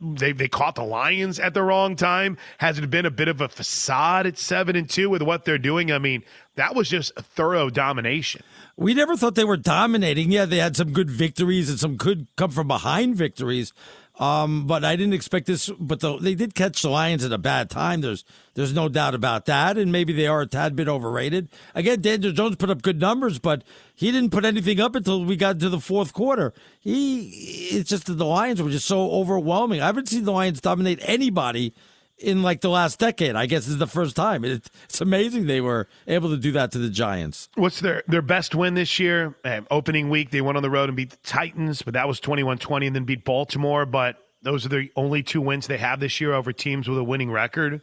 they they caught the Lions at the wrong time. Has it been a bit of a facade at seven and two with what they're doing? I mean, that was just a thorough domination. We never thought they were dominating. Yeah, they had some good victories and some good come from behind victories. Um, but I didn't expect this. But the, they did catch the Lions at a bad time. There's there's no doubt about that. And maybe they are a tad bit overrated. Again, Daniel Jones put up good numbers, but he didn't put anything up until we got to the fourth quarter. He it's just that the Lions were just so overwhelming. I haven't seen the Lions dominate anybody in like the last decade. I guess is the first time. It, it's amazing they were able to do that to the Giants. What's their their best win this year? Uh, opening week, they went on the road and beat the Titans, but that was 21-20 and then beat Baltimore, but those are the only two wins they have this year over teams with a winning record.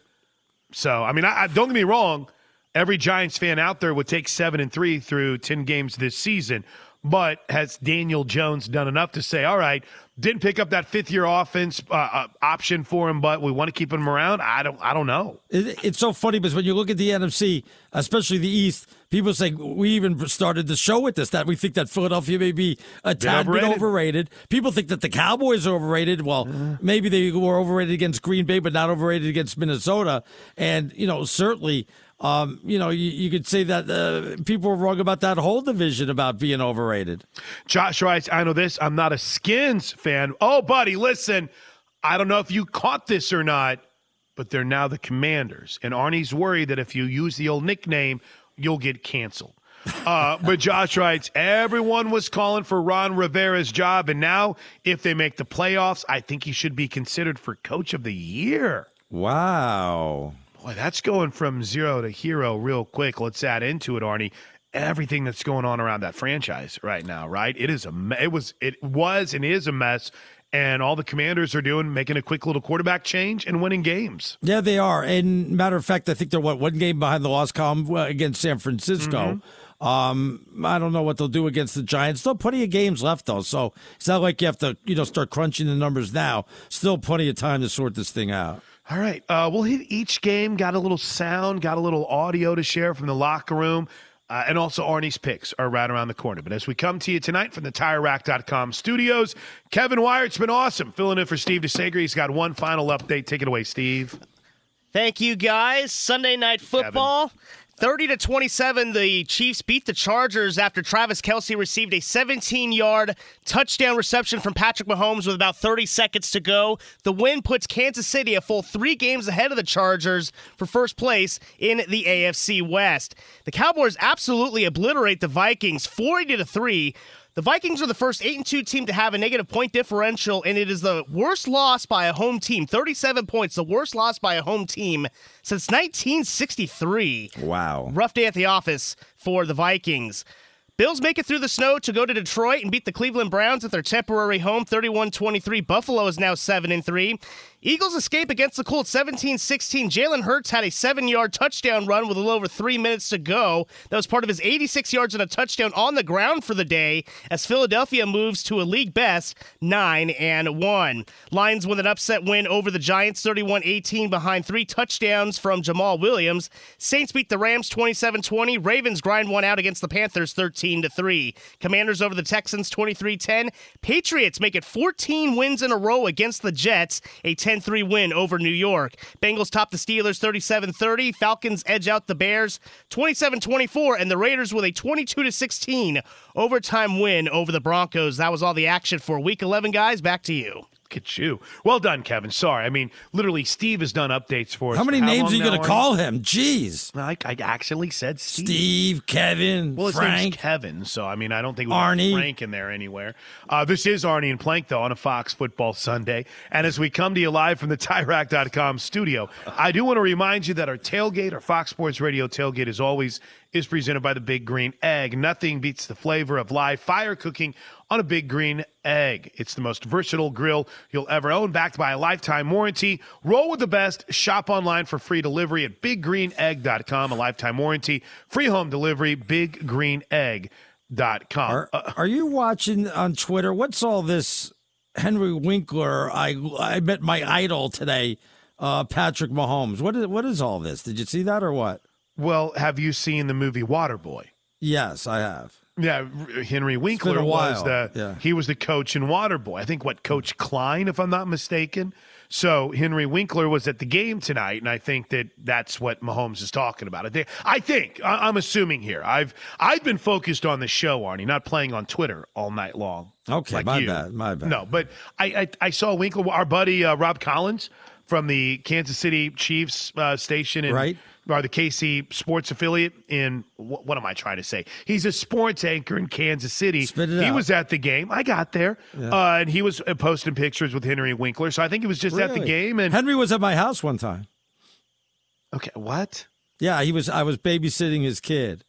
So, I mean, I, I don't get me wrong, every Giants fan out there would take 7 and 3 through 10 games this season. But has Daniel Jones done enough to say, all right, didn't pick up that fifth year offense uh, uh, option for him, but we want to keep him around? I don't, I don't know. It, it's so funny because when you look at the NFC, especially the East, people say we even started the show with this that we think that Philadelphia may be a tad overrated. bit overrated. People think that the Cowboys are overrated. Well, maybe they were overrated against Green Bay, but not overrated against Minnesota. And you know, certainly. Um, you know, you, you could say that uh, people were wrong about that whole division about being overrated. Josh writes, I know this. I'm not a Skins fan. Oh, buddy, listen. I don't know if you caught this or not, but they're now the Commanders. And Arnie's worried that if you use the old nickname, you'll get canceled. Uh, <laughs> but Josh writes, everyone was calling for Ron Rivera's job. And now, if they make the playoffs, I think he should be considered for coach of the year. Wow. Boy, that's going from zero to hero real quick. Let's add into it, Arnie. Everything that's going on around that franchise right now, right? It is a it was it was and is a mess, and all the commanders are doing making a quick little quarterback change and winning games. Yeah, they are. And matter of fact, I think they're what one game behind the loss column uh, against San Francisco. Um, I don't know what they'll do against the Giants. Still plenty of games left though, so it's not like you have to you know start crunching the numbers now. Still plenty of time to sort this thing out. All right, uh, we'll hit each game. Got a little sound, got a little audio to share from the locker room. Uh, and also, Arnie's picks are right around the corner. But as we come to you tonight from the TireRack.com studios, Kevin Wire, it's been awesome filling in for Steve DeSager. He's got one final update. Take it away, Steve. Thank you, guys. Sunday night football. 30 to 27, the Chiefs beat the Chargers after Travis Kelce received a 17 yard touchdown reception from Patrick Mahomes with about 30 seconds to go. The win puts Kansas City a full three games ahead of the Chargers for first place in the AFC West. The Cowboys absolutely obliterate the Vikings 40 to 3. The Vikings are the first 8 and 2 team to have a negative point differential, and it is the worst loss by a home team. 37 points, the worst loss by a home team since 1963. Wow. Rough day at the office for the Vikings. Bills make it through the snow to go to Detroit and beat the Cleveland Browns at their temporary home 31-23. Buffalo is now 7 and 3. Eagles escape against the Colts 17-16. Jalen Hurts had a 7-yard touchdown run with a little over 3 minutes to go. That was part of his 86 yards and a touchdown on the ground for the day as Philadelphia moves to a league best 9 and 1. Lions with an upset win over the Giants 31-18 behind 3 touchdowns from Jamaal Williams. Saints beat the Rams 27-20. Ravens grind one out against the Panthers 13 3. Commanders over the Texans 23-10. Patriots make it 14 wins in a row against the Jets. A 10 3 win over New York. Bengals top the Steelers 37 30. Falcons edge out the Bears 27 24. And the Raiders with a 22 16 overtime win over the Broncos. That was all the action for week 11, guys. Back to you. Look at you. Well done, Kevin. Sorry. I mean, literally, Steve has done updates for us. How many for names are you going to call him? Jeez. I, I actually said Steve. Steve, Kevin, Well, his Frank. name's Kevin, so I mean, I don't think we have Arnie. Frank in there anywhere. Uh, this is Arnie and Plank, though, on a Fox Football Sunday. And as we come to you live from the TireRack.com studio, I do want to remind you that our tailgate, our Fox Sports Radio tailgate, is always, is presented by the Big Green Egg. Nothing beats the flavor of live fire cooking on a Big Green Egg. It's the most versatile grill you'll ever own, backed by a lifetime warranty. Roll with the best. Shop online for free delivery at biggreenegg.com. A lifetime warranty, free home delivery, biggreenegg.com. Are, are you watching on Twitter? What's all this Henry Winkler? I I met my idol today, uh, Patrick Mahomes. What is what is all this? Did you see that or what? Well, have you seen the movie Waterboy? Yes, I have. Yeah, Henry Winkler was the yeah. he was the coach in Waterboy. I think what Coach Klein, if I'm not mistaken. So Henry Winkler was at the game tonight, and I think that that's what Mahomes is talking about. I think, I think I, am assuming here. I've I've been focused on the show, Arnie, not playing on Twitter all night long. Okay, like my you. bad, my bad. No, but I I, I saw Winkler, our buddy uh, Rob Collins from the Kansas City Chiefs uh, station, in, Right. Or the KC Sports affiliate in what, what am I trying to say? He's a sports anchor in Kansas City. Spit it he out. was at the game. I got there, Yeah. uh, and he was uh, posting pictures with Henry Winkler. So I think he was just at the game. And Henry was at my house one time. okay, what? Yeah, he was. I was babysitting his kid.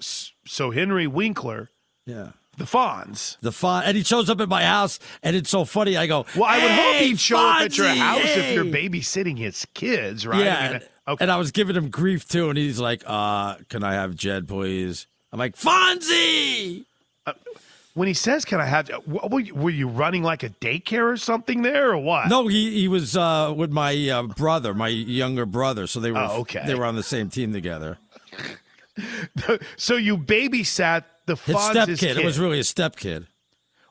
So Henry Winkler, Yeah. the Fonz. The fun, and he shows up at my house, and it's so funny. I go, Well, I would hope he'd show up at your Fonzie, house if you're babysitting his kids, right? Yeah, I mean, and, and I was giving him grief too, and he's like, "Uh, can I have Jed, please?" I'm like, "Fonzie." when he says, "Can I have?" What, were, you, were you running like a daycare or something there, or what? No, he he was uh, with my uh, brother, my younger brother. So they were Oh, okay. they were on the same team together. <laughs> so you babysat the Fonz's step kid. It was really a step kid.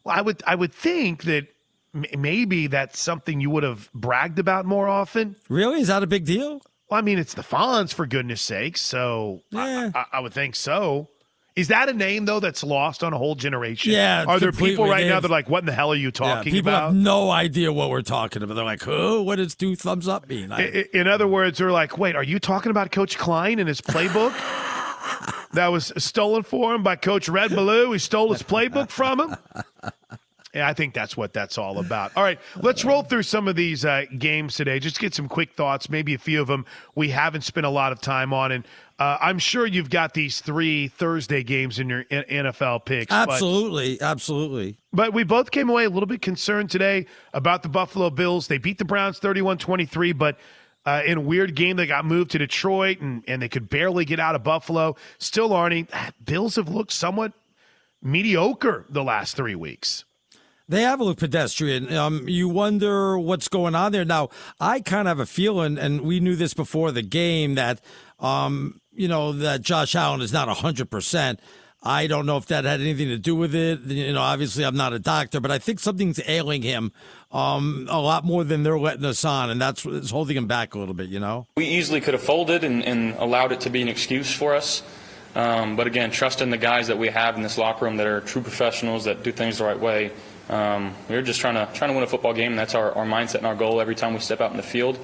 Well, I would I would think that m- maybe that's something you would have bragged about more often. Really, is that a big deal? Well, I mean, it's the Fonz for goodness sakes. So I, I, I would think so. Is that a name though that's lost on a whole generation? Yeah, Are there people right now that are like, what in the hell are you Yeah, talking people about? People have no idea what we're talking about. They're like, "Who? What does two thumbs up mean?" I- I- I- In other words, they're like, wait, are you talking about Coach Klein and his playbook <laughs> that was stolen for him by Coach Red Beaulieu? He stole his playbook from him. Yeah, I think that's what that's all about. All right, let's roll through some of these uh, games today. Just get some quick thoughts. Maybe a few of them we haven't spent a lot of time on, and uh, I'm sure you've got these three Thursday games in your NFL picks. but- absolutely, absolutely. but we both came away a little bit concerned today about the Buffalo Bills. They beat the Browns 31 23, but uh, in a weird game, they got moved to Detroit and, and they could barely get out of Buffalo. Still, Arnie, Bills have looked somewhat mediocre the last three weeks. They have looked pedestrian. Um, you wonder what's going on there. Now, I kind of have a feeling, and we knew this before the game, that, um, you know, that Josh Allen is not 100%. I don't know if that had anything to do with it. You know, obviously, I'm not a doctor, but I think something's ailing him um, a lot more than they're letting us on, and that's what's holding him back a little bit, you know? We easily could have folded and, and allowed it to be an excuse for us. Um, but again, trusting the guys that we have in this locker room that are true professionals that do things the right way. Um, we're just trying to trying to win a football game. And that's our, our mindset and our goal every time we step out in the field.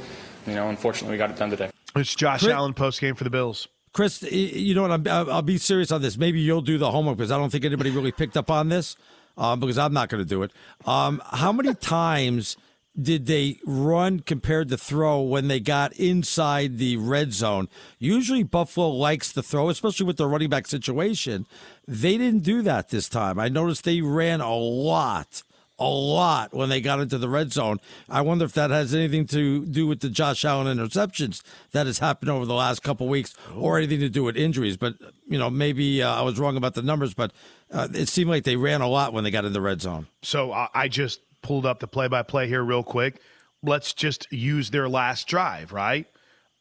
You know, unfortunately, we got it done today. It's Josh Chris- Allen post game for the Bills. Chris, you know what? I'm, I'll be serious on this. Maybe you'll do the homework because I don't think anybody really picked up on this um, because I'm not going to do it. Um, how many <laughs> times did they run compared to throw when they got inside the red zone? Usually Buffalo likes to throw, especially with the running back situation. They didn't do that this time. I noticed they ran a lot a lot when they got into the red zone. I wonder if that has anything to do with the Josh Allen interceptions that has happened over the last couple weeks, or anything to do with injuries. But you know, maybe uh, I was wrong about the numbers, but uh, it seemed like they ran a lot when they got in the red zone. So uh, I just pulled up the play-by-play here real quick. Let's just use their last drive, right?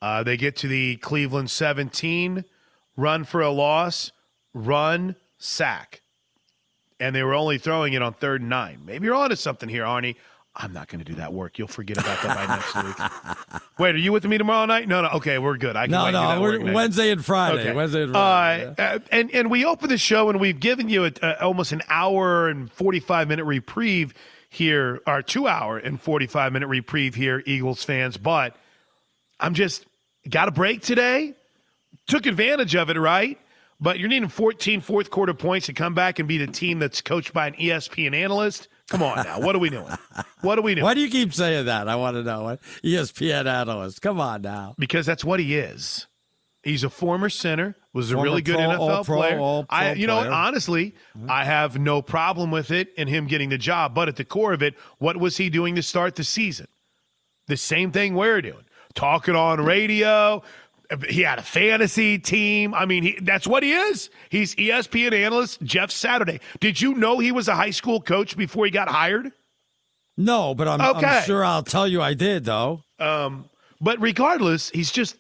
Uh, they get to the Cleveland 17, run for a loss, run, sack and they were only throwing it on third and nine. Maybe you're onto something here, Arnie. I'm not going to do that work. You'll forget about that by next week. <laughs> Wait, are you with me tomorrow night? No, no. Okay, we're good. I can no, no. We're Wednesday and Friday. Okay. Wednesday and Friday. Uh, yeah. uh, and and we open the show and we've given you a, a, almost an hour and 45 minute reprieve here, our two hour and 45 minute reprieve here, Eagles fans. But I'm just got a break today. Took advantage of it, right? But you're needing 14 fourth quarter points to come back and beat a team that's coached by an ESPN analyst. Come on now. What are we doing? What are we doing? Why do you keep saying that? I want to know. What ESPN analyst. Come on now. Because that's what he is. He's a former center, was former a really good pro, NFL pro, player. pro I, you know, player. honestly, mm-hmm. I have no problem with it and him getting the job. But at the core of it, what was he doing to start the season? The same thing we're doing. Talking on radio, he had a fantasy team. I mean, he, that's what he is. He's ESPN analyst Jeff Saturday. Did you know he was a high school coach before he got hired? No, but I'm, okay. I'm sure I'll tell you I did though. Um, but regardless, he's just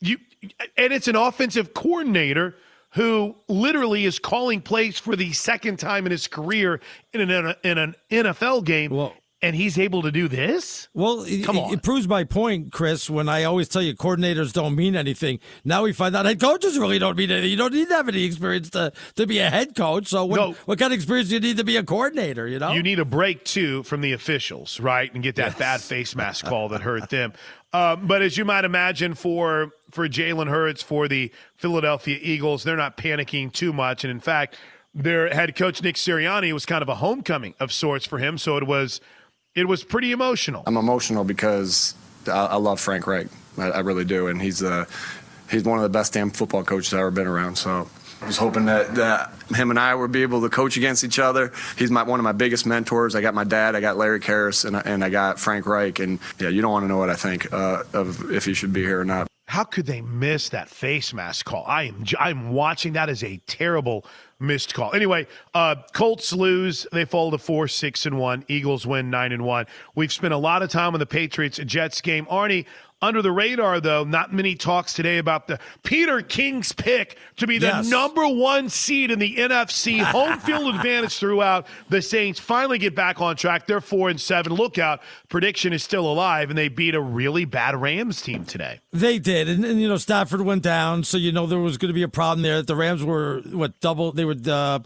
you, and it's an offensive coordinator who literally is calling plays for the second time in his career in an in an NFL game. Well, and he's able to do this? Well, Come it, on. it proves my point, Chris, when I always tell you coordinators don't mean anything. Now we find out head coaches really don't mean anything. You don't need to have any experience to, to be a head coach. So what, No. what kind of experience do you need to be a coordinator, you know? You need a break too from the officials, right, and get that bad face mask call that hurt them. <laughs> Um, but as you might imagine, for for Jalen Hurts, for the Philadelphia Eagles, they're not panicking too much, and in fact, their head coach Nick Sirianni was kind of a homecoming of sorts for him. So it was it was pretty emotional. I'm emotional because I, I love Frank Reich. I, I really do, and he's uh, he's one of the best damn football coaches I've ever been around. So I was hoping that, that him and I would be able to coach against each other. He's my, one of my biggest mentors. I got my dad, I got Larry Kehres, and, and I got Frank Reich. And yeah, you don't want to know what I think uh, of if he should be here or not. How could they miss that face mask call? I am I'm watching that as a terrible missed call. Anyway, uh, Colts lose. They fall to four, six, and one. Eagles win nine and one. We've spent a lot of time on the Patriots Jets game. Arnie, under the radar though, not many talks today about the Peter King's pick to be the Yes. number one seed in the NFC. <laughs> Home field advantage throughout. The Saints finally get back on track. They're four and seven. Look out. Prediction is still alive, and they beat a really bad Rams team today. They did, and, and you know Stafford went down, so you know there was going to be a problem there. That The Rams were what double? They were uh,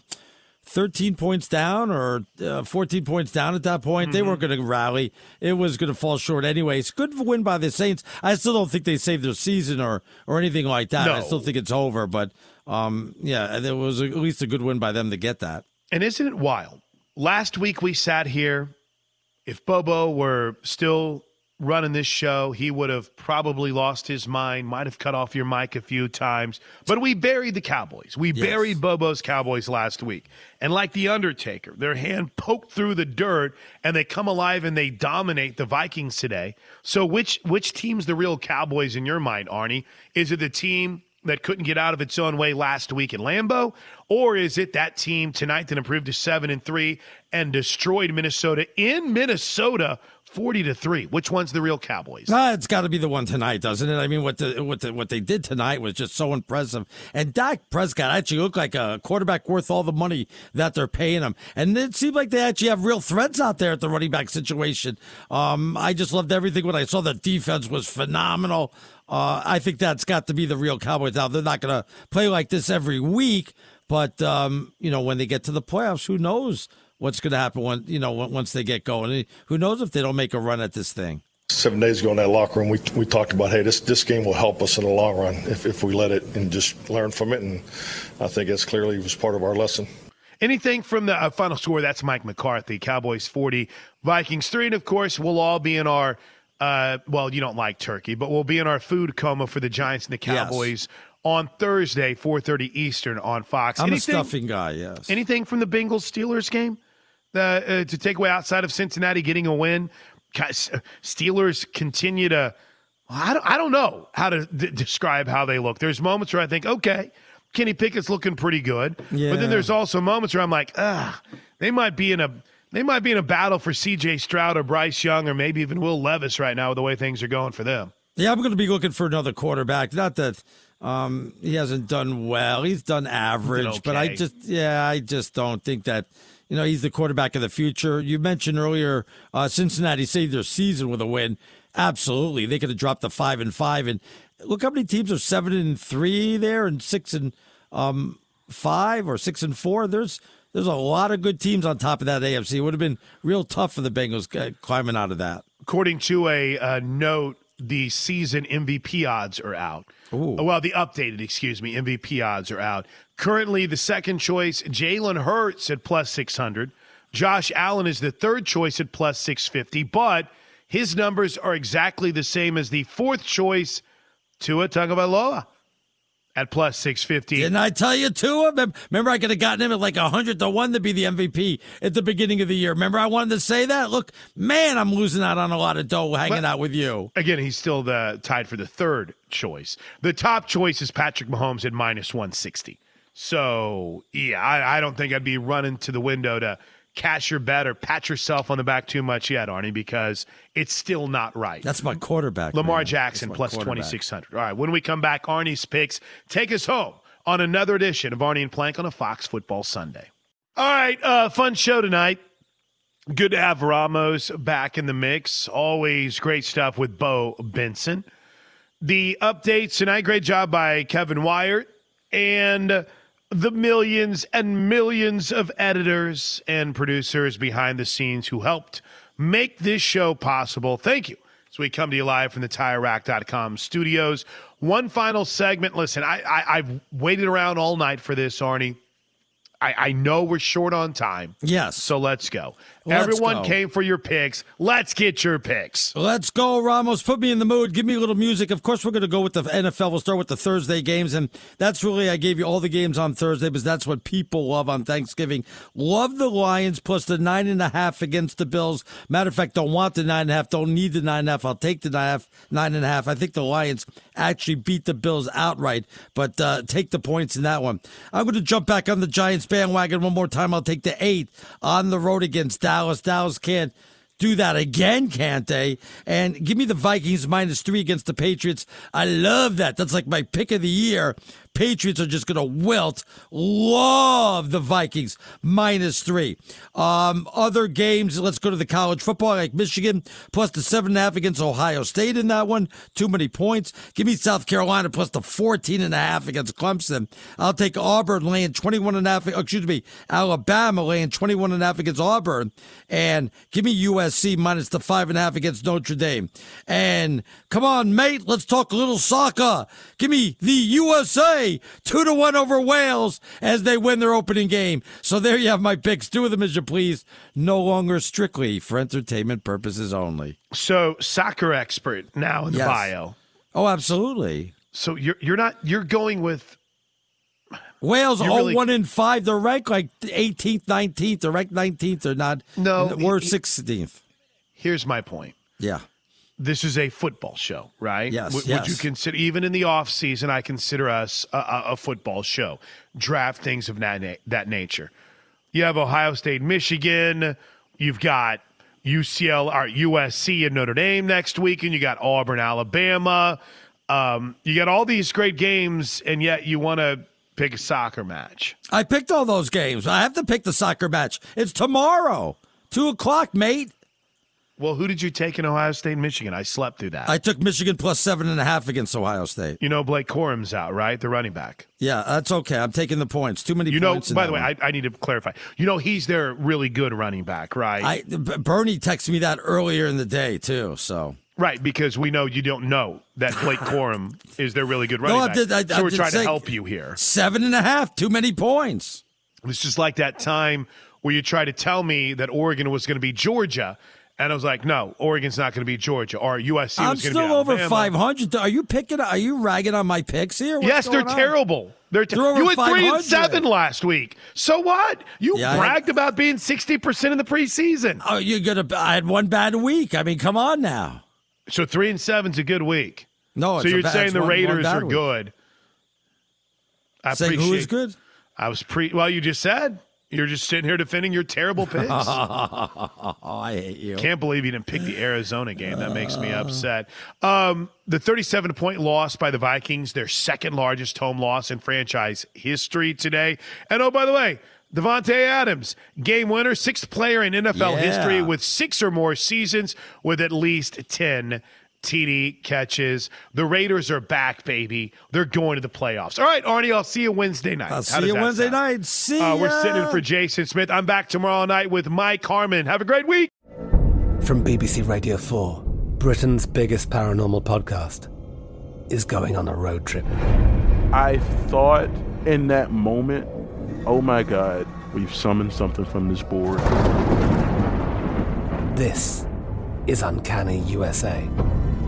thirteen points down or uh, fourteen points down at that point. They weren't going to rally. It was going to fall short anyway. It's good win by the Saints. I still don't think they saved their season or or anything like that. I still think it's over. But um, yeah, it was at least a good win by them to get that. And isn't it wild? Last week we sat here. If Bobo were still running this show, he would have probably lost his mind, might have cut off your mic a few times. But we buried the Cowboys. We buried Bobo's Cowboys last week. And like The Undertaker, their hand poked through the dirt and they come alive and they dominate the Vikings today. So which which team's the real Cowboys in your mind, Arnie? Is it the team that couldn't get out of its own way last week in Lambeau, or is it that team tonight that improved to seven and three and destroyed Minnesota in Minnesota, forty to three? Which one's the real Cowboys? Ah, it's got to be the one tonight, doesn't it? I mean, what the what the, what they did tonight was just so impressive. And Dak Prescott actually looked like a quarterback worth all the money that they're paying him. And it seemed like they actually have real threats out there at the running back situation. Um, I just loved everything when I saw the defense was phenomenal. Uh, I think that's got to be the real Cowboys. Now they're not going to play like this every week, but um, you know when they get to the playoffs, who knows what's going to happen when you know once they get going? Who knows if they don't make a run at this thing? seven days ago in that locker room, we, we talked about, hey, this, this game will help us in the long run if, if we let it and just learn from it. And I think that's clearly was part of our lesson. Anything from the uh, final score? That's Mike McCarthy. Cowboys 40, Vikings 3. And of course, we'll all be in our, uh, well, you don't like turkey, but we'll be in our food coma for the Giants and the Cowboys yes. On Thursday, 4.30 Eastern on Fox. I'm anything, a stuffing guy, yes. Anything from the Bengals Steelers game uh, uh, to take away outside of Cincinnati getting a win? Steelers continue to. I don't, I don't know how to d- describe how they look. There's moments where I think, okay, Kenny Pickett's looking pretty good, yeah. but then there's also moments where I'm like, ah, they might be in a they might be in a battle for C.J. Stroud or Bryce Young or maybe even Will Levis right now with the way things are going for them. Yeah, I'm going to be looking for another quarterback. Not that um, he hasn't done well; he's done average, okay. but I just yeah, I just don't think that you know, he's the quarterback of the future. You mentioned earlier uh, Cincinnati saved their season with a win. Absolutely, they could have dropped the five and five. And look how many teams are seven and three there, and six and um, five or six and four. There's there's a lot of good teams on top of that AFC. It would have been real tough for the Bengals uh, climbing out of that. According to a uh, note, the season MVP odds are out. Ooh. Well, the updated, excuse me, MVP odds are out. Currently, the second choice, Jalen Hurts at plus 600. Josh Allen is the third choice at plus 650, but his numbers are exactly the same as the fourth choice, Tua Tagovailoa at plus 650. Didn't I tell you, two of them? Remember, I could have gotten him at like 100 to 1 to be the MVP at the beginning of the year. Remember, I wanted to say that? Look, man, I'm losing out on a lot of dough hanging but, out with you. Again, he's still the tied for the third choice. The top choice is Patrick Mahomes at minus 160. So, yeah, I, I, don't think I'd be running to the window to cash your bet or pat yourself on the back too much yet, Arnie, because it's still not right. That's my quarterback. Lamar man. Jackson plus 2,600. All right, when we come back, Arnie's picks take us home on another edition of Arnie and Plank on a Fox Football Sunday. All right, uh, fun show tonight. Good to have Ramos back in the mix. Always great stuff with Bo Benson. The updates tonight, great job by Kevin Wyatt. And the millions and millions of editors and producers behind the scenes who helped make this show possible. Thank you. So we come to you live from the TireRack.com studios. One final segment. Listen, I, I, I've waited around all night for this, Arnie. I, I know we're short on time. Yes. So let's go. Let's Everyone go. came for your picks. Let's get your picks. Let's go, Ramos. Put me in the mood. Give me a little music. Of course, we're going to go with the NFL. We'll start with the Thursday games. And that's really, I gave you all the games on Thursday because that's what people love on Thanksgiving. Love the Lions plus the nine and a half against the Bills. Matter of fact, don't want the nine and a half. Don't need the nine and a half. I'll take the nine and a half. Nine and a half. I think the Lions actually beat the Bills outright, but uh, take the points in that one. I'm going to jump back on the Giants bandwagon one more time. I'll take the eight on the road against Dallas. Dallas Dallas can't do that again, can't they? And give me the Vikings minus three against the Patriots. I love that. That's like my pick of the year. Patriots are just going to wilt. Love the Vikings minus three. Um, other games, let's go to the college football, like Michigan plus the seven and a half against Ohio State in that one. Too many points. Give me South Carolina plus the 14 and a half against Clemson. I'll take Auburn laying 21 and a half. Excuse me, Alabama laying 21 and a half against Auburn. And give me USC minus the five and a half against Notre Dame. And come on, mate, let's talk a little soccer. Give me the USA two to one over Wales as they win their opening game. So there you have my picks. Do with them as you please. No longer strictly for entertainment purposes only. So soccer expert now in the yes. bio. Oh, absolutely. So you're you're not you're going with Wales all really, oh one in five. They're ranked like 18th, 19th. They're ranked 19th. They're not. No, we're 16th. Here's my point. Yeah this is a football show, right? Yes, w- yes. Would you consider, even in the off season, I consider us a, a, a football show, draft things of that, na- that nature. You have Ohio State, Michigan. You've got UCL, or USC and Notre Dame next week, and you got Auburn, Alabama. Um, you got all these great games, and yet you want to pick a soccer match. I picked all those games. I have to pick the soccer match. It's tomorrow, two o'clock, mate. Well, who did you take in Ohio State, Michigan? I slept through that. I took Michigan plus seven and a half against Ohio State. You know, Blake Corum's out, right? The running back. Yeah, that's okay. I'm taking the points. Too many you know, points. by the way, I, I, need to clarify. You know, he's their really good running back, right? I, Bernie texted me that earlier in the day too. So Right, because we know you don't know that Blake <laughs> Corum is their really good running No, I back. did- I- so we're trying to help you here. Seven and a half, too many points. It's just like that time where you tried to tell me that Oregon was going to be Georgia, and I was like, no, Oregon's not going to be Georgia, or USC I'm was still be over Alabama. 500. Are you picking? Are you ragging on my picks here? What's yes, they're on? terrible. They're, te- They're over you went three and seven last week. So what? You Yeah, I had- bragged about being sixty percent in the preseason. Oh, you're gonna. I had one bad week. I mean, come on now. So three and seven's a good week. No, so you're bad- saying the one- one Raiders bad are week. good. I Saying appreciate is good? I was pre. Well, you just said you're just sitting here defending your terrible <laughs> picks. I hate you. Can't believe you didn't pick the Arizona game. That makes me upset. Um, the 37 point loss by the Vikings, their second largest home loss in franchise history today. And oh, by the way, Davante Adams, game winner, sixth player in NFL Yeah. history with six or more seasons with at least 10 TD catches. The Raiders are back, baby. They're going to the playoffs. All right, Arnie, I'll see you Wednesday night. I'll How see you Wednesday sound? night. See Uh, we're sitting in for Jason Smith. I'm back tomorrow night with Mike Harmon. Have a great week. From BBC Radio 4, Britain's biggest paranormal podcast is going on a road trip. I thought in that moment, oh my God, we've summoned something from this board. This is Uncanny USA.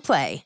Play.